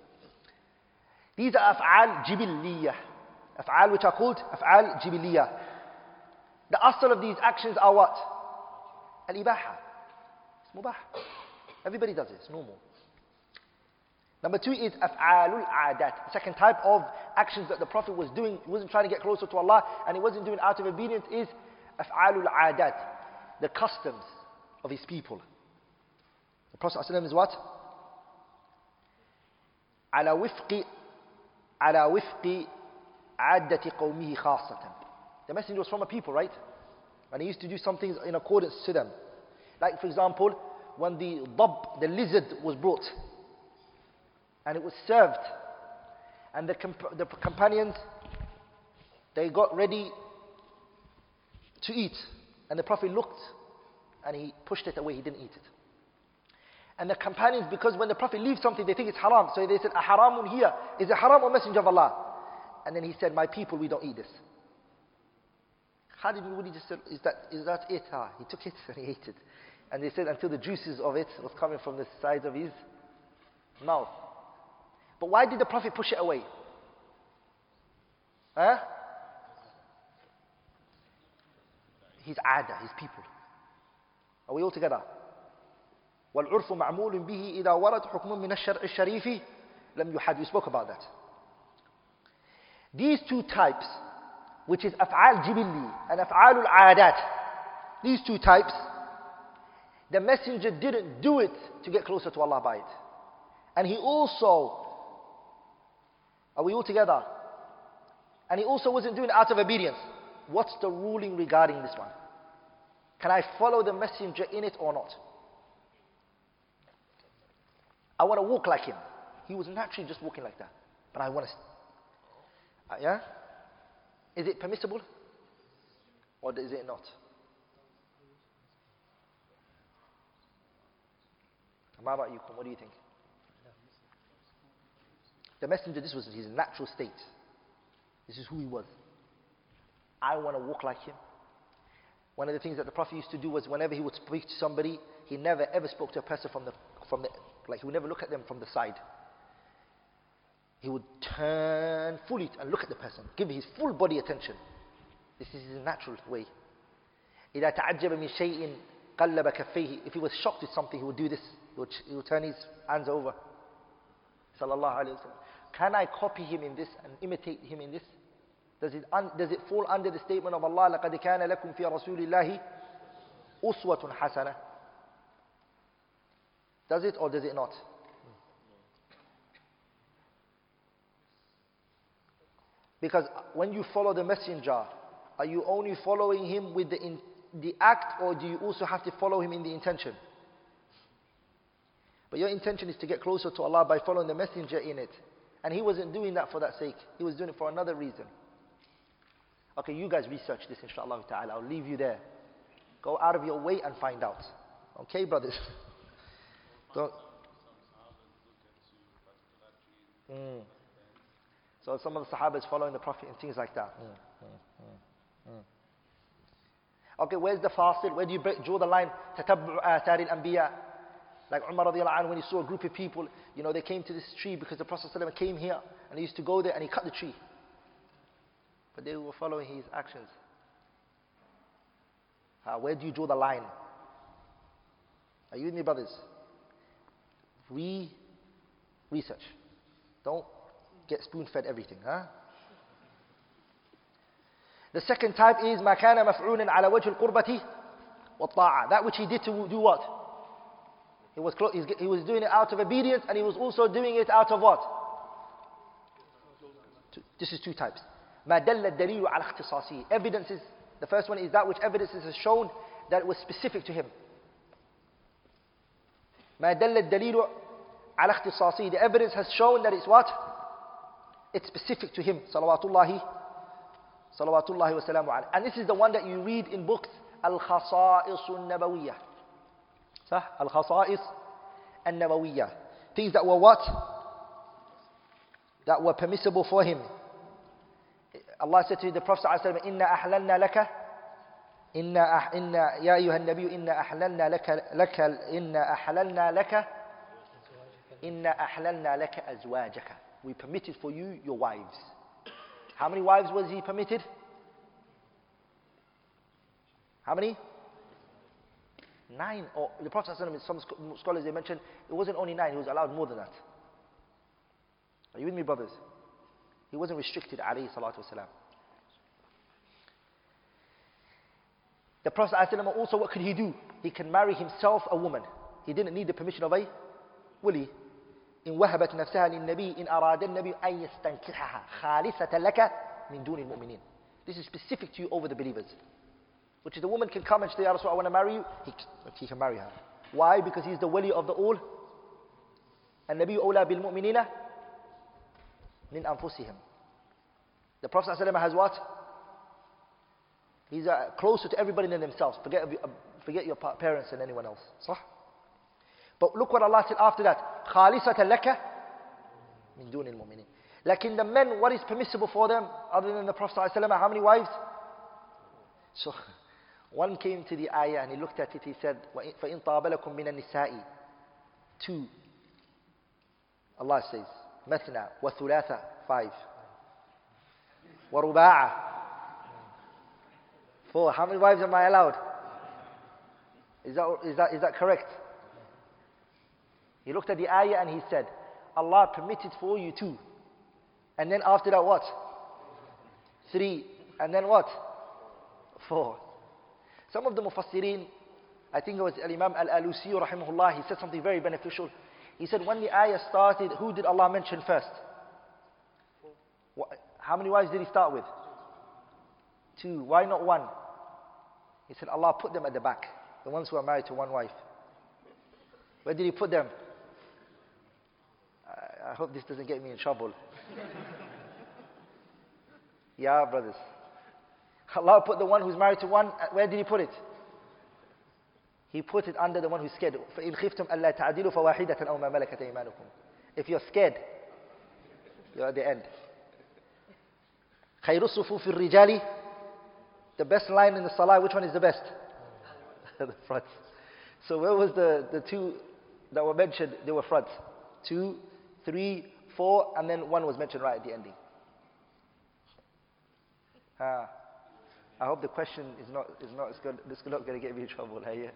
These are af'al jibiliyah. Af'al which are called af'al jibiliyah. The asal of these actions are what? Al-ibaha. It's mubah. Everybody does it, it's normal. Number two is af'alul adat. Second type of actions that the Prophet was doing, he wasn't trying to get closer to Allah and he wasn't doing out of obedience is af'alul adat. The customs of his people. The Prophet ﷺ is what? على وفق على وفق عادة قومه خاصة. The messenger was from a people, right? And he used to do some things in accordance to them. Like for example, when the dab, the lizard was brought and it was served and the, comp- the companions they got ready to eat and the prophet looked and he pushed it away he didn't eat it and the companions, because when the Prophet leaves something, they think it's haram. So they said, A haramun here. Is it haram or messenger of Allah? And then he said, My people, we don't eat this. Khalid ibn just said, is that, is that it? Ah, he took it and he ate it. And they said until the juices of it was coming from the sides of his mouth. But why did the Prophet push it away? Huh? His ada, his people. Are we all together? والعرف معمول به إذا ورد حكم من الشرع الشريف لم يحد. We spoke about that. These two types, which is أفعال جبلي and أفعال العادات, these two types, the messenger didn't do it to get closer to Allah by it. And he also, are we all together? And he also wasn't doing it out of obedience. What's the ruling regarding this one? Can I follow the messenger in it or not? I want to walk like him. He was naturally just walking like that. But I want to. Uh, yeah? Is it permissible? Or is it not? How about you? What do you think? The messenger, this was his natural state. This is who he was. I want to walk like him. One of the things that the Prophet used to do was whenever he would speak to somebody, he never ever spoke to a person from the, from the like he would never look at them from the side. He would turn fully and look at the person, give his full body attention. This is his natural way. إذا تعجب من شيء قلب كفيه. If he was shocked at something, he would do this. He would, he would turn his hands over. Sallallahu alayhi wa Can I copy him in this and imitate him in this? Does it, un, does it fall under the statement of Allah لقد كان لكم في رسول الله أسوة حسنة does it or does it not? Because when you follow the messenger, are you only following him with the, in, the act or do you also have to follow him in the intention? But your intention is to get closer to Allah by following the messenger in it. And he wasn't doing that for that sake. He was doing it for another reason. Okay, you guys research this inshallah ta'ala. I'll leave you there. Go out of your way and find out. Okay, brothers? Don't. Mm. So some of the Sahabas following the Prophet and things like that. Mm, mm, okay, where's the fasil? Where do you break, draw the line? تتبع آثار الأنبياء. Like Umar radiallahu anhu, when he saw a group of people, you know, they came to this tree because the Prophet ﷺ came here and he used to go there and he cut the tree. But they were following his actions. Uh, where do you draw the line? Are you with me, brothers? Re research. Don't get spoon fed everything. Huh? The second type is ما كان مفعولا على وجه القربة والطاعة. That which he did to do what? He was, he was doing it out of obedience and he was also doing it out of what? This is two types. ما دل الدليل على اختصاصه. Evidences. The first one is that which evidences has shown that it was specific to him. ما دل الدليل على اختصاصه. The evidence has shown that it's what? It's specific to him. Salawatullahi. Salawatullahi wa salamu And this is the one that you read in books. Al-Khasa'is al-Nabawiyah. صح الخصائص النبوية things that were what that were permissible for him Allah said to the Prophet ﷺ إنا أحللنا لك إنا أح إنا يا أيها النبي إنا أحللنا لك لك إنا أحللنا لك Inna ahlalna laka azwajaka. We permitted for you your wives. How many wives was he permitted? How many? Nine. Or the Prophet ﷺ, some scholars they mentioned it wasn't only nine. He was allowed more than that. Are you with me, brothers? He wasn't restricted. Ali salatu wasalam. The Prophet ﷺ also, what could he do? He can marry himself a woman. He didn't need the permission of a wali. إن وهبت نفسها للنبي إن أراد النبي أن يستنكحها خالصة لك من دون المؤمنين. This is specific to you over the believers. Which is the woman can come and say, Ya Rasul, I want to marry you. He, he can marry her. Why? Because he's the wali of the all. And Nabi أولى بالمؤمنين من أنفسهم. The Prophet ﷺ has what? He's uh, closer to everybody than themselves. Forget, uh, forget your parents and anyone else. صح? But look what Allah said after that. خالصة لك من دون المؤمنين. Like in the men, what is permissible for them other than the Prophet ﷺ? How many wives? So one came to the ayah and he looked at it, he said, فَإِن طَابَ لَكُم مِّنَ النِّسَاءِ Two. Allah says, مَثْنَى وَثُلَاثَ Five. وَرُبَاعَ Four. How many wives am I allowed? Is that, is that, is that correct? He looked at the ayah and he said, Allah permitted for you two. And then after that what? Three. And then what? Four. Some of the mufassirin, I think it was Imam Al-Alusi rahimahullah, he said something very beneficial. He said when the ayah started, who did Allah mention first? How many wives did he start with? Two. Why not one? He said Allah put them at the back, the ones who are married to one wife. Where did he put them? I, I hope this doesn't get me in trouble. yeah, brothers. Allah put the one who's married to one, uh, where did He put it? He put it under the one who's scared. فَإِنْ خِفْتُمْ أَلَّا تَعْدِلُوا فَوَاحِدَةً أَوْ مَا مَلَكَتْ أَيْمَانُكُمْ If you're scared, you're at the end. خَيْرُ الصُّفُوفِ الرِّجَالِ The best line in the salah, which one is the best? the front. So where was the, the two that were mentioned? They were front. Two, three, four, and then one was mentioned right at the ending. Ah. I hope the question is not, is not, this is not going to get me in trouble here.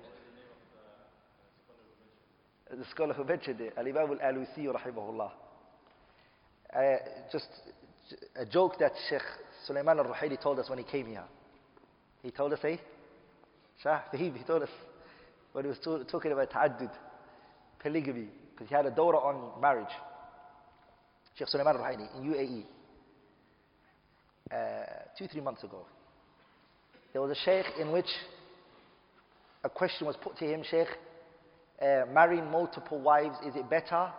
The scholar who mentioned it, Al-Imam Al-Alusi rahimahullah. Uh, just a joke that Sheikh Sulaiman al-Ruhaili told us when he came here. He told us, eh? Shah Fahim, he told us when he was talking about ta'addud, polygamy, because he had a daughter on marriage. Sheikh Sulaiman al-Ruhaili in UAE. Uh, two, three months ago. There was a sheikh in which a question was put to him, Sheikh, uh, marrying multiple wives, is it better?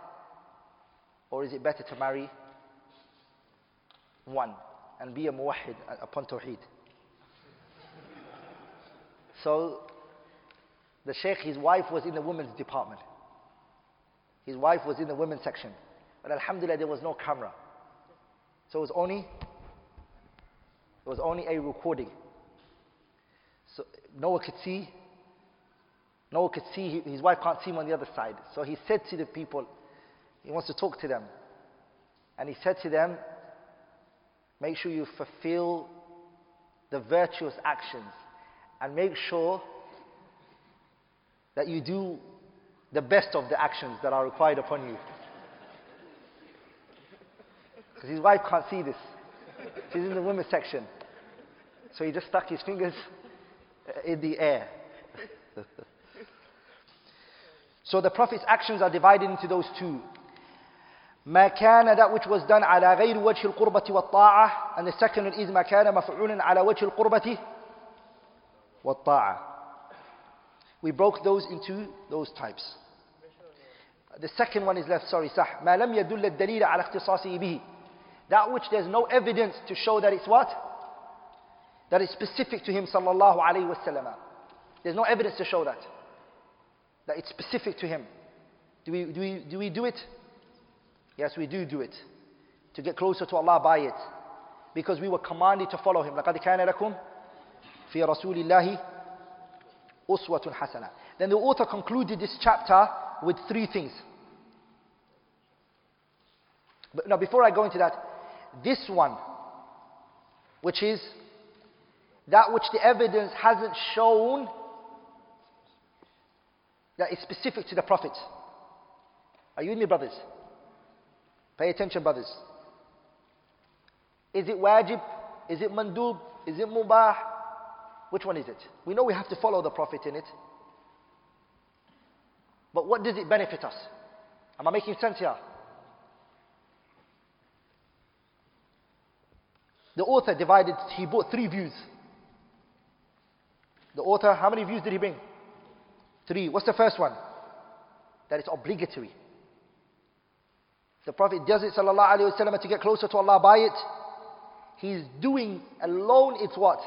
Or is it better to marry one and be a muwahid upon tawheed? So, the sheikh, his wife was in the women's department. His wife was in the women's section. But alhamdulillah, there was no camera. So it was only, it was only a recording. So no one could see, no one could see, his wife can't see him on the other side. So he said to the people, he wants to talk to them. And he said to them, make sure you fulfill the virtuous actions and make sure that you do the best of the actions that are required upon you. Because his wife can't see this. She's in the women's section. So he just stuck his fingers in the air. so the Prophet's actions are divided into those two. ما كان that which was done على غير وجه القربة والطاعة and the second one is ما كان مفعولا على وجه القربة والطاعة we broke those into those types the second one is left sorry صح ما لم يدل الدليل على اختصاصه به that which there's no evidence to show that it's what that is specific to him sallallahu alayhi wasallam there's no evidence to show that that it's specific to him do we do we do we do it Yes, we do do it. To get closer to Allah by it. Because we were commanded to follow Him. لَقَدْ كَانَ لَكُمْ فِي رَسُولِ اللَّهِ أُسْوَةٌ حَسَنَةٌ Then the author concluded this chapter with three things. But now before I go into that, this one, which is that which the evidence hasn't shown that is specific to the Prophet. Are you with me, brothers? Pay attention, brothers. Is it wajib? Is it mandub? Is it mubah? Which one is it? We know we have to follow the Prophet in it. But what does it benefit us? Am I making sense here? The author divided, he brought three views. The author, how many views did he bring? Three. What's the first one? That it's obligatory. The Prophet does it sallallahu alayhi wasallam to get closer to Allah by it. He's doing alone, it's what?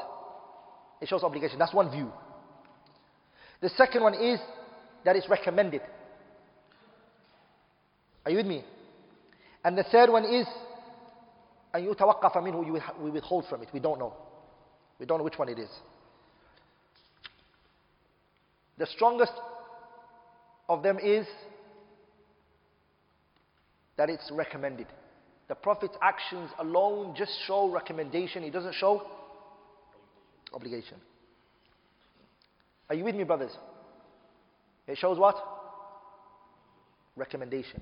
It shows obligation. That's one view. The second one is that it's recommended. Are you with me? And the third one is and you tawaqqafa we withhold from it. We don't know. We don't know which one it is. The strongest of them is that it's recommended. The Prophet's actions alone just show recommendation, He doesn't show obligation. Are you with me, brothers? It shows what? Recommendation.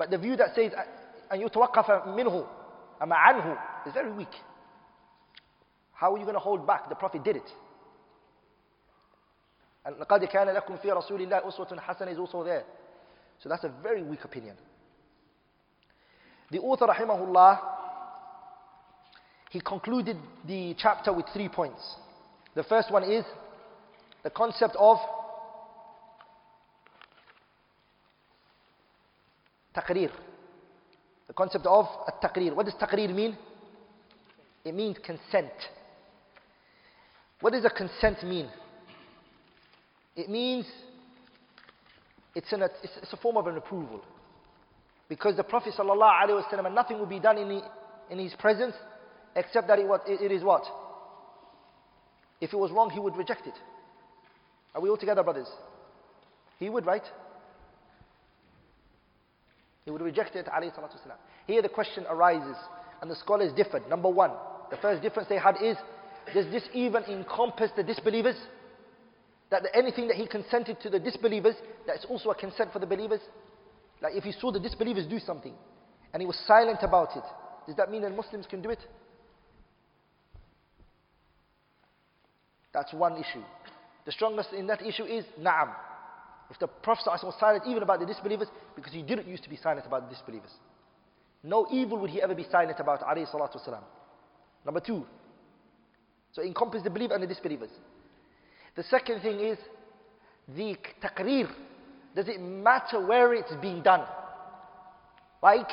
But the view that says, أن يتوقف منه أما عنه is very weak. How are you going to hold back? The Prophet did it. And لَقَدْ كَانَ لَكُمْ فِي رَسُولِ اللَّهِ أُسْوَةٌ حَسَنَةٌ is also there. So that's a very weak opinion. The author, rahimahullah, he concluded the chapter with three points. The first one is the concept of taqreer. The concept of a taqreer. What does taqreer mean? It means consent. What does a consent mean? It means it's, an, it's, it's, a form of an approval. Because the Prophet ﷺ, nothing will be done in, the, in his presence except that it, was, it, it is what? If it was wrong, he would reject it. Are we all together, brothers? He would, right? He would reject it, alayhi salatu Here the question arises, and the scholars differed. Number one, the first difference they had is, does this even encompass the disbelievers? that anything that he consented to the disbelievers, that's also a consent for the believers. Like if he saw the disbelievers do something and he was silent about it, does that mean that Muslims can do it? That's one issue. The strongest in that issue is na'am. If the Prophet was silent even about the disbelievers, because he didn't used to be silent about the disbelievers. No evil would he ever be silent about, alayhi salatu wasalam. Number two. So encompass the believer and the disbelievers. The second thing is the taqreer. Does it matter where it's being done? Like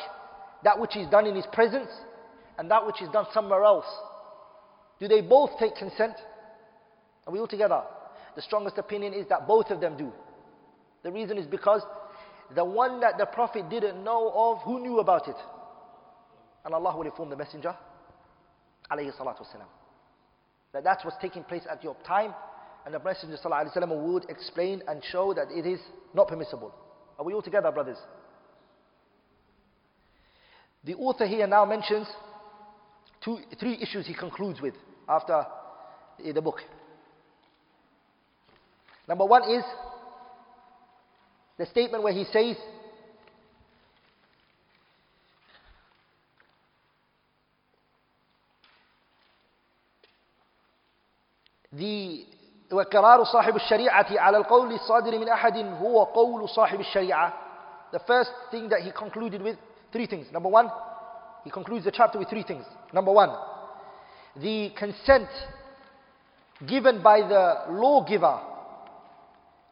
that which is done in his presence and that which is done somewhere else. Do they both take consent? Are we all together? The strongest opinion is that both of them do. The reason is because the one that the Prophet didn't know of, who knew about it? And Allah will inform the Messenger, alayhi. That that's what's taking place at your time, and the Messenger sallallahu wasallam would explain and show that it is not permissible. Are we all together, brothers? The author here now mentions two, three issues he concludes with after the book. Number one is the statement where he says, the وقرار صاحب الشريعة على القول الصادر من أحد هو قول صاحب الشريعة The first thing that he concluded with, three things. Number one, he concludes the chapter with three things. Number one, the consent given by the lawgiver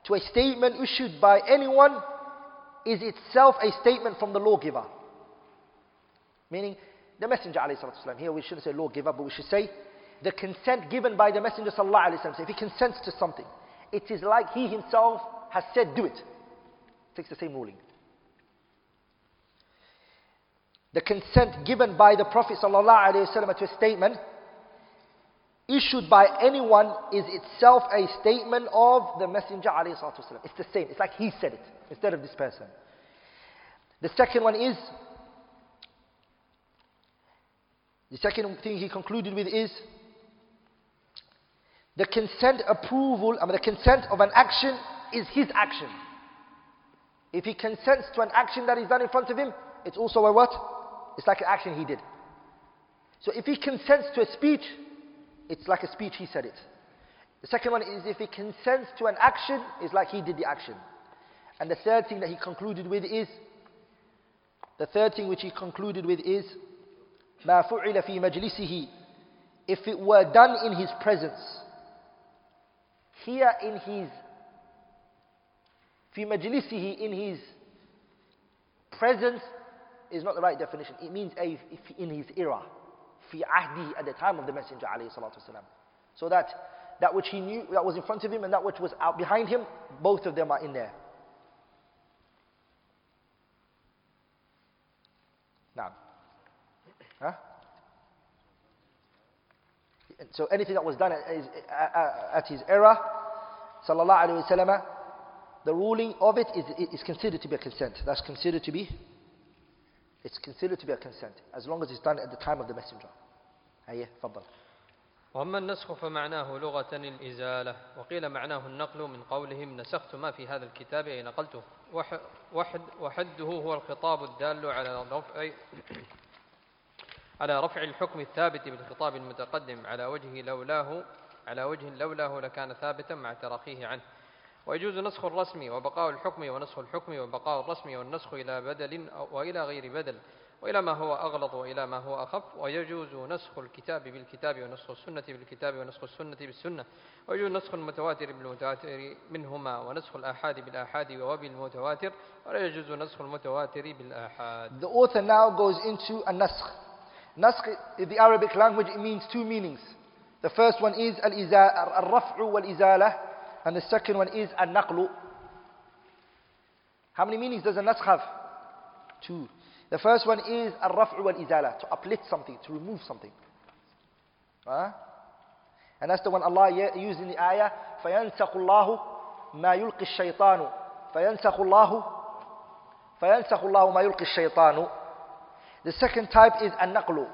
to a statement issued by anyone is itself a statement from the lawgiver. Meaning, the Messenger والسلام, here we shouldn't say lawgiver, but we should say the consent given by the Messenger وسلم, if he consents to something, it is like he himself has said, do it. it takes the same ruling. The consent given by the Prophet ﷺ to a statement issued by anyone is itself a statement of the Messenger. It's the same. It's like he said it instead of this person. The second one is, the second thing he concluded with is, the consent approval, I mean the consent of an action is his action. If he consents to an action that is done in front of him, it's also a what? It's like an action he did. So if he consents to a speech, it's like a speech, he said it. The second one is if he consents to an action, it's like he did the action. And the third thing that he concluded with is, the third thing which he concluded with is, ما فعل في مجلسه If it were done in his presence, here in his, في مجلسه, in his presence, is not the right definition. It means a, in his era. fi ahdi at the time of the Messenger alayhi salatu wasalam. So that that which he knew, that was in front of him, and that which was out behind him, both of them are in there. Now, huh? So anything that was done at his, at his era, sallallahu alaihi the ruling of it is, is considered to be a consent. That's considered to be it's considered to be a consent as long as it's done at the time of the messenger. هيا تفضل. وأما النسخ فمعناه لغة الإزالة وقيل معناه النقل من قولهم نسخت ما في هذا الكتاب أي نقلته وحد وحده هو الخطاب الدال على رفع على رفع الحكم الثابت بالخطاب المتقدم على وجه لولاه على وجه لولاه لكان ثابتا مع تراخيه عنه ويجوز نسخ الرسم وبقاء الحكم ونسخ الحكم وبقاء الرسم والنسخ إلى بدل وإلى غير بدل وإلى ما هو أغلط وإلى ما هو أخف. ويجوز نسخ الكتاب بالكتاب ونسخ السنة بالكتاب ونسخ السنة بالسنة. ويجوز نسخ المتواتر بالمتواتر منهما ونسخ الآحاد بالآحاد وبالمتواتر ولا يجوز نسخ المتواتر بالآحاد. The author now goes into a naskh. Naskh in the Arabic language it means two meanings. The first one is al-raf'u wal-izalah and the second one is an-naqlu. How many meanings does a naskh have? Two. The first one is al-raf'u wal-izala, to uplift something, to remove something. Huh? And that's the one Allah used in the ayah, فَيَنْسَخُ اللَّهُ مَا يُلْقِ الشَّيْطَانُ فَيَنْسَخُ اللَّهُ فَيَنْسَخُ اللَّهُ مَا يُلْقِ الشَّيْطَانُ The second type is an-naqlu.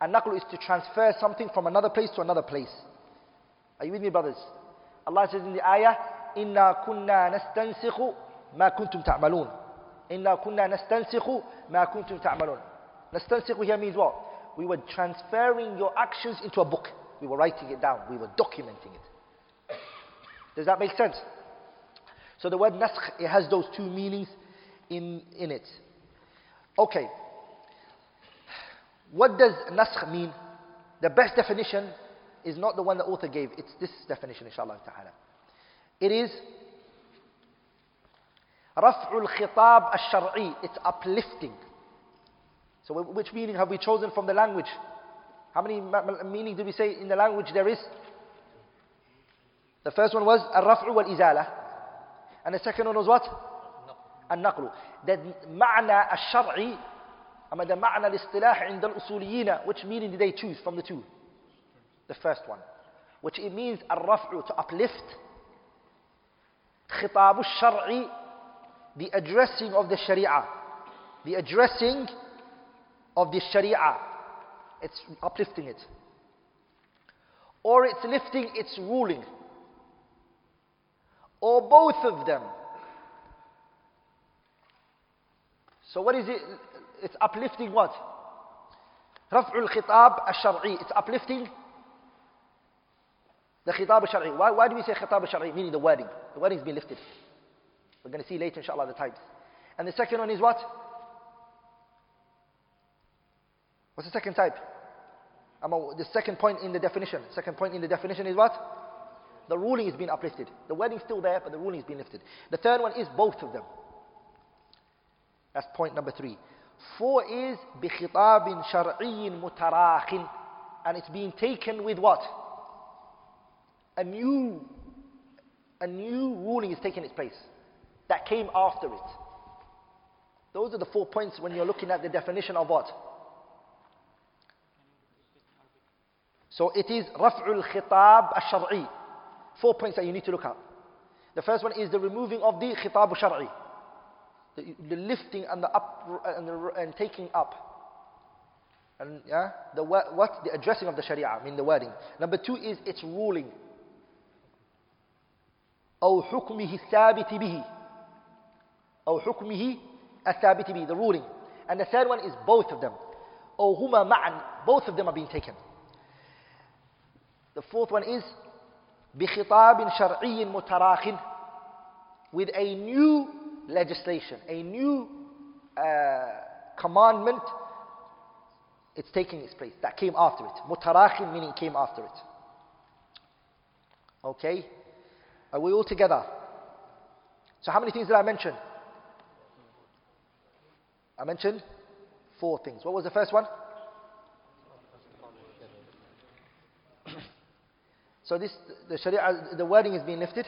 An-naqlu is to transfer something from another place to another place. Are you with me brothers? Allah says in the ayah, إِنَّا كُنَّا نَسْتَنسِخُ مَا كُنْتُمْ تَعْمَلُونَ إِنَّا كُنَّا نَسْتَنسِخُ مَا كُنْتُمْ تَعْمَلُونَ نَسْتَنسِخُ here means what? We were transferring your actions into a book. We were writing it down. We were documenting it. Does that make sense? So the word naskh, it has those two meanings in, in it. Okay. What does naskh mean? The best definition is not the one the author gave. It's this definition, inshallah ta'ala. It is رفع الخطاب الشرعي. It's uplifting. So which meaning have we chosen from the language? How many meaning did we say in the language there is? The first one was الرفع والإزالة. And the second one was what? النقل. The معنى الشرعي أما the معنى الاصطلاح عند الأصوليين which meaning did they choose from the two? The first one. Which it means الرفع to uplift. خطاب الشرعي the addressing of the Sharia. The addressing of the Sharia. It's uplifting it. Or it's lifting its ruling. Or both of them. So what is it? It's uplifting what? رفع الخطاب الشرعي. It's uplifting the khitab al-shar'i. Why, why do we say khitab al-shar'i? Meaning the wording. The wording has been lifted. We're going to see later inshallah the types. And the second one is what? What's the second type? The second point in the definition. Second point in the definition is what? The ruling is being uplifted. The wording is still there, but the ruling is being lifted. The third one is both of them. That's point number three. Four is بخطاب شرعي متراخ and it's being taken with what? A new, a new ruling is taking its place that came after it. Those are the four points when you're looking at the definition of what? So it is رفع الخطاب الشرعي. Four points that you need to look at. The first one is the removing of the khitab الشرعي. The, the lifting and the up and, the, and taking up. And yeah, the what, what? The addressing of the Sharia, I mean the wording. Number two is its ruling. أو حكمه الثابت به. أو حكمه الثابت به, the ruling. And the third one is both of them. أو هما معا, both of them are being taken. The fourth one is بخطاب شرعي متراخ with a new legislation, a new uh, commandment, it's taking its place. That came after it. Mutarakhin meaning came after it. Okay? Are we all together? So how many things did I mention? I mentioned four things. What was the first one? so this, the Sharia, the wording is being lifted.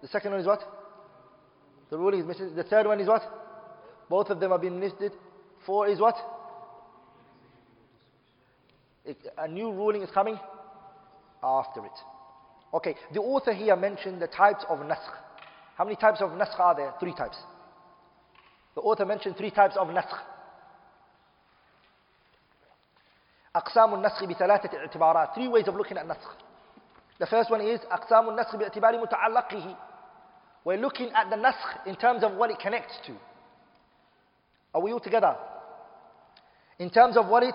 The second one is what? The ruling is missing. The third one is what? Both of them are being lifted. Four is what? A new ruling is coming after it. Okay, the author here mentioned the types of naskh. How many types of naskh are there? Three types. The author mentioned three types of naskh. أقسام النسخ بثلاثة اعتبارات three ways of looking at naskh. The first one is أقسام النسخ باعتبار متعلقه We're looking at the naskh in terms of what it connects to. Are we all together? In terms of what it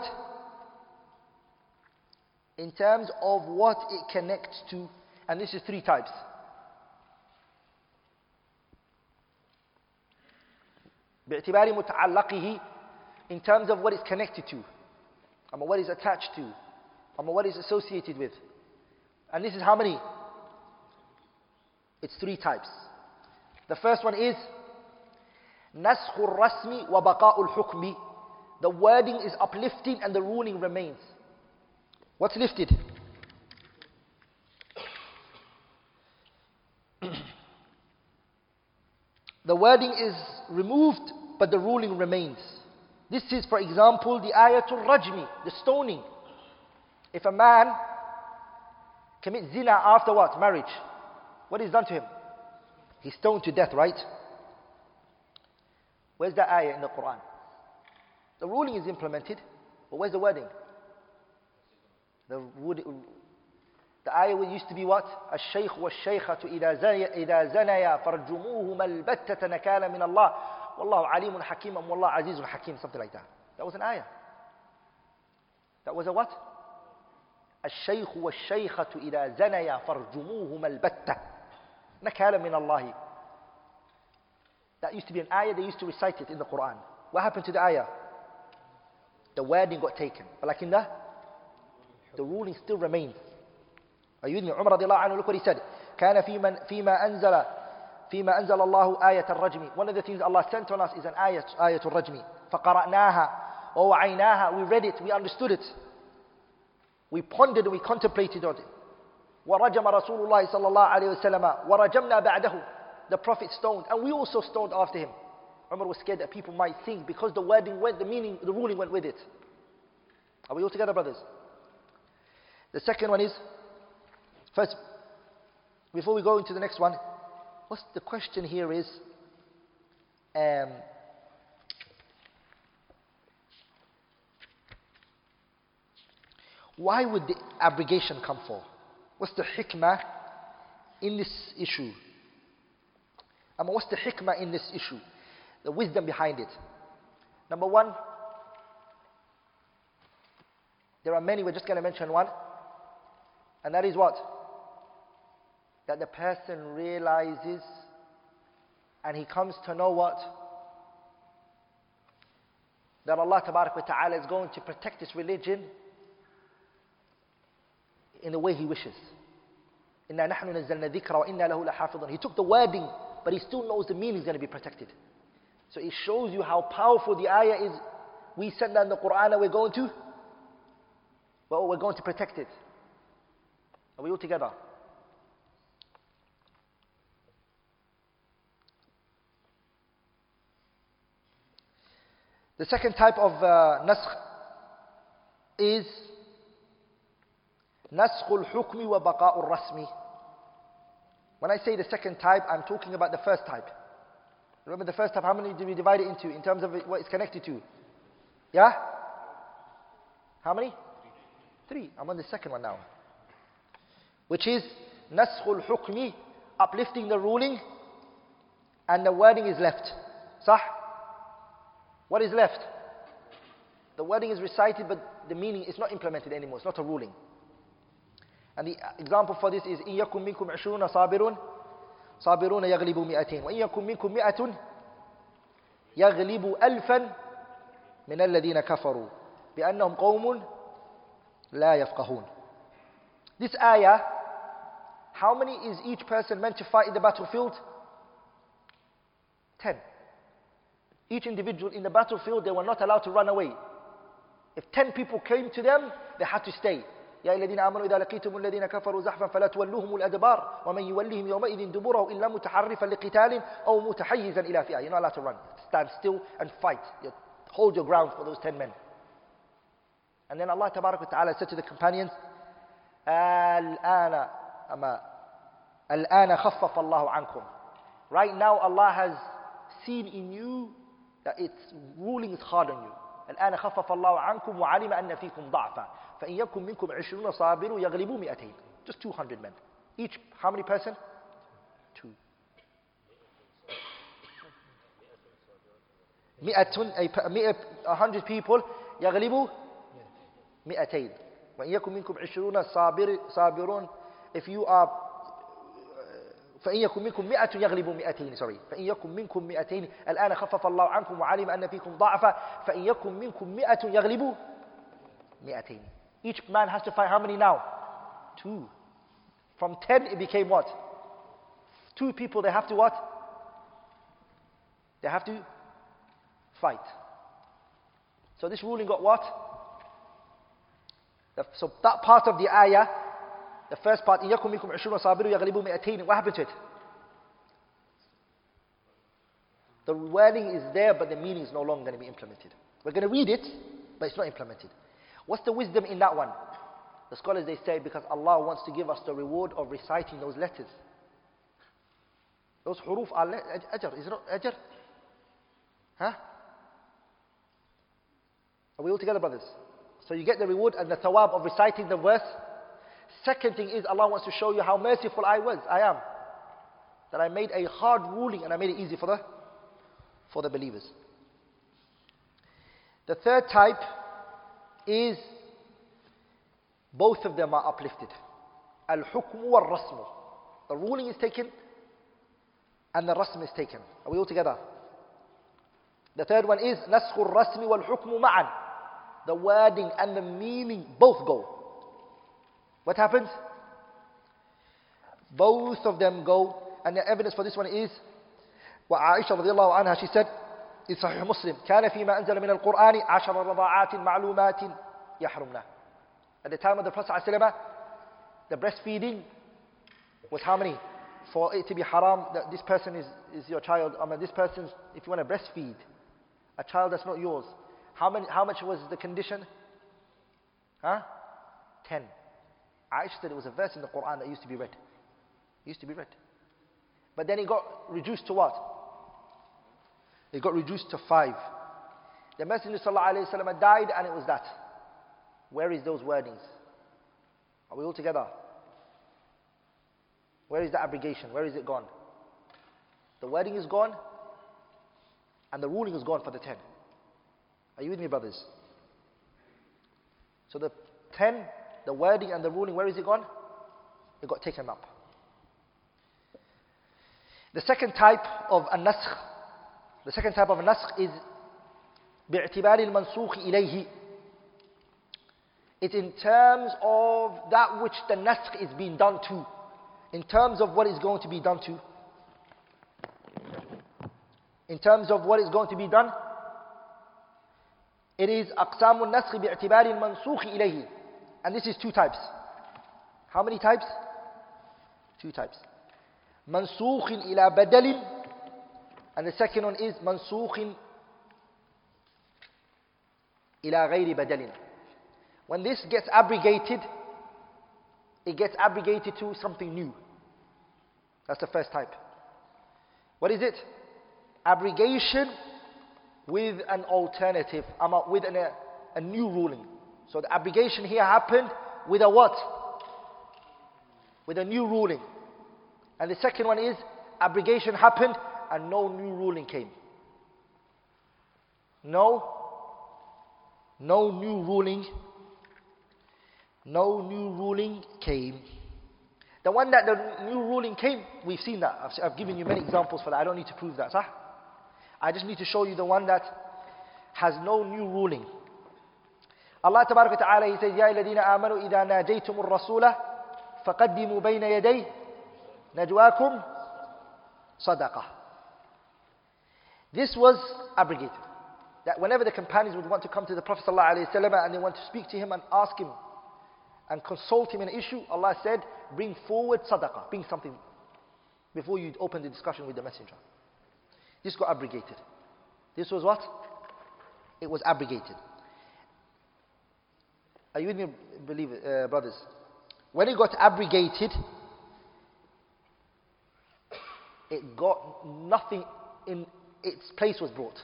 in terms of what it connects to and this is three types باعتبار متعلقه in terms of what it's connected to and what is attached to and what is associated with and this is how many it's three types the first one is نسخ الرسم وبقاء الحكم the wording is uplifting and the ruling remains what's lifted The wording is removed but the ruling remains. This is, for example, the ayatul rajmi, the stoning. If a man commits zina after what? Marriage. What is done to him? He's stoned to death, right? Where's the ayah in the Quran? The ruling is implemented, but where's the wording? The, the ayah used to be what? الشيخ والشيخة إذا زنيا فرجموهما البتة نكالا من الله Wallahu alimun hakim and Wallahu azizun hakim, something like that. That was an ayah. That was a what? الشيخ والشيخة إذا زنيا فرجموهما البتة نكالا من الله That used to be an ayah, they used to recite it in the Quran. What happened to the ayah? The wording got taken. But like in the, the ruling still remains. Are you with me? Umar radiallahu anhu, look what he said. كان فيما, فيما أنزل فيما أنزل الله آية الرجم. One of the things Allah sent on us is an ayat, آية الرجم. فقرأناها ووعيناها. We read it, we understood it. We pondered and we contemplated on it. ورجم رسول الله صلى الله عليه وسلم ورجمنا بعده. The Prophet stoned and we also stoned after him. Umar was scared that people might think because the wording went, the meaning, the ruling went with it. Are we all together, brothers? The second one is, first, before we go into the next one, what's the question here is, um, why would the abrogation come for? What's the hikmah in this issue? I mean, what's the hikmah in this issue? The wisdom behind it. Number one, there are many, we're just going to mention one. And that is what? that the person realizes and he comes to know what? That Allah Ta'ala is going to protect his religion in the way he wishes. He took the wording, but he still knows the meaning is going to be protected. So it shows you how powerful the ayah is. We send down the Quran and we're going to, well, we're going to protect it. Are we all together? The second type of uh, nasq is nasq hukmi wa baqa' rasmi. When I say the second type, I'm talking about the first type. Remember the first type, how many did we divide it into in terms of what it's connected to? Yeah? How many? Three. I'm on the second one now. Which is nasqul hukmi, uplifting the ruling, and the wording is left. Sah? What is left? The wording is recited, but the meaning is not implemented anymore. It's not a ruling. And the example for this is إِن يَكُن مِّنكُمْ عِشْرُونَ صَابِرٌ صابرون يغلبوا مئتين وإن يكن منكم مئة يغلبوا ألفا من الذين كفروا بأنهم قوم لا يفقهون This ayah, how many is each person meant to fight in the battlefield? Ten. Each individual in the battlefield, they were not allowed to run away. If ten people came to them, they had to stay. يا الذين آمنوا إذا لقيتم الذين كفروا زحفا فلا تولوهم الأدبار ومن يولهم يومئذ دبره إلا متحرفا لقتال أو متحيزا إلى فئة You're not allowed to run. Stand still and fight. You hold your ground for those ten men. And then Allah تبارك وتعالى said to the companions الآن أما الآن خفف الله عنكم Right now Allah has seen in you that its ruling is hard on you. الآن خفف الله عنكم وعلم أن فيكم ضعفا فإن يكن منكم عشرون صابر يغلبوا مئتين just 200 men each how many person two مئة أي مئة 100 people يغلبوا مئتين وإن يكن منكم عشرون صابر صابرون if you are فإن يكن منكم مئة يغلبوا مئتين sorry فإن يكن منكم مئتين الآن خفف الله عنكم وعلم أن فيكم ضعفا فإن يكن منكم مئة يغلبوا مئتين Each man has to fight how many now? Two. From ten it became what? Two people they have to what? They have to fight. So this ruling got what? So that part of the ayah, the first part, إِن يَكُمْ مِنْكُمْ عِشْرُونَ صَابِرُوا يَغْلِبُوا مِئَتَيْنِ What happened to it? The wording is there, but the meaning is no longer going to be implemented. We're going to read it, but it's not implemented. What's the wisdom in that one? The scholars they say because Allah wants to give us the reward of reciting those letters. Those huruf are ajr. Is it not ajr? Huh? Are we all together, brothers? So you get the reward and the thawab of reciting the verse. Second thing is Allah wants to show you how merciful I was, I am. That I made a hard ruling and I made it easy for the, for the believers. The third type is both of them are uplifted. Al-hukm wal-rasm. The ruling is taken and the rasm is taken. Are we all together? The third one is نسخ الرسم والحكم معا. The wording and the meaning both go. What happens? Both of them go, and the evidence for this one is what Aisha radiallahu anha, she said, in Sahih Muslim, كان فيما أنزل من القرآن عشر رضاعات معلومات يحرمنا. At the time of the Prophet ﷺ, the breastfeeding was how many? For it to be haram, that this person is, is your child. I mean, this person, if you want to breastfeed a child that's not yours, how, many, how much was the condition? Huh? Ten. Aisha said it was a verse in the Quran that used to be read. It used to be read. But then it got reduced to what? It got reduced to five. The Messenger ﷺ died and it was that. Where is those wordings? Are we all together? Where is the abrogation? Where is it gone? The wording is gone and the ruling is gone for the ten. Are you with me, brothers? So the ten, the wording and the ruling, where is it gone? It got taken up. The second type of an naskh the second type of an naskh is باعتبار المنسوخ إليه. It's in terms of that which the naskh is being done to, in terms of what is going to be done to, in terms of what is going to be done. It is أقسام النسخ باعتبار المنسوخ إليه. And this is two types. How many types? Two types. منسوخ إلى بدل and the second one is منسوخ إلى غير بدل when this gets abrogated it gets abrogated to something new that's the first type what is it abrogation with an alternative with an, a, a new ruling so the abrogation here happened with a what with a new ruling and the second one is abrogation happened and no new ruling came. No, no new ruling, no new ruling came. The one that the new ruling came, we've seen that. I've, I've given you many examples for that. I don't need to prove that. Sir. I just need to show you the one that has no new ruling. Allah تبارك وتعالى he says يا الذين آمنوا إذا ناجيتم الرسول فقدموا بين يديه نجواكم صدقة This was abrogated. That whenever the companions would want to come to the Prophet ﷺ and they want to speak to him and ask him and consult him in an issue, Allah said, bring forward sadaqah, bring something before you open the discussion with the messenger. This got abrogated. This was what? It was abrogated. Are you with me, believe uh, brothers? When it got abrogated, it got nothing in its place was brought.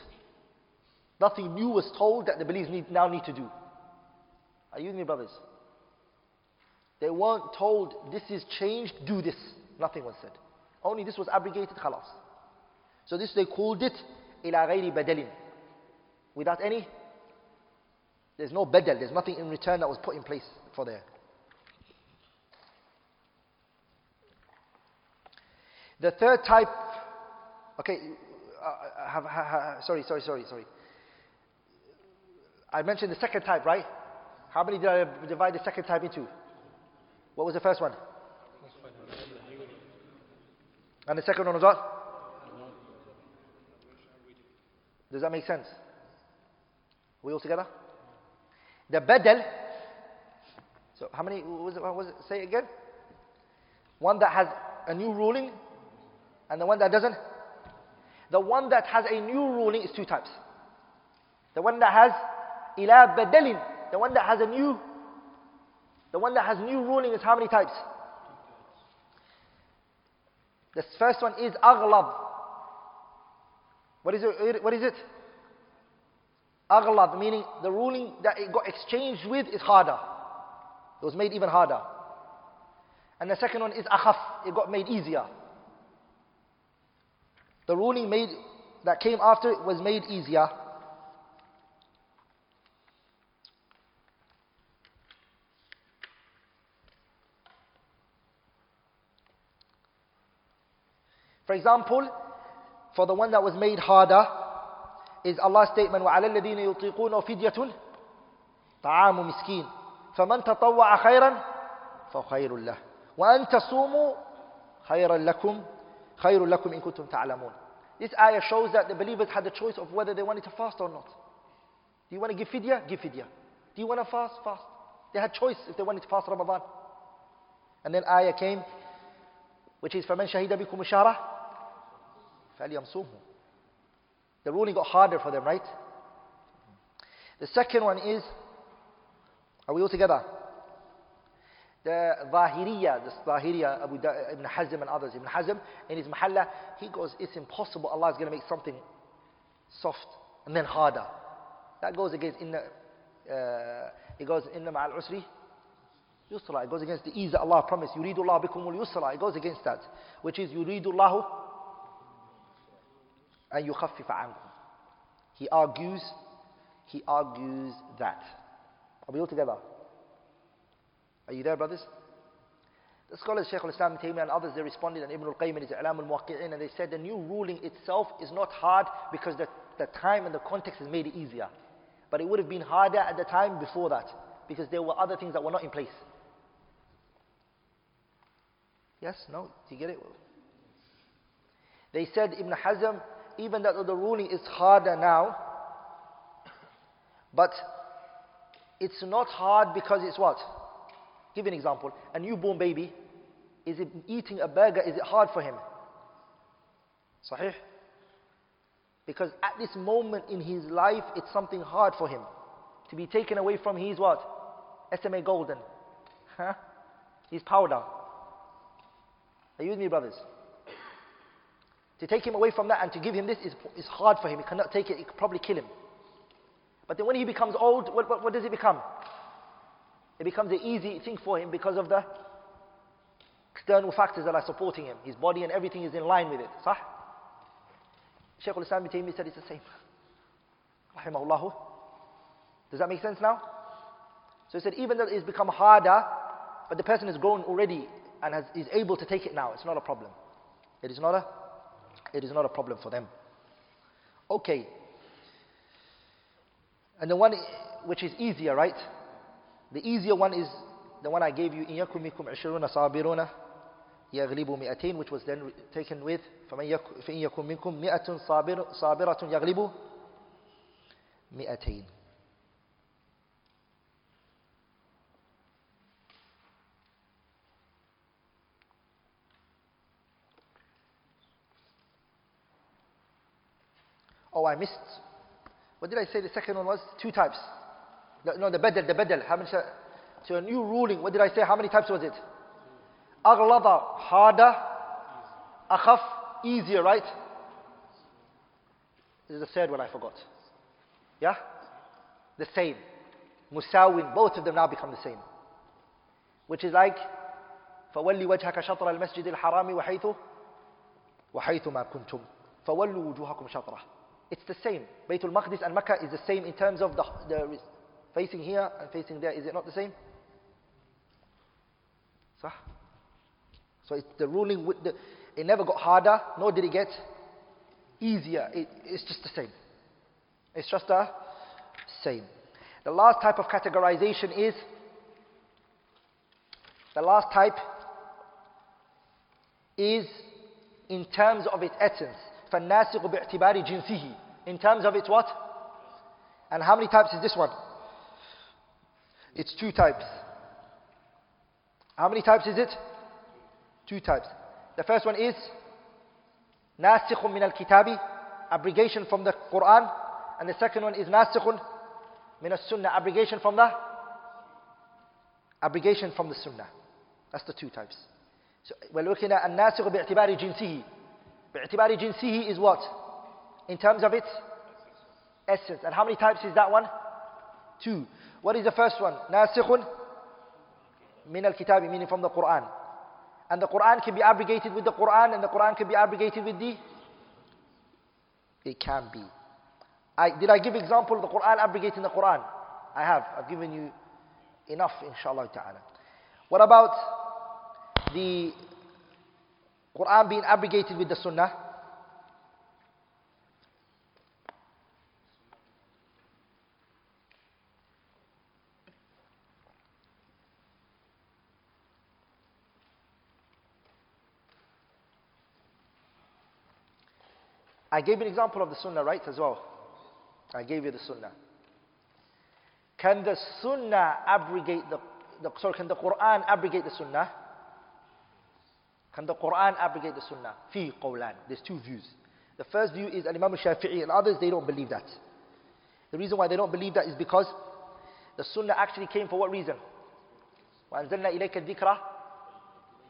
Nothing new was told that the believers need, now need to do. Are you with me, brothers? They weren't told, this is changed, do this. Nothing was said. Only this was abrogated, khalas. So this they called it, ila ghayri badalin. Without any, there's no badal, there's nothing in return that was put in place for there. The third type, okay, uh, have, have, sorry, sorry, sorry, sorry. I mentioned the second type, right? How many did I divide the second type into? What was the first one? And the second one was what? Does that make sense? we all together? The badal. So how many was it, was it? Say it again. One that has a new ruling and the one that doesn't? The one that has a new ruling is two types. The one that has ila badalin, the one that has a new, the one that has new ruling is how many types? The first one is aghlab. What is it? What is it? Aghlab, meaning the ruling that it got exchanged with is harder. It was made even harder. And the second one is akhaf, it got made easier. The ruling made that came after it was made easier. For example, for the one that was made harder is Allah's statement وَعَلَى الَّذِينَ يُطِيقُونَ فِدْيَةٌ طَعَامُ مِسْكِينٌ فَمَنْ تَطَوَّعَ خَيْرًا فَخَيْرٌ لَهُ وَأَن تَصُومُوا خيرا لكم خير لكم إن كنتم تعلمون This ayah shows that the believers had the choice of whether they wanted to fast or not. Do you want to give fidya? Give fidya. Do you want to fast? Fast. They had choice if they wanted to fast Ramadan. And then ayah came, which is فَمَنْ شَهِدَ بِكُمُ الشَّهْرَ فَلْيَمْصُمْهُ The ruling got harder for them, right? The second one is, are we all together? The Zahiriya, the Zahiriya, Abu da, Ibn Hazm and others. Ibn Hazm, in his Muhalla, he goes, it's impossible Allah is going to make something soft and then harder. That goes against, inna, uh, it goes, inna ma'al usri yusra. It goes against the ease that Allah promised. Yuridu Allah bikumul yusra. It goes against that. Which is, yuridu And yukhaffifa ankum. He argues, he argues that. Are we all together? Are you there, brothers? The scholars, Shaykh al-Islam Taymiyyah and others, they responded, and Ibn al-Qayyim and his I'lam al-Muwaqqi'in, and they said the new ruling itself is not hard because the, the time and the context has made it easier. But it would have been harder at the time before that because there were other things that were not in place. Yes? No? Do you get it? They said, Ibn Hazm, even though the ruling is harder now, but it's not hard because it's what? Give an example. A newborn baby, is it eating a burger, is it hard for him? Sahih? Because at this moment in his life, it's something hard for him. To be taken away from his what? SMA Golden. Huh? His powder. Are you with me, brothers? To take him away from that and to give him this is, is hard for him. He cannot take it, it could probably kill him. But then when he becomes old, what, what, what does it become? It becomes an easy thing for him because of the external factors that are supporting him. His body and everything is in line with it. Sah? Shaykh al-Islam said it's the same. Rahimahullah. Does that make sense now? So he said even though it's become harder, but the person has grown already and has, is able to take it now, it's not a problem. It is not a, it is not a problem for them. Okay. And the one which is easier, right? The easier one is the one I gave you, إِن يَكُمْ مِكُمْ عِشْرُونَ صَابِرُونَ يَغْلِبُ مِئَتَيْن which was then taken with فَإِن يَكُمْ مِنكُمْ مِئَةٌ صَابِرَةٌ يَغْلِبُ مِئَتَيْن Oh, I missed. What did I say the second one was? Two types. No, the badal, the badal. How many, so a new ruling, what did I say? How many types was it? Aghlada, harder. Akhaf, easier, right? This is the third one I forgot. Yeah? The same. Musawin, both of them now become the same. Which is like, فولي وجهك شطر المسجد الحرام وحيث وحيث ما كنتم فولوا وجوهكم شطره it's the same. Baytul Maqdis and Makkah is the same in terms of the, the facing here and facing there. Is it not the same? Sah? So it's the ruling with the, it never got harder, nor did it get easier. It, it's just the same. It's just the same. The last type of categorization is the last type is in terms of its essence. فالناسق باعتبار جنسه in terms of its what? And how many types is this one? It's two types. How many types is it? Two types. The first one is ناسخ من الكتاب abrogation from the Quran and the second one is ناسخ من السنة abrogation from the abrogation from the Sunnah. That's the two types. So we're looking at الناسخ باعتبار جنسه باعتبار جنسه is what? In terms of its essence. And how many types is that one? Two. What is the first one? ناسخ من الكتاب meaning from the Quran. And the Quran can be abrogated with the Quran and the Quran can be abrogated with the It can be. I, did I give example of the Quran abrogating the Quran? I have. I've given you enough inshallah ta'ala. What about the Quran being abrogated with the Sunnah? I gave an example of the Sunnah, right, as well. I gave you the Sunnah. Can the Sunnah abrogate the, the sorry, can the Quran abrogate the Sunnah? Can the Quran abrogate the sunnah? Fi qawlan. There's two views. The first view is Imam Shafi'i and others, they don't believe that. The reason why they don't believe that is because the sunnah actually came for what reason? وَأَنزَلْنَا إِلَيْكَ الذِّكْرَ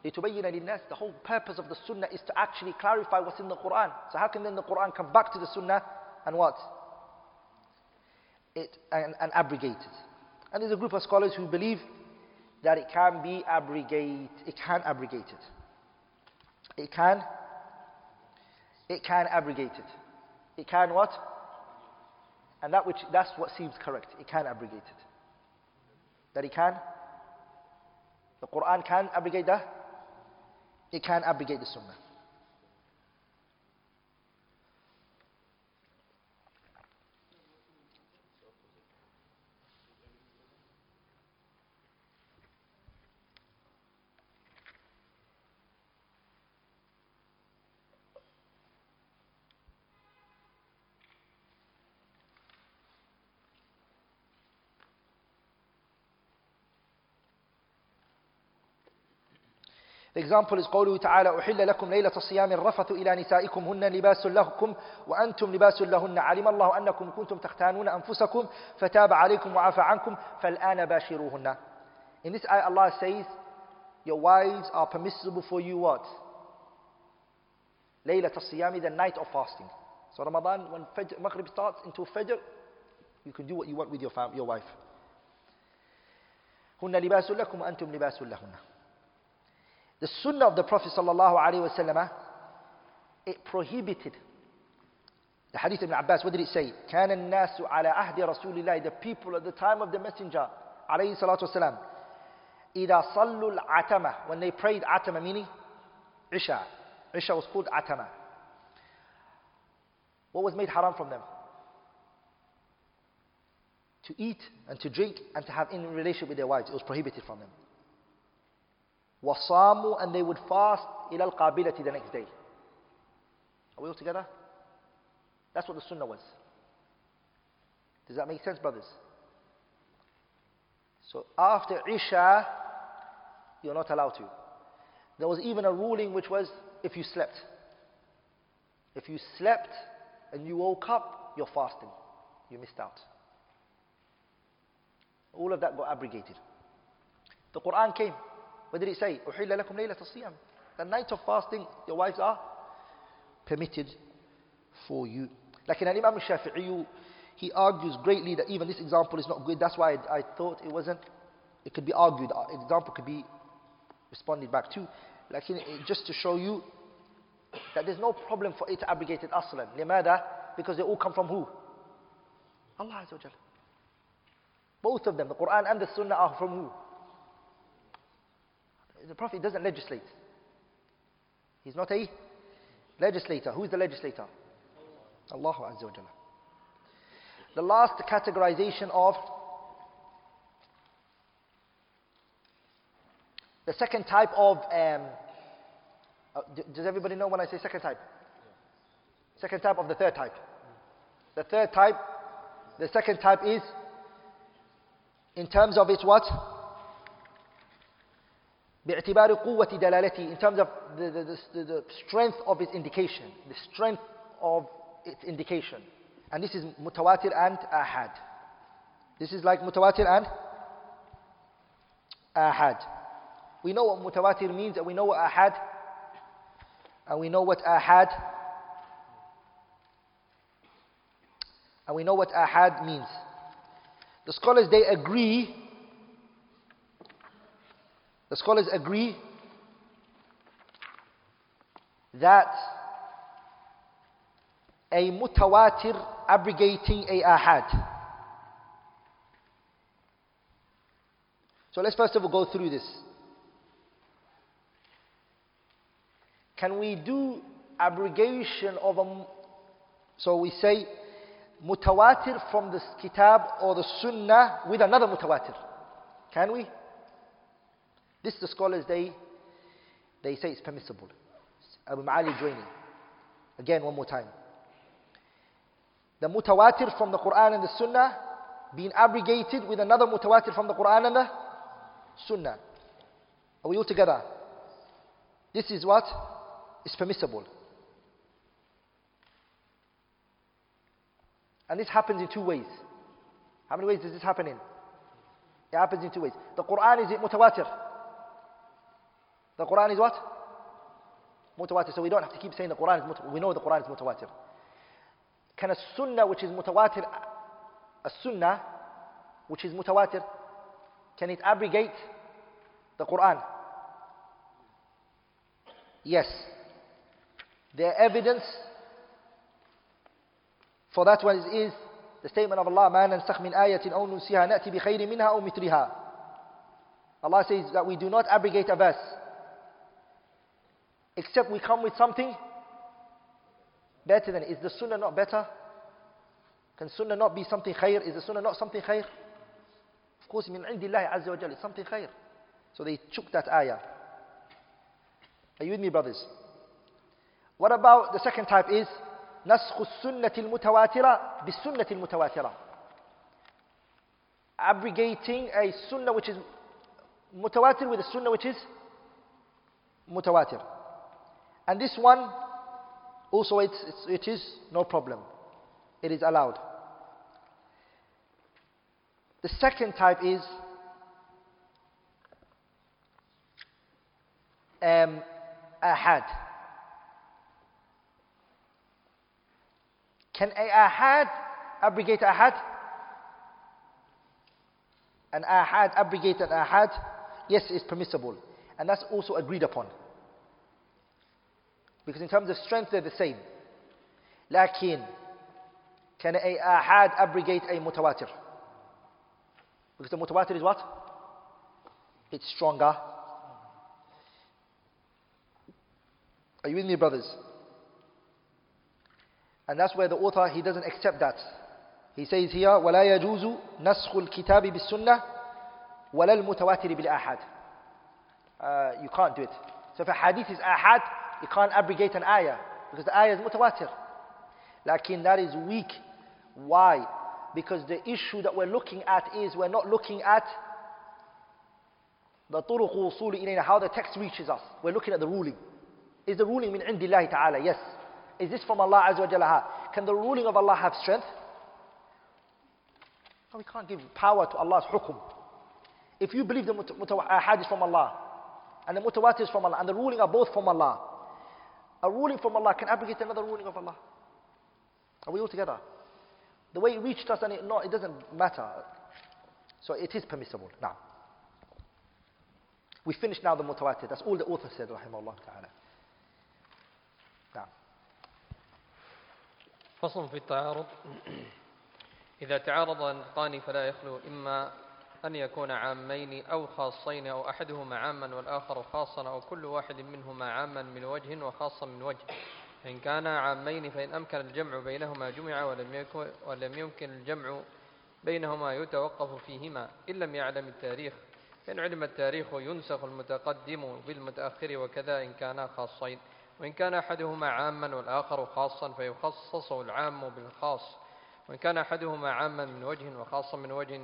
لِتُبَيِّنَ لِلنَّاسِ The whole purpose of the sunnah is to actually clarify what's in the Quran. So how can then the Quran come back to the sunnah and what? It, and, and abrogate it. And there's a group of scholars who believe that it can be abrogate, it can abrogate it. It can, it can abrogate it. It can what? And that which, that's what seems correct. It can abrogate it. That it can? The Quran can abrogate that? It can abrogate the Sunnah. Example is قوله تعالى أحل لكم ليلة الصيام الرفث إلى نسائكم هن لباس لكم وأنتم لباس لهن علم الله أنكم كنتم تختانون أنفسكم فتاب عليكم وعفى عنكم فالآن باشروهن In this ayah Allah says your wives are permissible for you what? ليلة الصيام the night of fasting So Ramadan when Fajr, Maghrib starts until Fajr you can do what you want with your, fam- your wife هن لباس لكم وأنتم لباس لهن The sunnah of the Prophet ﷺ, it prohibited. The hadith of Ibn Abbas, what did it say? كان الناس على عهد رسول الله The people at the time of the messenger عليه الصلاة والسلام إذا صلوا العتمة When they prayed عتمة meaning Isha. Isha was called عتمة. What was made haram from them? To eat and to drink and to have in relationship with their wives. It was prohibited from them. وصاموا and they would fast إلى القابلة the next day. Are we all together? That's what the sunnah was. Does that make sense, brothers? So after Isha, you're not allowed to. There was even a ruling which was if you slept. If you slept and you woke up, you're fasting. You missed out. All of that got abrogated. The Quran came. What did it say? أُحِلَّ لَكُمْ لَيْلَةَ الصِّيَامِ The night of fasting, your wives are permitted for you. Like in Imam Shafi'i, he argues greatly that even this example is not good. That's why I, I thought it wasn't, it could be argued. Uh, example could be responded back to. Like in, just to show you that there's no problem for it to abrogate it aslan. لماذا? Because they all come from who? Allah Azza wa Both of them, the Quran and the Sunnah are from who? The Prophet doesn't legislate. He's not a legislator. Who is the legislator? Allah Azza wa Jalla. The last categorization of the second type of um, uh, does everybody know when I say second type? Second type of the third type. The third type, the second type is in terms of its what? باعتبار قوة دلالته in terms of the, the, the, the strength of its indication the strength of its indication and this is mutawatir and ahad this is like mutawatir and ahad we know what mutawatir means and we know what ahad and we know what ahad and we know what ahad means the scholars they agree the scholars agree that a mutawatir abrogating a ahad. So let's first of all go through this. Can we do abrogation of a. So we say mutawatir from the kitab or the sunnah with another mutawatir. Can we? This the scholars they they say it's permissible. Abu Ma'ali Juwaini. Again, one more time. the mutawatir from the Quran and the Sunnah being abrogated with another mutawatir from the Quran and the Sunnah. Are we all together? This is what is permissible. And this happens in two ways. How many ways does this happen in? It happens in two ways. The Quran is it mutawatir? The Quran is what? Mutawatir. So we don't have to keep saying the Quran is mutawatir. We know the Quran is mutawatir. Can a sunnah which is mutawatir, a sunnah which is mutawatir, can it abrogate the Quran? Yes. The evidence for that one is the statement of Allah, مَا نَنْسَخْ مِنْ آيَةٍ أَوْ نُنْسِهَا نَأْتِ بِخَيْرٍ مِنْهَا أَوْ مِثْلِهَا Allah says that we do not abrogate a verse except we come with something better than it. Is the sunnah not better? Can sunnah not be something khair? Is the sunnah not something khair? Of course, min indillahi azza wa jalla, it's something khair. So they took that ayah. Are you with me, brothers? What about the second type is نسخ السنة المتواترة بالسنة المتواترة abrogating a sunnah which is mutawatir with a sunnah which is mutawatir and this one also it's, it's, it is no problem it is allowed the second type is um, ahad Can a ahad abrogate ahad? An ahad abrogate an ahad? Yes, it's permissible. And that's also agreed upon. Because in terms of strength, they're the same. Lakin, can a ahad abrogate a mutawatir? Because the mutawatir is what? It's stronger. Are you with me, brothers? And that's where the author, he doesn't accept that. He says here, وَلَا يَجُوزُ نَسْخُ الْكِتَابِ بِالسُّنَّةِ وَلَا الْمُتَوَاتِرِ بِالْآحَادِ uh, You can't do it. So if a hadith is ahad, you can't abrogate an ayah. Because the ayah is mutawatir. Lakin that is weak. Why? Because the issue that we're looking at is we're not looking at the طرق وصول إلينا, how the text reaches us. We're looking at the ruling. Is the ruling min indillahi ta'ala? Yes. Is this from Allah Azza wa Jalla? Can the ruling of Allah have strength? No, we can't give power to Allah's hukum. If you believe the ahad is from Allah, and the mutawatir is from Allah, and the ruling are both from Allah, a ruling from Allah can abrogate another ruling of Allah. Are we all together? The way it reached us, and it, no, it doesn't matter. So it is permissible. Now, we finished now the mutawatir. That's all the author said, rahimahullah ta'ala. فصل في التعارض إذا تعارض النطقان فلا يخلو إما أن يكون عامين أو خاصين أو أحدهما عاما والآخر خاصا أو كل واحد منهما عاما من وجه وخاصا من وجه. إن كانا عامين فإن أمكن الجمع بينهما جمع ولم يكن, ولم يمكن الجمع بينهما يتوقف فيهما. إن لم يعلم التاريخ فإن علم التاريخ ينسخ المتقدم بالمتأخر وكذا إن كانا خاصين. وإن كان أحدهما عاما والآخر خاصا فيخصص العام بالخاص. وإن كان أحدهما عاما من وجه وخاصا من وجه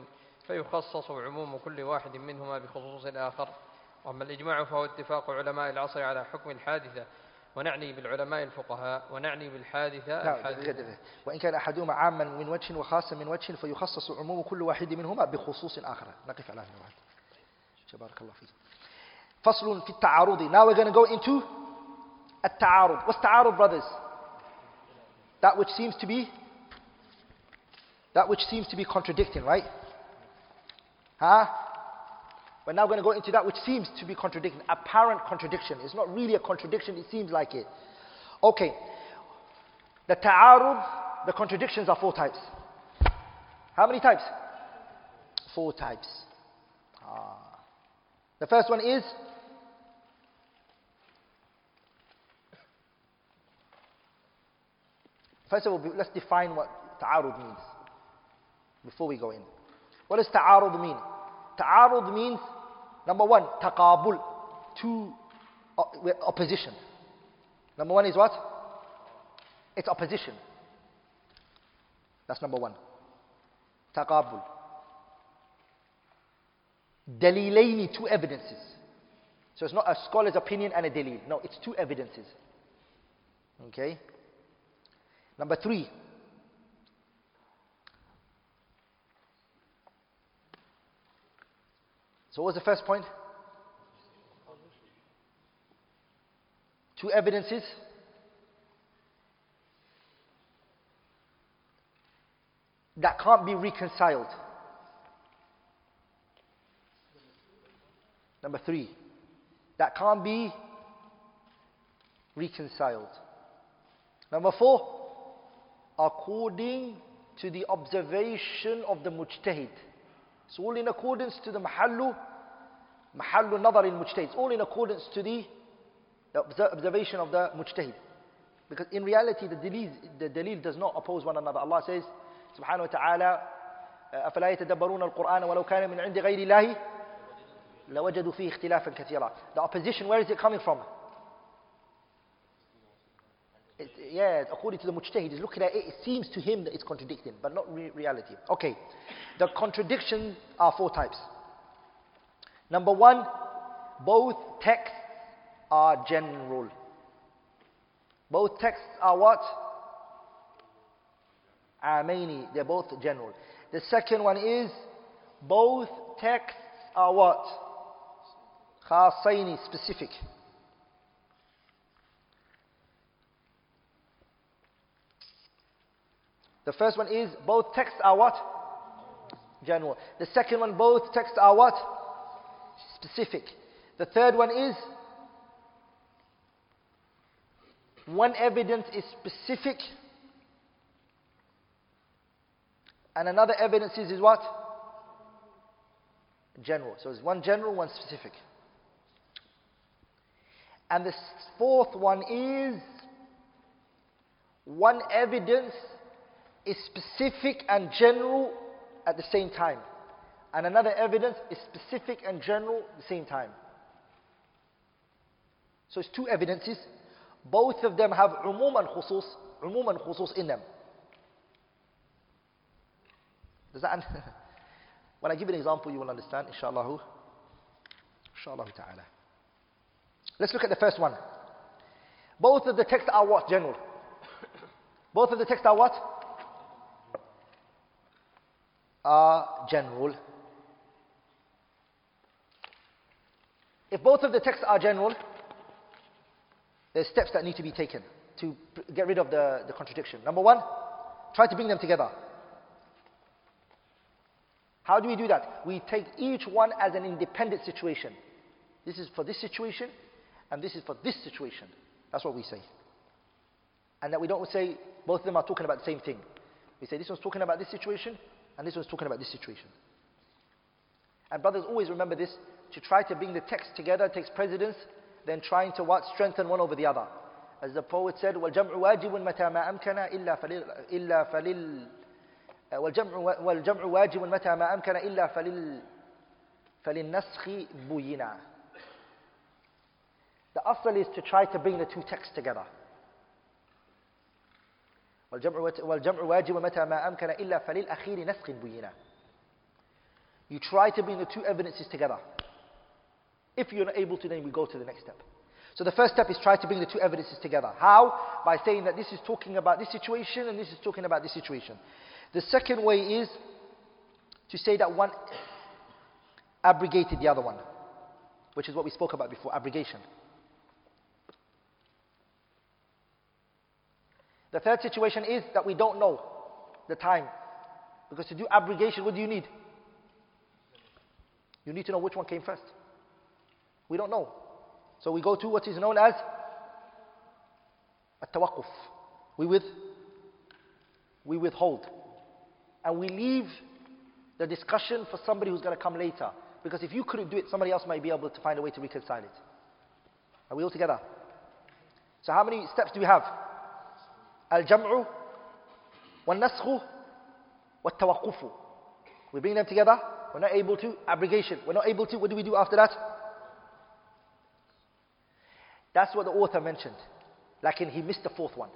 فيخصص عموم كل واحد منهما بخصوص الآخر. وأما الإجماع فهو اتفاق علماء العصر على حكم الحادثة. ونعني بالعلماء الفقهاء ونعني بالحادثة الحادثة. وإن كان أحدهما عاما من وجه وخاصا من وجه فيخصص عموم كل واحد منهما بخصوص آخر. نقف على هذا بارك الله فيك. فصل في التعارض. Now we're going to go into At-ta'arud. What's ta'arud, brothers? That which seems to be that which seems to be contradicting, right? Huh? We're now going to go into that which seems to be contradicting, apparent contradiction. It's not really a contradiction, it seems like it. Okay. The ta'arud, the contradictions are four types. How many types? Four types. Ah. The first one is First of all, let's define what ta'arud means before we go in. What does ta'arud mean? Ta'arud means, number one, taqabul, two uh, opposition. Number one is what? It's opposition. That's number one. Taqabul. Dalilaini, two evidences. So it's not a scholar's opinion and a dalil. No, it's two evidences. Okay? Number three. So what was the first point? Two evidences. That can't be reconciled. Number three, that can't be reconciled. Number four, according to the observation of the mujtahid. It's all in accordance to the mahallu, mahallu nadar in mujtahid. It's all in accordance to the, the observation of the mujtahid. Because in reality, the dalil, the dalil does not oppose one another. Allah says, subhanahu wa ta'ala, أفلا يتدبرون القرآن ولو كان من عند غير الله لوجدوا فيه اختلافا كثيرا The opposition, where is it coming from? It, yeah, according to the mujtahid, he's looking at it, it seems to him that it's contradicting, but not re reality. Okay, the contradictions are four types. Number one, both texts are general. Both texts are what? Amaini, they're both general. The second one is, both texts are what? Khasaini, specific. The first one is both texts are what? General. The second one, both texts are what? Specific. The third one is one evidence is specific and another evidence is, is what? General. So it's one general, one specific. And the fourth one is one evidence is specific and general at the same time. And another evidence is specific and general at the same time. So it's two evidences. Both of them have umum and khusus, umum and khusus in them. Does that When I give an example, you will understand, inshallah. Inshallah ta'ala. Let's look at the first one. Both of the texts are what? General. Both of the texts are what? Are general. If both of the texts are general, there's steps that need to be taken to get rid of the, the contradiction. Number one, try to bring them together. How do we do that? We take each one as an independent situation. This is for this situation, and this is for this situation. That's what we say. And that we don't say both of them are talking about the same thing. We say this one's talking about this situation, and this one's talking about this situation. And brothers, always remember this to try to bring the text together takes precedence than trying to what? Strengthen one over the other. As the poet said, وَالْجَمْعُ وَاجِبٌ مَتَى مَا أَمْكَنَ إِلَّا فَلِلْ, إلا فلل والجمع, والجمع واجب متى ما أمكن إلا فلل فللنسخ بينا The asl is to try to bring the two texts together. والجمع والجمع واجب متى ما أمكن إلا فللأخير نسخ بينا You try to bring the two evidences together. If you're not able to, then we go to the next step. So the first step is try to bring the two evidences together. How? By saying that this is talking about this situation and this is talking about this situation. The second way is to say that one abrogated the other one, which is what we spoke about before abrogation. The third situation is that we don't know the time. Because to do abrogation, what do you need? You need to know which one came first. We don't know. So we go to what is known as a tawaqquf. We with we withhold. And we leave the discussion for somebody who's going to come later. Because if you couldn't do it, somebody else might be able to find a way to reconcile it. Are we all together? So how many steps do we have? Al-jam'u, wal-naskhu, wal-tawaqqufu. We bring them together. We're not able to. Abrogation. We're not able to. What do we do after that? That's what the author mentioned. Like he missed the fourth one.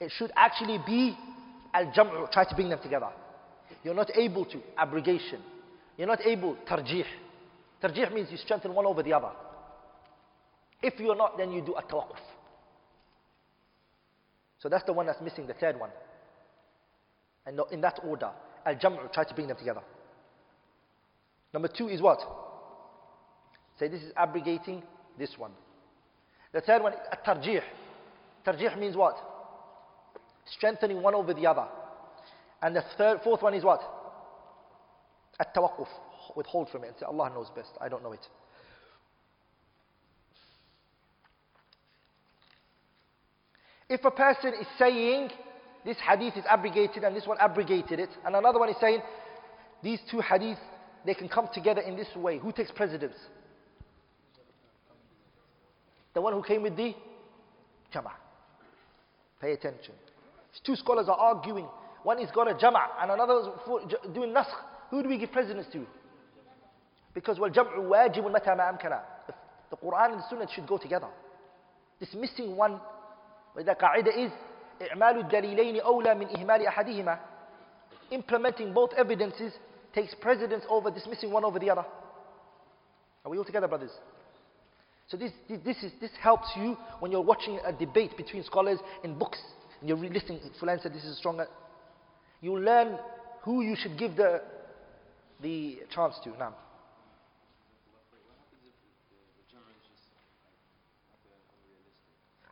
It should actually be Al-jam'u, try to bring them together. You're not able to, abrogation. You're not able, tarjih. Tarjih means you strengthen one over the other. If you're not, then you do a tawaqquf. So that's the one that's missing, the third one. And in that order, al-jam'u, try to bring them together. Number two is what? Say this is abrogating this one. The third one is at-tarjih. Tarjih means what? Strengthening one over the other. And the third, fourth one is what? At-tawaqquf. Withhold from it and say, Allah knows best. I don't know it. If a person is saying this hadith is abrogated and this one abrogated it, and another one is saying these two hadiths they can come together in this way, who takes precedence? The one who came with the jama'. Pay attention. Two scholars are arguing. One is got a jama' and another is doing nasakh. Who do we give precedence to? Because well, jam'u wajib mata ma amkana. The Quran and the Sunnah should go together. This missing one, the qaida is إعمال الدليلين أولى من إهمال أحدهما. Implementing both evidences takes precedence over dismissing one over the other. Are we all together, brothers? So this, this, is, this helps you when you're watching a debate between scholars in books and you're listening. Fulan said this is stronger. You learn who you should give the, the chance to. Now.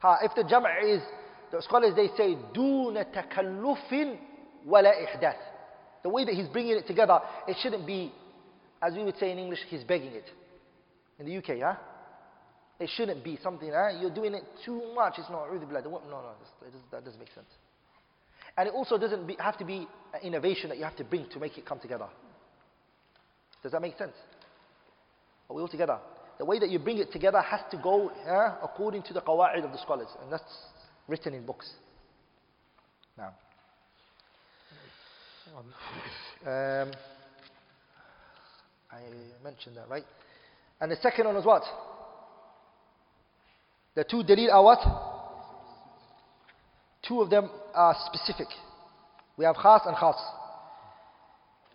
Ha, if the jam' is, the scholars they say, دون تكلف ولا إحداث. The way that he's bringing it together, it shouldn't be, as we would say in English, he's begging it. In the UK, huh? It shouldn't be something, huh? You're doing it too much. It's not really blood. No, no, that doesn't make sense. And it also doesn't be, have to be an innovation that you have to bring to make it come together. Does that make sense? Are we all together? The way that you bring it together has to go according to the qawa'id of the scholars. And that's written in books. Now. Um, I mentioned that, right? And the second one was what? The two dalil are what? Two of them are specific. We have khas and khas.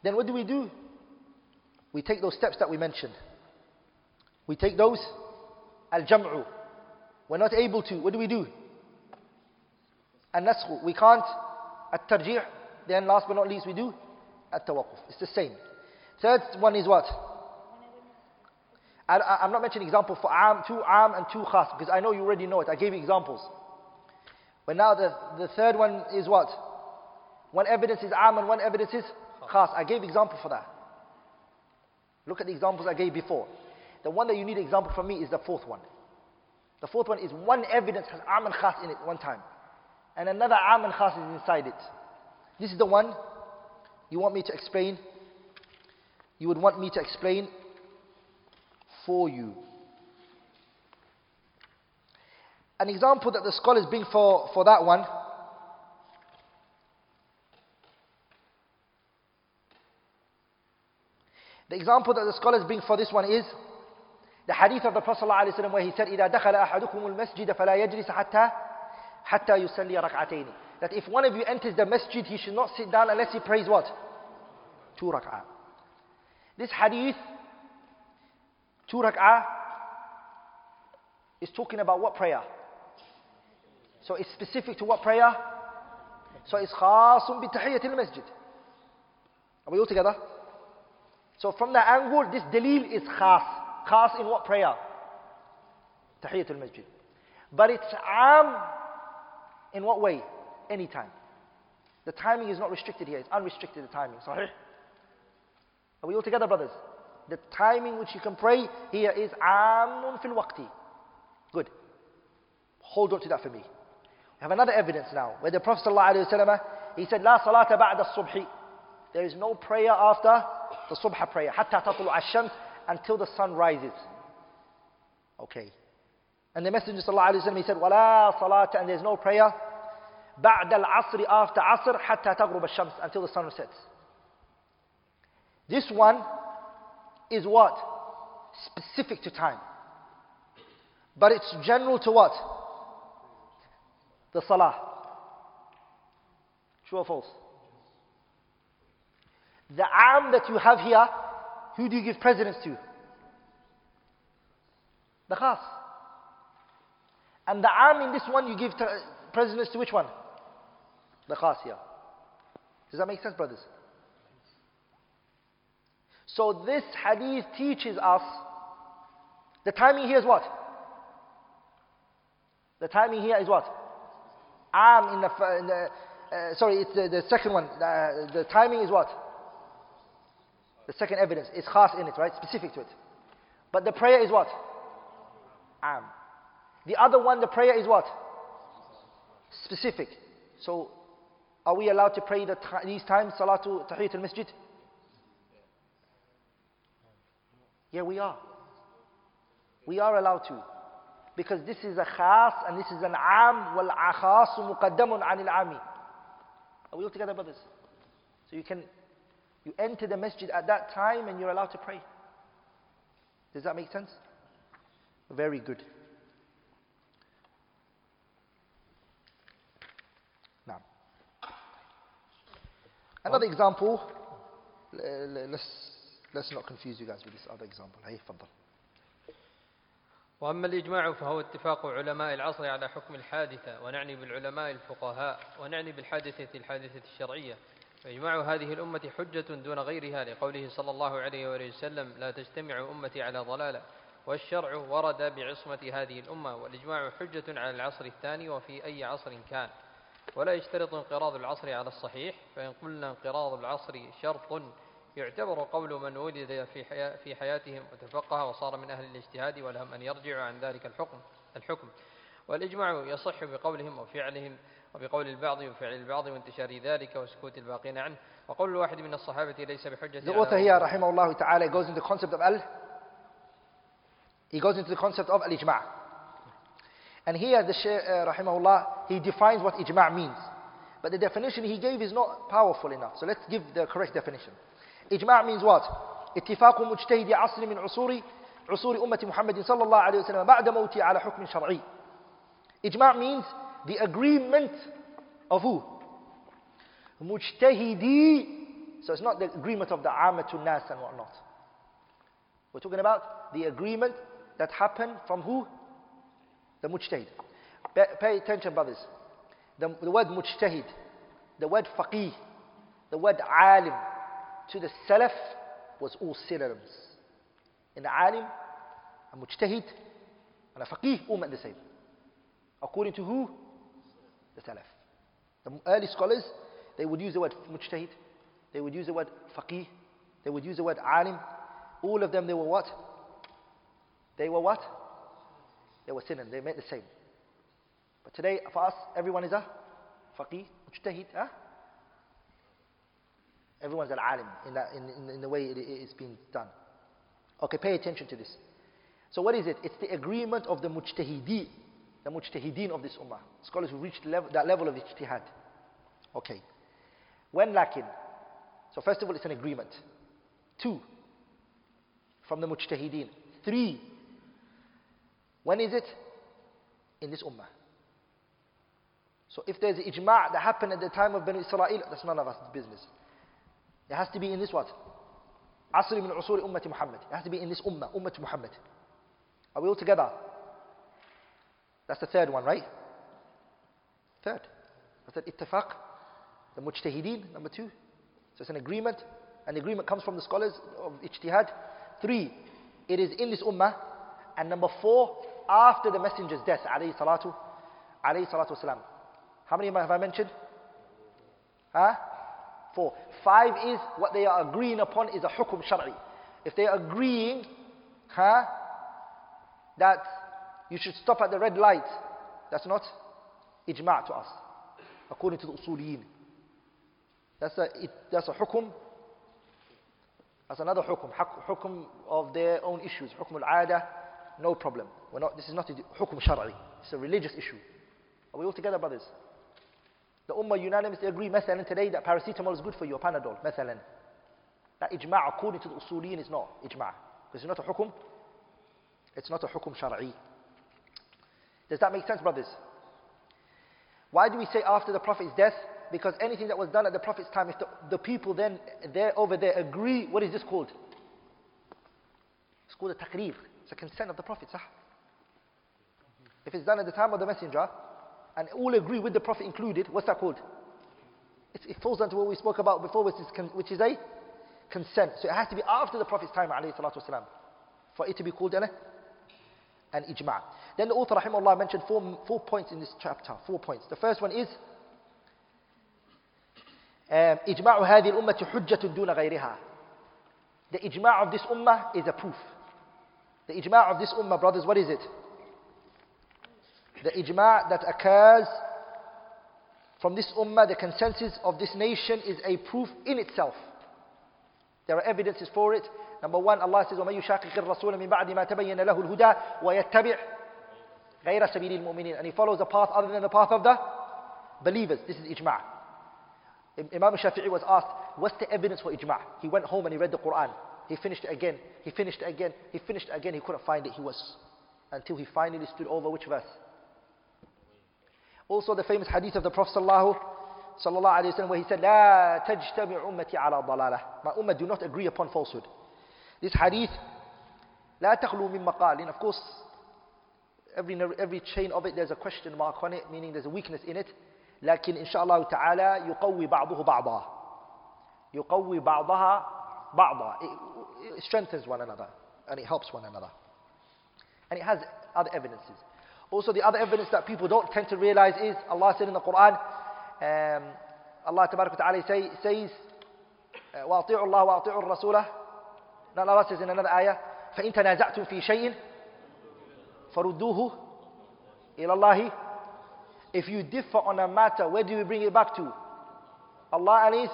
Then what do we do? We take those steps that we mentioned. We take those al-jam'u. We're not able to. What do we do? Al-naskhu. We can't. At-tarjih. Then last but not least we do at-tawaqquf. It's the same. Third one is what? I, am not mentioning example for am, two am and two khas because I know you already know it. I gave you examples. But now the, the third one is what? One evidence is am and one evidence is khas. I gave example for that. Look at the examples I gave before. The one that you need example from me is the fourth one. The fourth one is one evidence has am and khas in it one time. And another am and khas is inside it. This is the one you want me to explain. You would want me to explain for you. An example that the scholars bring for, for that one The example that the scholars bring for this one is the hadith of the Prophet ﷺ where he said, إِذَا دَخَلَ أَحَدُكُمُ الْمَسْجِدَ فَلَا يَجْلِسَ حَتَّى حَتَّى يُسَلِّيَ رَكْعَتَيْنِ That if one of you enters the masjid, he should not sit down unless he prays what? Two rak'ah. This hadith Two rak'ah is talking about what prayer? So it's specific to what prayer? So it's khasun bi tahiyyatil masjid. Are we all together? So from that angle, this dalil is khas. Khas in what prayer? Tahiyyatul masjid. But it's am in what way? Anytime. The timing is not restricted here. It's unrestricted the timing. Sahih? Are we all together, brothers? The timing which you can pray here is amun fil waqti. Good. Hold on to that for me. We have another evidence now where the Prophet ﷺ, he said, La salata ba'da subhi. There is no prayer after the subha prayer. Hatta tatlu ash until the sun rises. Okay. And the Messenger ﷺ, he said, وَلَا صَلَاةَ And there's no prayer. بَعْدَ الْعَصْرِ After asr, حَتَّى تَغْرُبَ الشَّمْسِ Until the sun sets. This one is what? Specific to time. But it's general to what? The salah. True or false? The am that you have here who do you give precedence to? The khas. And the am in this one, you give precedence to which one? The khas here. Does that make sense, brothers? So this hadith teaches us the timing here is what? The timing here is what? Am in the, in the uh, sorry, it's the, the second one. Uh, the timing is what? The second evidence is khas in it, right? Specific to it. But the prayer is what? Am. The other one, the prayer is what? Specific. So, are we allowed to pray the these times, Salatu Tahiyat al-Masjid? Yeah, we are. We are allowed to. Because this is a khas and this is an am wal akhasu muqaddamun anil ami. Are we all together, brothers? So you can, you enter the masjid at that time and you're allowed to pray. Does that make sense? Very good. Now, another example. Let's let's not confuse you guys with this other example. Hey, فضل. وأما الإجماع فهو اتفاق علماء العصر على حكم الحادثة ونعني بالعلماء الفقهاء ونعني بالحادثة الحادثة الشرعية فإجماع هذه الأمة حجة دون غيرها لقوله صلى الله عليه وآله وسلم لا تجتمع أمتي على ضلالة. والشرع ورد بعصمة هذه الأمة والإجماع حجة على العصر الثاني وفي أي عصر كان. ولا يشترط انقراض العصر على الصحيح فإن قلنا انقراض العصر شرط يعتبر قول من ولد في في حياتهم وتفقه وصار من أهل الاجتهاد ولهم أن يرجعوا عن ذلك الحكم الحكم. والإجماع يصح بقولهم وفعلهم وبقول البعض وفعل البعض وانتشار ذلك وسكوت الباقين عنه وقول الواحد من الصحابة ليس بحجة The author here رحمه الله تعالى goes into the concept of al he goes into the concept of al-ijma' and here the Shaykh uh, rahimahullah he defines what ijma' means but the definition he gave is not powerful enough so let's give the correct definition إجماع means what? اتفاق مجتهد عصر من عصور عصور أمة محمد صلى الله عليه وسلم بعد موته على حكم شرعي. إجماع means the agreement of who? Mujtahidi. So it's not the agreement of the Amatun Nas and whatnot. We're talking about the agreement that happened from who? The Mujtahid. pay attention, brothers. The, the word Mujtahid, the word Faqih, the word Alim to the Salaf was all synonyms. In the Alim, a Mujtahid, and a Faqih all meant the same. According to who? The Salaf. The early scholars, they would use the word mujtahid, they would use the word faqih, they would use the word alim. All of them, they were what? They were what? They were synonyms, they meant the same. But today, for us, everyone is a faqih, mujtahid, huh? Everyone's an alim in, that, in, in, in the way it, it's being done. Okay, pay attention to this. So what is it? It's the agreement of the mujtahideen, the mujtahideen of this ummah. Scholars who reached level, that level of ijtihad. Okay. When lakin? So first of all, it's an agreement. Two, from the mujtahideen. Three, when is it? In this ummah. So if there's ijma' that happened at the time of Bani Israel, that's none of us business. It has to be in this what? Asr min usuri ummati Muhammad. It has to be in this ummah, ummah Muhammad. Are we all together? That's the third one, right? Third. I said ittifaq, the mujtahideen, number two. So it's an agreement. An agreement comes from the scholars of ijtihad. Three, it is in this ummah. And number four, after the messenger's death, alayhi salatu, alayhi salatu wasalam. How many have I mentioned? Huh? Four. Five is what they are agreeing upon is a hukum shari. If they are agreeing, huh, that you should stop at the red light, that's not ijma' to us, according to the usuliyin. That's a, it, that's a hukum. That's another hukum, hukum of their own issues. Hukum al-ada, no problem. We're not, this is not a hukum shari. It's a religious issue. Are we all together, brothers? The Ummah unanimously agree, مثلا today, that paracetamol is good for you, Panadol, مثلا. That ijma' according to the usuliyin is not ijma' because it's not a hukum. It's not a hukum shar'i. Does that make sense, brothers? Why do we say after the Prophet's death? Because anything that was done at the Prophet's time, if the, the people then there over there agree, what is this called? It's called a taqreer. It's a consent of the Prophet. Sah. If it's done at the time of the Messenger, and all agree with the Prophet included, what's that called? It, it falls under what we spoke about before, which is, which is a consent. So it has to be after the Prophet's time, alayhi for it to be called an ijma'. Then the author, rahimahullah, mentioned four, four points in this chapter. Four points. The first one is um, إجماع هذه الأمة حجة دون غيرها. The ijma' of this ummah is a proof. The ijma' of this ummah, brothers, what is it? The ijma' that occurs from this ummah, the consensus of this nation is a proof in itself. There are evidences for it. Number one, Allah says, وَمَن يُشَاقِقِ الرَّسُولَ مِن بَعْدِ مَا تَبَيَّنَ لَهُ الْهُدَى وَيَتَّبِعْ غَيْرَ سَبِيلِ الْمُؤْمِنِينَ And he follows a path other than the path of the believers. This is ijma'. Imam Shafi'i was asked, what's the evidence for ijma'? He went home and he read the Quran. He finished it again. He finished it again. He finished it again. He couldn't find it. He was, until he finally stood over which verse? Also the famous hadith of the Prophet sallallahu alayhi wasallam where he said, لا تجتمع أمتي على ضلالة. My ummah do not agree upon falsehood. This hadith, لا تخلو من مقال. And of course, every, every chain of it there's a question mark on it, meaning there's a weakness in it. لكن إن شاء الله تعالى يقوي بعضه بعضا. يقوي بعضها بعضا. It, it strengthens one another and it helps one another. And it has other evidences. Also, the other evidence that people don't tend to realize is Allah said in the Quran, um, Allah Ta'ala say, says, وَأَطِيعُوا اللَّهَ وَأَطِيعُوا الرَّسُولَ Then Allah says in another ayah, فَإِن تَنَازَعْتُمْ فِي شَيْءٍ فَرُدُّوهُ إِلَى اللَّهِ If you differ on a matter, where do we bring it back to? Allah and His?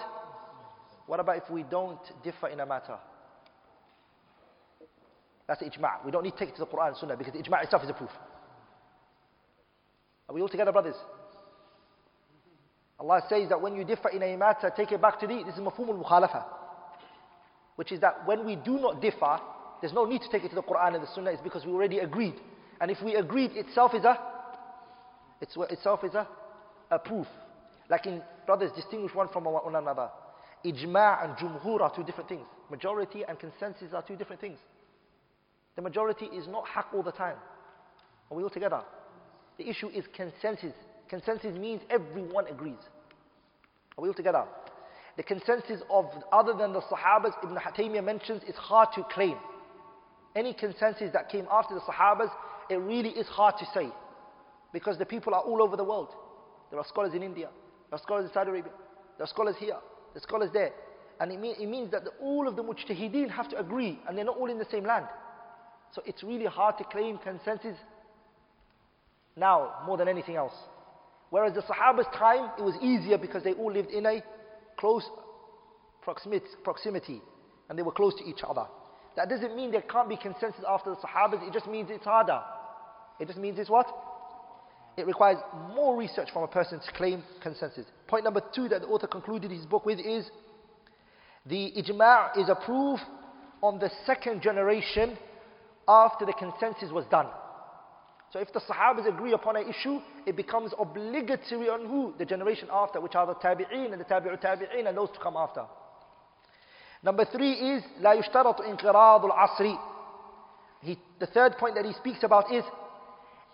What about if we don't differ in a matter? That's ijma'. We don't need to take it to the Quran and Sunnah because the ijma' itself is a proof. Are we all together, brothers? Allah says that when you differ in a matter, take it back to the, this is mafhum al-mukhalafa. Which is that when we do not differ, there's no need to take it to the Quran and the Sunnah, it's because we already agreed. And if we agreed, itself is a, it's, itself is a, a proof. Like in, brothers, distinguish one from one another. Ijma' and jumhur are two different things. Majority and consensus are two different things. The majority is not haq all the time. Are we all together? The issue is consensus. Consensus means everyone agrees. Are we all together? The consensus of other than the Sahabas, Ibn Taymiyyah mentions, is hard to claim. Any consensus that came after the Sahabas, it really is hard to say. Because the people are all over the world. There are scholars in India, there are scholars in Saudi Arabia, there are scholars here, there are scholars there. And it, mean, it means that the, all of the mujtahideen have to agree, and they're not all in the same land. So it's really hard to claim consensus now more than anything else. Whereas the Sahaba's time, it was easier because they all lived in a close proximity and they were close to each other. That doesn't mean there can't be consensus after the Sahabas, it just means it's harder. It just means it's what? It requires more research from a person to claim consensus. Point number two that the author concluded his book with is the ijma' is a proof on the second generation after the consensus was done. So if the Sahabas agree upon an issue, it becomes obligatory on who? The generation after, which are the Tabi'een and the Tabi'u Tabi'een and those to come after. Number three is لا يشترط انقراض العصر. He, the third point that he speaks about is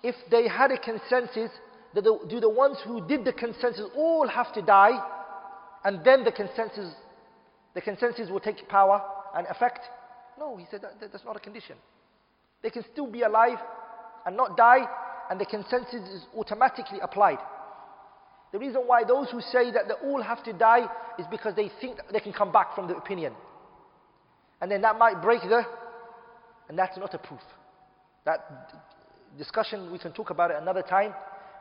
if they had a consensus, do the, do the ones who did the consensus all have to die and then the consensus, the consensus will take power and effect? No, he said that, that's not a condition. They can still be alive and not die, and the consensus is automatically applied. The reason why those who say that they all have to die is because they think that they can come back from the opinion. And then that might break the, and that's not a proof. That discussion, we can talk about it another time.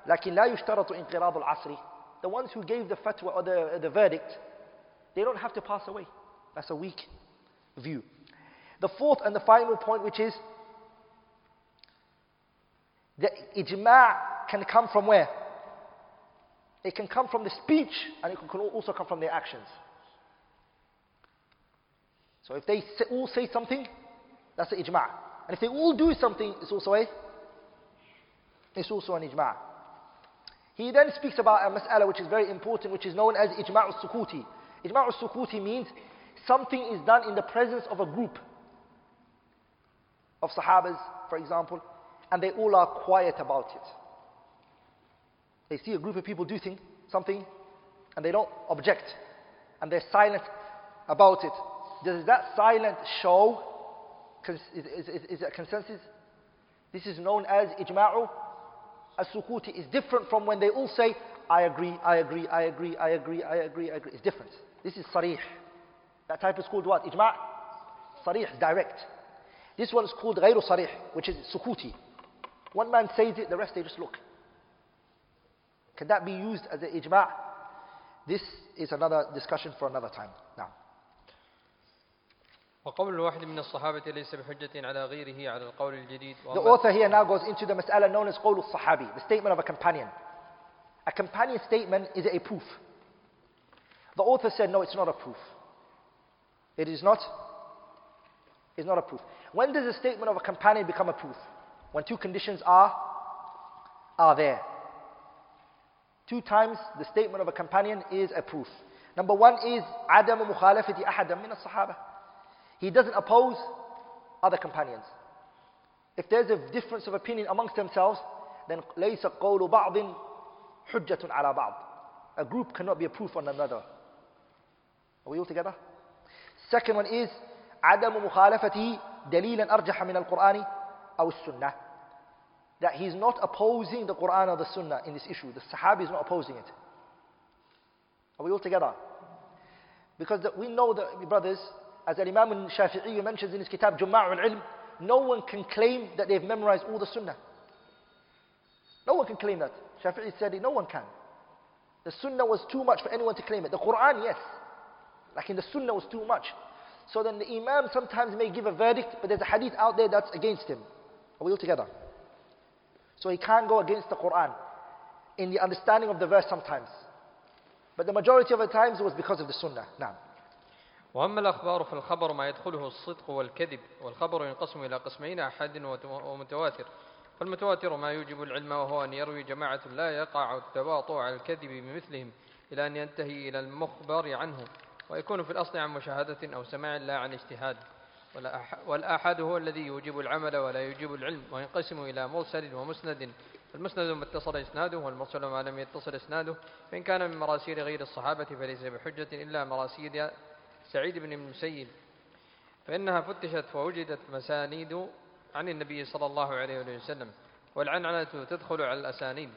لكن لا يشترط انقراض العصر. The ones who gave the fatwa or the, the verdict, they don't have to pass away. That's a weak view. The fourth and the final point, which is the ijma' can come from where? It can come from the speech and it can also come from their actions. So if they all say something, that's the ijma'. And if they all do something, it's also a, it's also an ijma'. He then speaks about a mas'ala which is very important, which is known as ijma' al-sukuti. Ijma' al-sukuti means something is done in the presence of a group of sahabas, for example, and they all are quiet about it. They see a group of people doing something, and they don't object, and they're silent about it. Does that silence show, is, is, is, is it a consensus? This is known as ijma'u as-sukuti is different from when they all say, I agree, I agree, I agree, I agree, I agree, I agree. It's different. This is sarih. That type is called what? Ijma' sarih, direct. This one is called ghayru sarih, which is sukuti. One man says it, the rest they just look. Can that be used as an ijma'? This is another discussion for another time. Now. وقول الواحد من الصحابة ليس بحجة على غيره على القول الجديد The author here now goes into the mas'ala known as قول الصحابي, the statement of a companion. A companion statement is a proof. The author said, no, it's not a proof. It is not, it's not a proof. When does a statement of a companion become a proof? When two conditions are, are there. Two times the statement of a companion is a proof. Number one is عدم مخالفة أحد من الصحابة. He doesn't oppose other companions. If there's a difference of opinion amongst themselves, then ليس قول بعض حجة على بعض. A group cannot be a proof on another. Are we all together? Second one is عدم مخالفته دليلا أرجح من القرآن our sunnah. That he's not opposing the Quran or the sunnah in this issue. The Sahabi is not opposing it. Are we all together? Because the, we know that, brothers, as Imam Shafi'i mentions in his kitab, Jima'ul Ilm, no one can claim that they've memorized all the sunnah. No one can claim that. Shafi'i said it, no one can. The sunnah was too much for anyone to claim it. The Quran, yes. Like in the sunnah was too much. So then the imam sometimes may give a verdict, but there's a hadith out there that's against him. Are we all together? So he can't go against the Quran in the understanding of the verse sometimes. But the majority of the times it was because of the Sunnah. Now. وأما الأخبار فالخبر ما يدخله الصدق والكذب والخبر ينقسم إلى قسمين أحد ومتواتر فالمتواتر ما يوجب العلم وهو أن يروي جماعة لا يقع التباطؤ على الكذب بمثلهم إلى أن ينتهي إلى المخبر عنه ويكون في الأصل عن مشاهدة أو سماع لا عن اجتهاد والآحاد هو الذي يوجب العمل ولا يوجب العلم وينقسم إلى مرسل ومسند. المسند ما اتصل إسناده والمرسل ما لم يتصل إسناده. فإن كان من مراسيل غير الصحابة فليس بحجة إلا مراسيل سعيد بن المسيب. فإنها فتشت ووجدت مسانيد عن النبي صلى الله عليه وسلم والعنعنة تدخل على الأسانيد.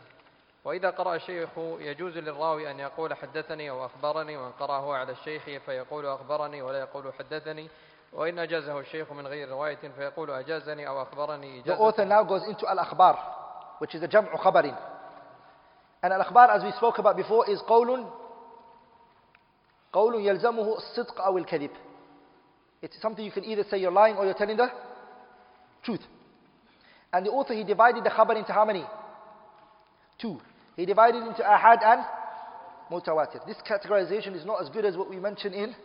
وإذا قرأ الشيخ يجوز للراوي أن يقول حدثني أو أخبرني وإن قرأه على الشيخ فيقول أخبرني ولا يقول حدثني. وإن أجازه الشيخ من غير رواية فيقول أجازني أو أخبرني The author now goes into al-akhbar, which is the jam'u khabarin. And al-akhbar, as we spoke about before, is قول قول يلزمه الصدق أو الكذب. It's something you can either say you're lying or you're telling the truth. And the author, he divided the khabar into how many? Two. He divided into ahad and mutawatir. This categorization is not as good as what we mentioned in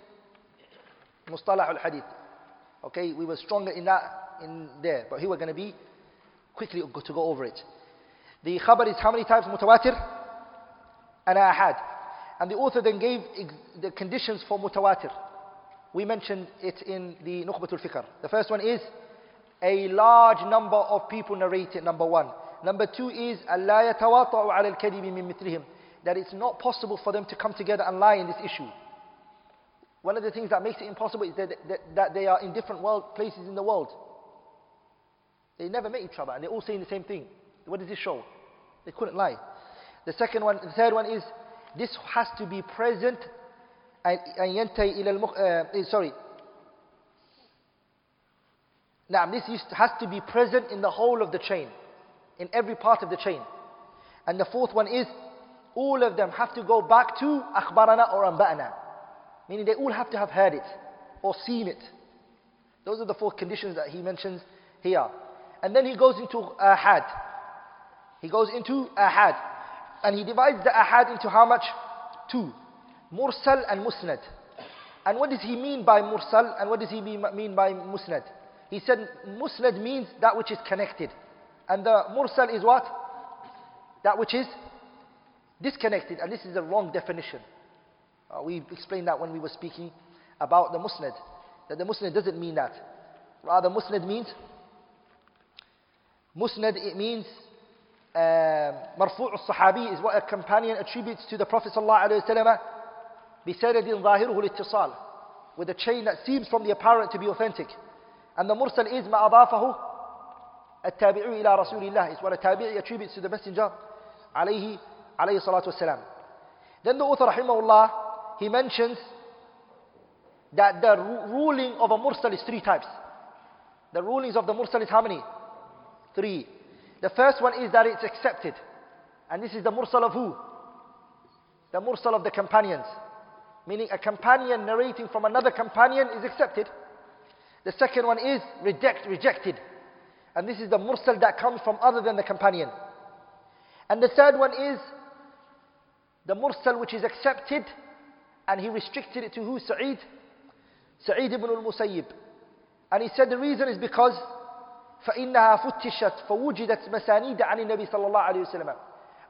mustalah al-hadith. Okay, we were stronger in that, in there. But here we're going to be quickly to go over it. The khabar is how many types? Mutawatir and ahad. And the author then gave the conditions for mutawatir. We mentioned it in the Nukhbatul Fikr. The first one is a large number of people narrate it, number one. Number two is أَلَّا يَتَوَاطَعُ عَلَى الْكَذِبِ مِن مِثْلِهِمْ That it's not possible for them to come together and lie in this issue. One of the things that makes it impossible is that, that, that they are in different world, places in the world. They never met each other and they're all saying the same thing. What does this show? They couldn't lie. The second one, the third one is this has to be present and ينتهي إلى المخ... Uh, sorry. Now, this has to be present in the whole of the chain, in every part of the chain. And the fourth one is, all of them have to go back to أخبرنا or أنبأنا. Meaning they all have to have heard it or seen it. Those are the four conditions that he mentions here. And then he goes into uh, ahad. He goes into uh, ahad. And he divides the uh, ahad into how much? Two. Mursal and musnad. And what does he mean by mursal and what does he mean by musnad? He said musnad means that which is connected. And the mursal is what? That which is disconnected, and this is the wrong definition. Uh, we explained that when we were speaking about the musnad, that the musnad doesn't mean that. Rather, musnad means, musnad it means مرفوع الصحابي is what a companion attributes to the Prophet صلى الله عليه وسلم بسند ظاهره الاتصال with a chain that seems from the apparent to be authentic. And the mursal is ما أضافه التابع إلى رسول الله is what a tabi'i attributes to the messenger عليه عليه الصلاة والسلام. Then the author rahimahullah he mentions that the ruling of a mursal is three types. The rulings of the mursal is how many? Three. The first one is that it's accepted. And this is the mursal of who? The mursal of the companions. Meaning a companion narrating from another companion is accepted. The second one is reject, rejected. And this is the mursal that comes from other than the companion. And the third one is the mursal which is accepted and he restricted it to who? Sa'id? Sa'id ibn al-Musayyib. And he said the reason is because فإنها فتشت فوجدت مسانيد عن النبي صلى الله عليه وسلم.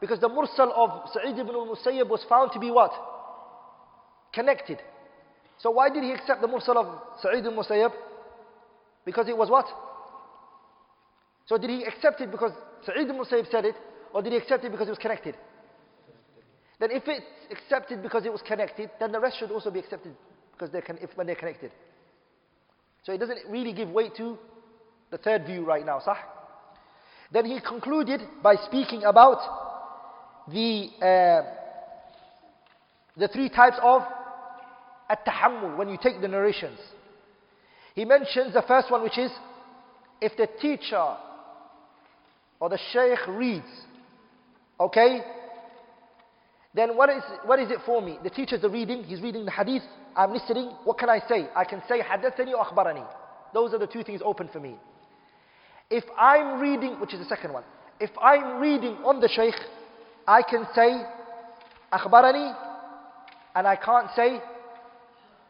Because the mursal of Sa'id ibn al-Musayyib was found to be what? Connected. So why did he accept the mursal of Sa'id ibn al-Musayyib? Because it was what? So did he accept it because Sa'id ibn al-Musayyib said it? Or did he accept it because it was connected? Then if it's accepted because it was connected, then the rest should also be accepted because they're if, when they're connected. So it doesn't really give weight to the third view right now, sah? Then he concluded by speaking about the, uh, the three types of at-tahammul, when you take the narrations. He mentions the first one which is, if the teacher or the shaykh reads, okay, then what is, what is it for me? The teacher's are reading, he's reading the hadith, I'm listening, what can I say? I can say hadathani or akhbarani. Those are the two things open for me. If I'm reading, which is the second one, if I'm reading on the shaykh, I can say akhbarani and I can't say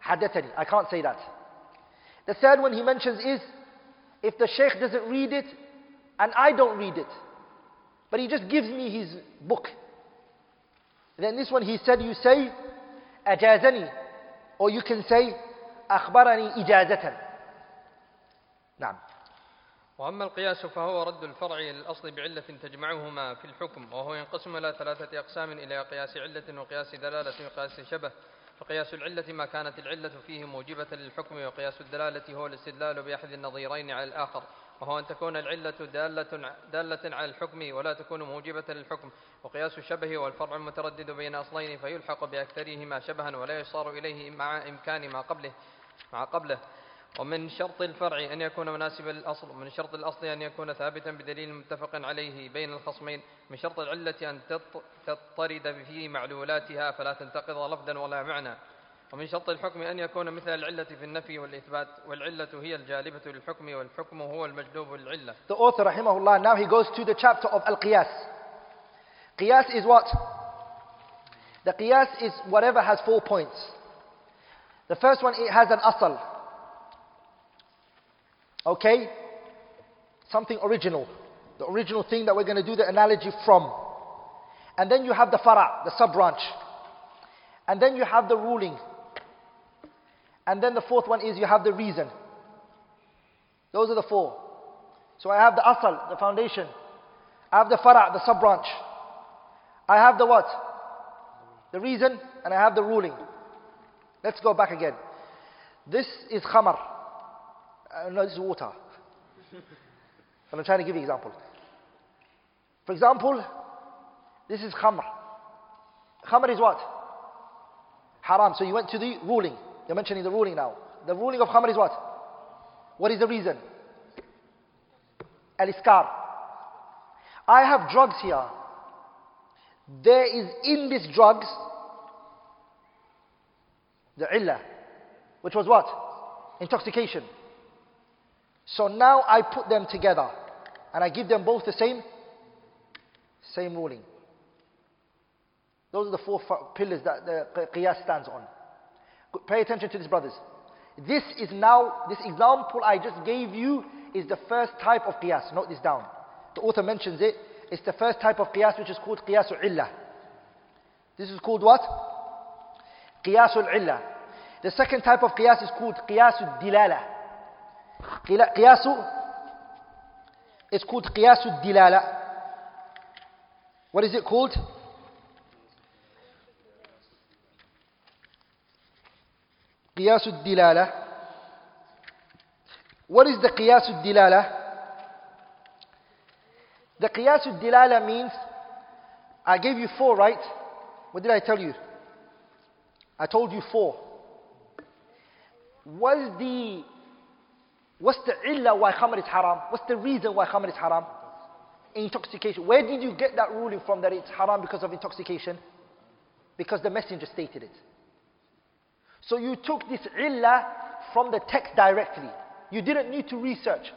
hadathani. I can't say that. The third one he mentions is if the shaykh doesn't read it and I don't read it, but he just gives me his book Then this one he said you say أجازني or you can say أخبرني إجازة. نعم. وأما القياس فهو رد الفرع إلى الأصل بعلة تجمعهما في الحكم وهو ينقسم إلى ثلاثة أقسام إلى قياس علة وقياس دلالة وقياس شبه فقياس العلة ما كانت العلة فيه موجبة للحكم وقياس الدلالة هو الاستدلال بأحد النظيرين على الآخر وهو أن تكون العلة دالة, دالة على الحكم ولا تكون موجبة للحكم وقياس الشبه والفرع المتردد بين أصلين فيلحق بأكثرهما شبها ولا يصار إليه مع إمكان ما قبله مع قبله. ومن شرط الفرع أن يكون مناسب للأصل ومن شرط الأصل أن يكون ثابتا بدليل متفق عليه بين الخصمين من شرط العلة أن تضطرد في معلولاتها فلا تنتقض لفظا ولا معنى ومن شرط الحكم أن يكون مثل العلة في النفي والإثبات والعلة هي الجالبة للحكم والحكم هو المجلوب للعلة The author rahimahullah now he goes to the chapter of Al-Qiyas. Qiyas is what? The Qiyas is whatever has four points. The first one it has an asal. Okay? Something original. The original thing that we're going to do the analogy from. And then you have the fara, the sub branch. And then you have the ruling. And then the fourth one is you have the reason. Those are the four. So I have the asal, the foundation. I have the fara, the sub branch. I have the what? The reason, and I have the ruling. Let's go back again. This is khamar. Uh, no, this is water. and I'm trying to give you example. For example, this is khamr. Khamr is what? Haram. So you went to the ruling. You're mentioning the ruling now. The ruling of khamr is what? What is the reason? Al-iskar. I have drugs here. There is in these drugs the illah, which was what? Intoxication. So now I put them together and I give them both the same, same ruling. Those are the four pillars that the qiyas stands on. Pay attention to this, brothers. This is now, this example I just gave you is the first type of qiyas. Note this down. The author mentions it. It's the first type of qiyas which is called qiyasu illah. This is called what? Qiyasul illa. The second type of qiyas is called qiyasul dilala. Qiyasu it's called qiyasul dilala. What is it called? Qiyasul dilala. What is the qiyasul dilala? The qiyasul dilala means I gave you four, right? What did I tell you? I told you four. What's the what's the illa why khamr is haram? What's the reason why khamr is haram? Intoxication. Where did you get that ruling from that it's haram because of intoxication? Because the messenger stated it. So you took this illa from the text directly. You didn't need to research.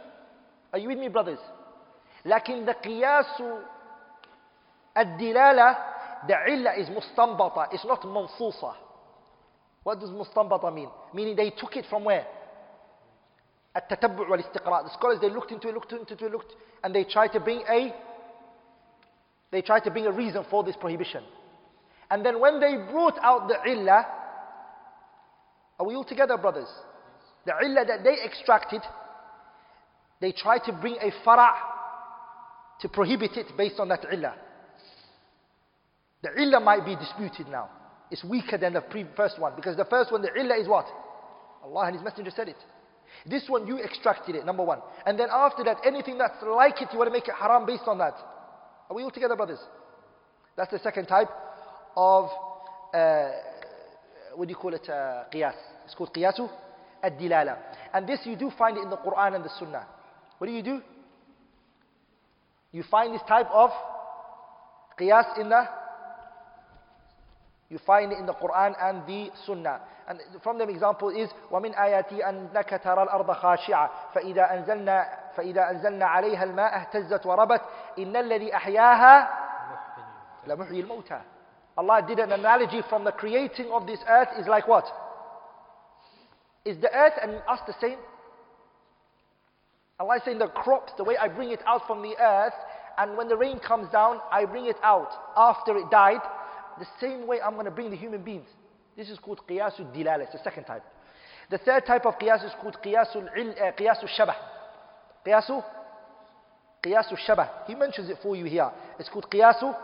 Are you with me, brothers? لكن the قياس الدلالة the illa is mustanbata. It's not mansusa. What does mustanbata mean? Meaning they took it from where? At-tatabbu' wal-istiqra. The scholars, they looked into it, looked into it, looked, and they tried to bring a, they tried to bring a reason for this prohibition. And then when they brought out the illah, are we all together, brothers? The illah that they extracted, they tried to bring a farah, to prohibit it based on that illah. The illah might be disputed now. It's weaker than the first one because the first one, the illah is what? Allah and His Messenger said it. This one, you extracted it, number one. And then after that, anything that's like it, you want to make it haram based on that. Are we all together, brothers? That's the second type of, uh, what do you call it, uh, qiyas. It's called qiyasu ad-dilala. And this you do find it in the Quran and the Sunnah. What do you do? You find this type of qiyas in the you find it in the Quran and the Sunnah. And from them example is وَمِنْ آيَاتِ أَنَّكَ تَرَى الْأَرْضَ خَاشِعَةً فَإِذَا أَنزَلْنَا فإذا أنزلنا عليها الماء اهتزت وربت إن الذي أحياها لمحيي الموتى Allah did an analogy from the creating of this earth is like what? Is the earth and us the same? Allah is saying the crops, the way I bring it out from the earth, and when the rain comes down, I bring it out after it died, the same way I'm going to bring the human beings. This is called qiyasul dilala. It's the second type. The third type of qiyas is called qiyasul, uh, qiyasul shabah. Qiyasu? Shabah. He mentions it for you here. It's called qiyasu.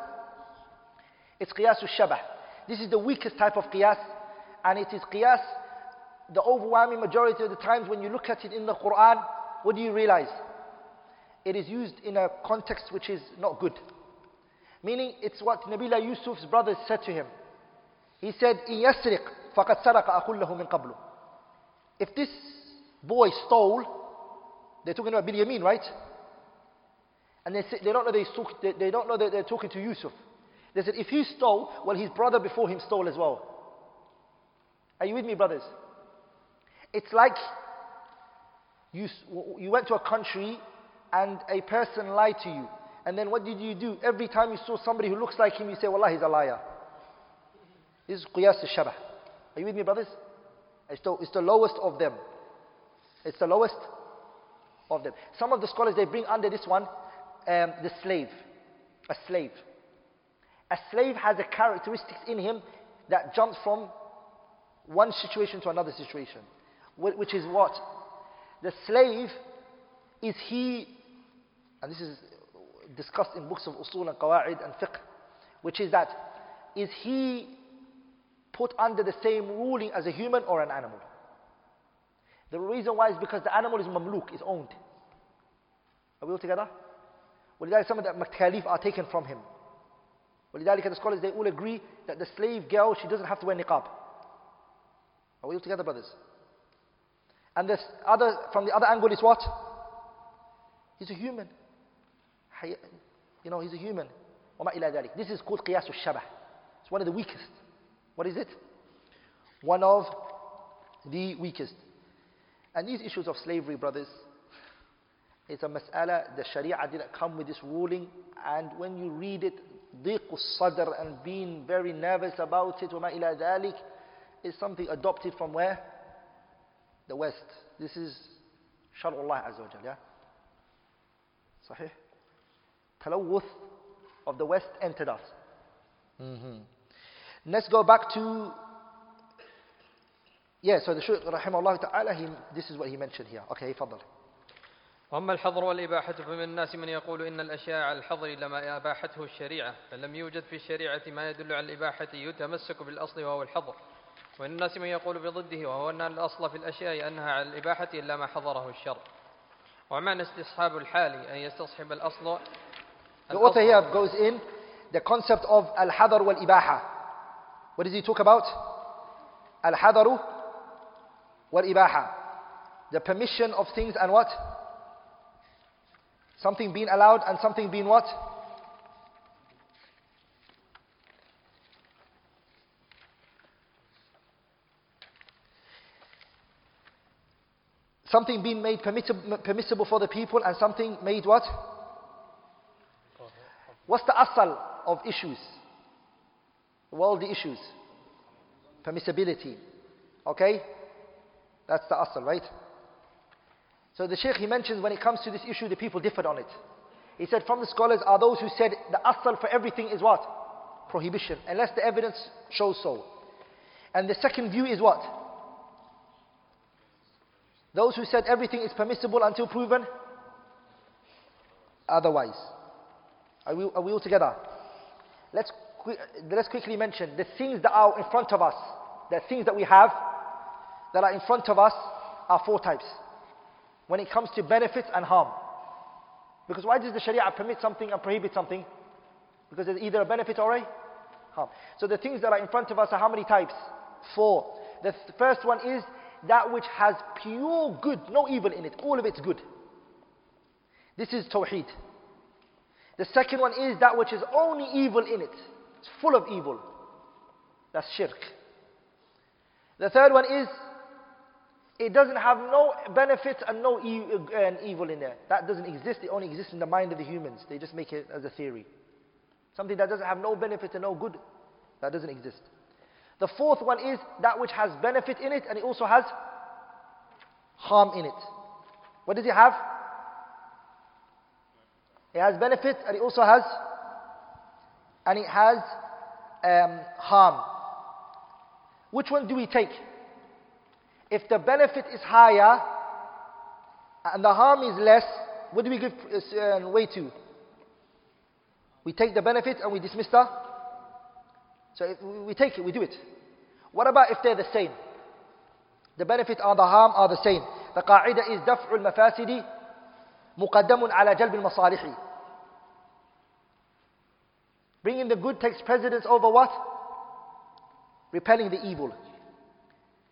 It's qiyasul shabah. This is the weakest type of qiyas. And it is qiyas, the overwhelming majority of the times when you look at it in the Quran, what do you realize? It is used in a context which is not good. Meaning, it's what Nabila Yusuf's brothers said to him. He said, إِن يَسْرِقْ فَقَدْ سَرَقَ أَخُلَّهُ مِنْ قَبْلُ If this boy stole, they're talking about Binyamin, right? And they, say, they, don't know they, talk, they, they don't know that they're talking to Yusuf. They said, if he stole, well, his brother before him stole as well. Are you with me, brothers? It's like you, you went to a country and a person lied to you. And then what did you do? Every time you saw somebody who looks like him, you say, Wallah, he's a liar. This is qiyas al-shabah. Are you with me, brothers? It's the, it's the lowest of them. It's the lowest of them. Some of the scholars, they bring under this one, um, the slave. A slave. A slave has a characteristics in him that jumps from one situation to another situation. Which is what? The slave is he, and this is discussed in books of usul and qawaid and fiqh, which is that is he put under the same ruling as a human or an animal? The reason why is because the animal is mamluk, is owned. Are we all together? ولذلك some of the makalif are taken from him. ولذلك the scholars they all agree that the slave girl she doesn't have to wear niqab. Are we all together brothers? And this other from the other angle is what? He's a human. You know, he's a human. This is called qiyas al-shabah. It's one of the weakest. What is it? One of the weakest. And these issues of slavery, brothers, it's a mas'ala, the sharia didn't come with this ruling, and when you read it, ضيق الصدر and being very nervous about it, وما إلى ذلك, is something adopted from where? The West. This is شرع الله عز وجل, yeah? صحيح? تلوث of the West entered us. Mm-hmm. Let's go back to, yeah, so the Shaykh rahimahullah ta'ala, he, this is what he mentioned here. Okay, فضل. وأما الحظر والإباحة فمن الناس من يقول إن الأشياء على الحظر لما أباحته الشريعة فلم يوجد في الشريعة ما يدل على الإباحة يتمسك بالأصل وهو الحظر ومن الناس من يقول بضده وهو أن الأصل في الأشياء أنها على الإباحة إلا ما حظره الشرع ومعنى استصحاب الحال أن يستصحب الأصل The author here goes in the concept of al-hadar wal-ibaha. What does he talk about? Al-hadaru wal-ibaha. The permission of things and what? Something being allowed and something being what? Something being made permissible for the people and something made what? What's the asal of issues? Worldly issues. Permissibility. Okay? That's the asal, right? So the Sheikh he mentions when it comes to this issue, the people differed on it. He said from the scholars are those who said the asal for everything is what? Prohibition, unless the evidence shows so. And the second view is what? Those who said everything is permissible until proven otherwise. Are we, are we all together? Let's, let's quickly mention the things that are in front of us, the things that we have that are in front of us are four types. When it comes to benefits and harm. Because why does the Sharia permit something and prohibit something? Because there's either a benefit or a harm. So the things that are in front of us are how many types? Four. The th first one is that which has pure good, no evil in it. All of it's good. This is Tawheed. The second one is that which is only evil in it. It's full of evil. That's shirk. The third one is it doesn't have no benefit and no e uh, and evil in there. That doesn't exist. It only exists in the mind of the humans. They just make it as a theory. Something that doesn't have no benefit and no good, that doesn't exist. The fourth one is that which has benefit in it and it also has harm in it. What does it have? It has benefit and it also has and it has um, harm. Which one do we take? If the benefit is higher and the harm is less, what do we give uh, um, way to? We take the benefit and we dismiss the. So we take it, we do it. What about if they're the same? The benefit and the harm are the same. The qaida is daf'ul mafasidi muqaddamun ala jalb al Bringing the good takes precedence over what? Repelling the evil.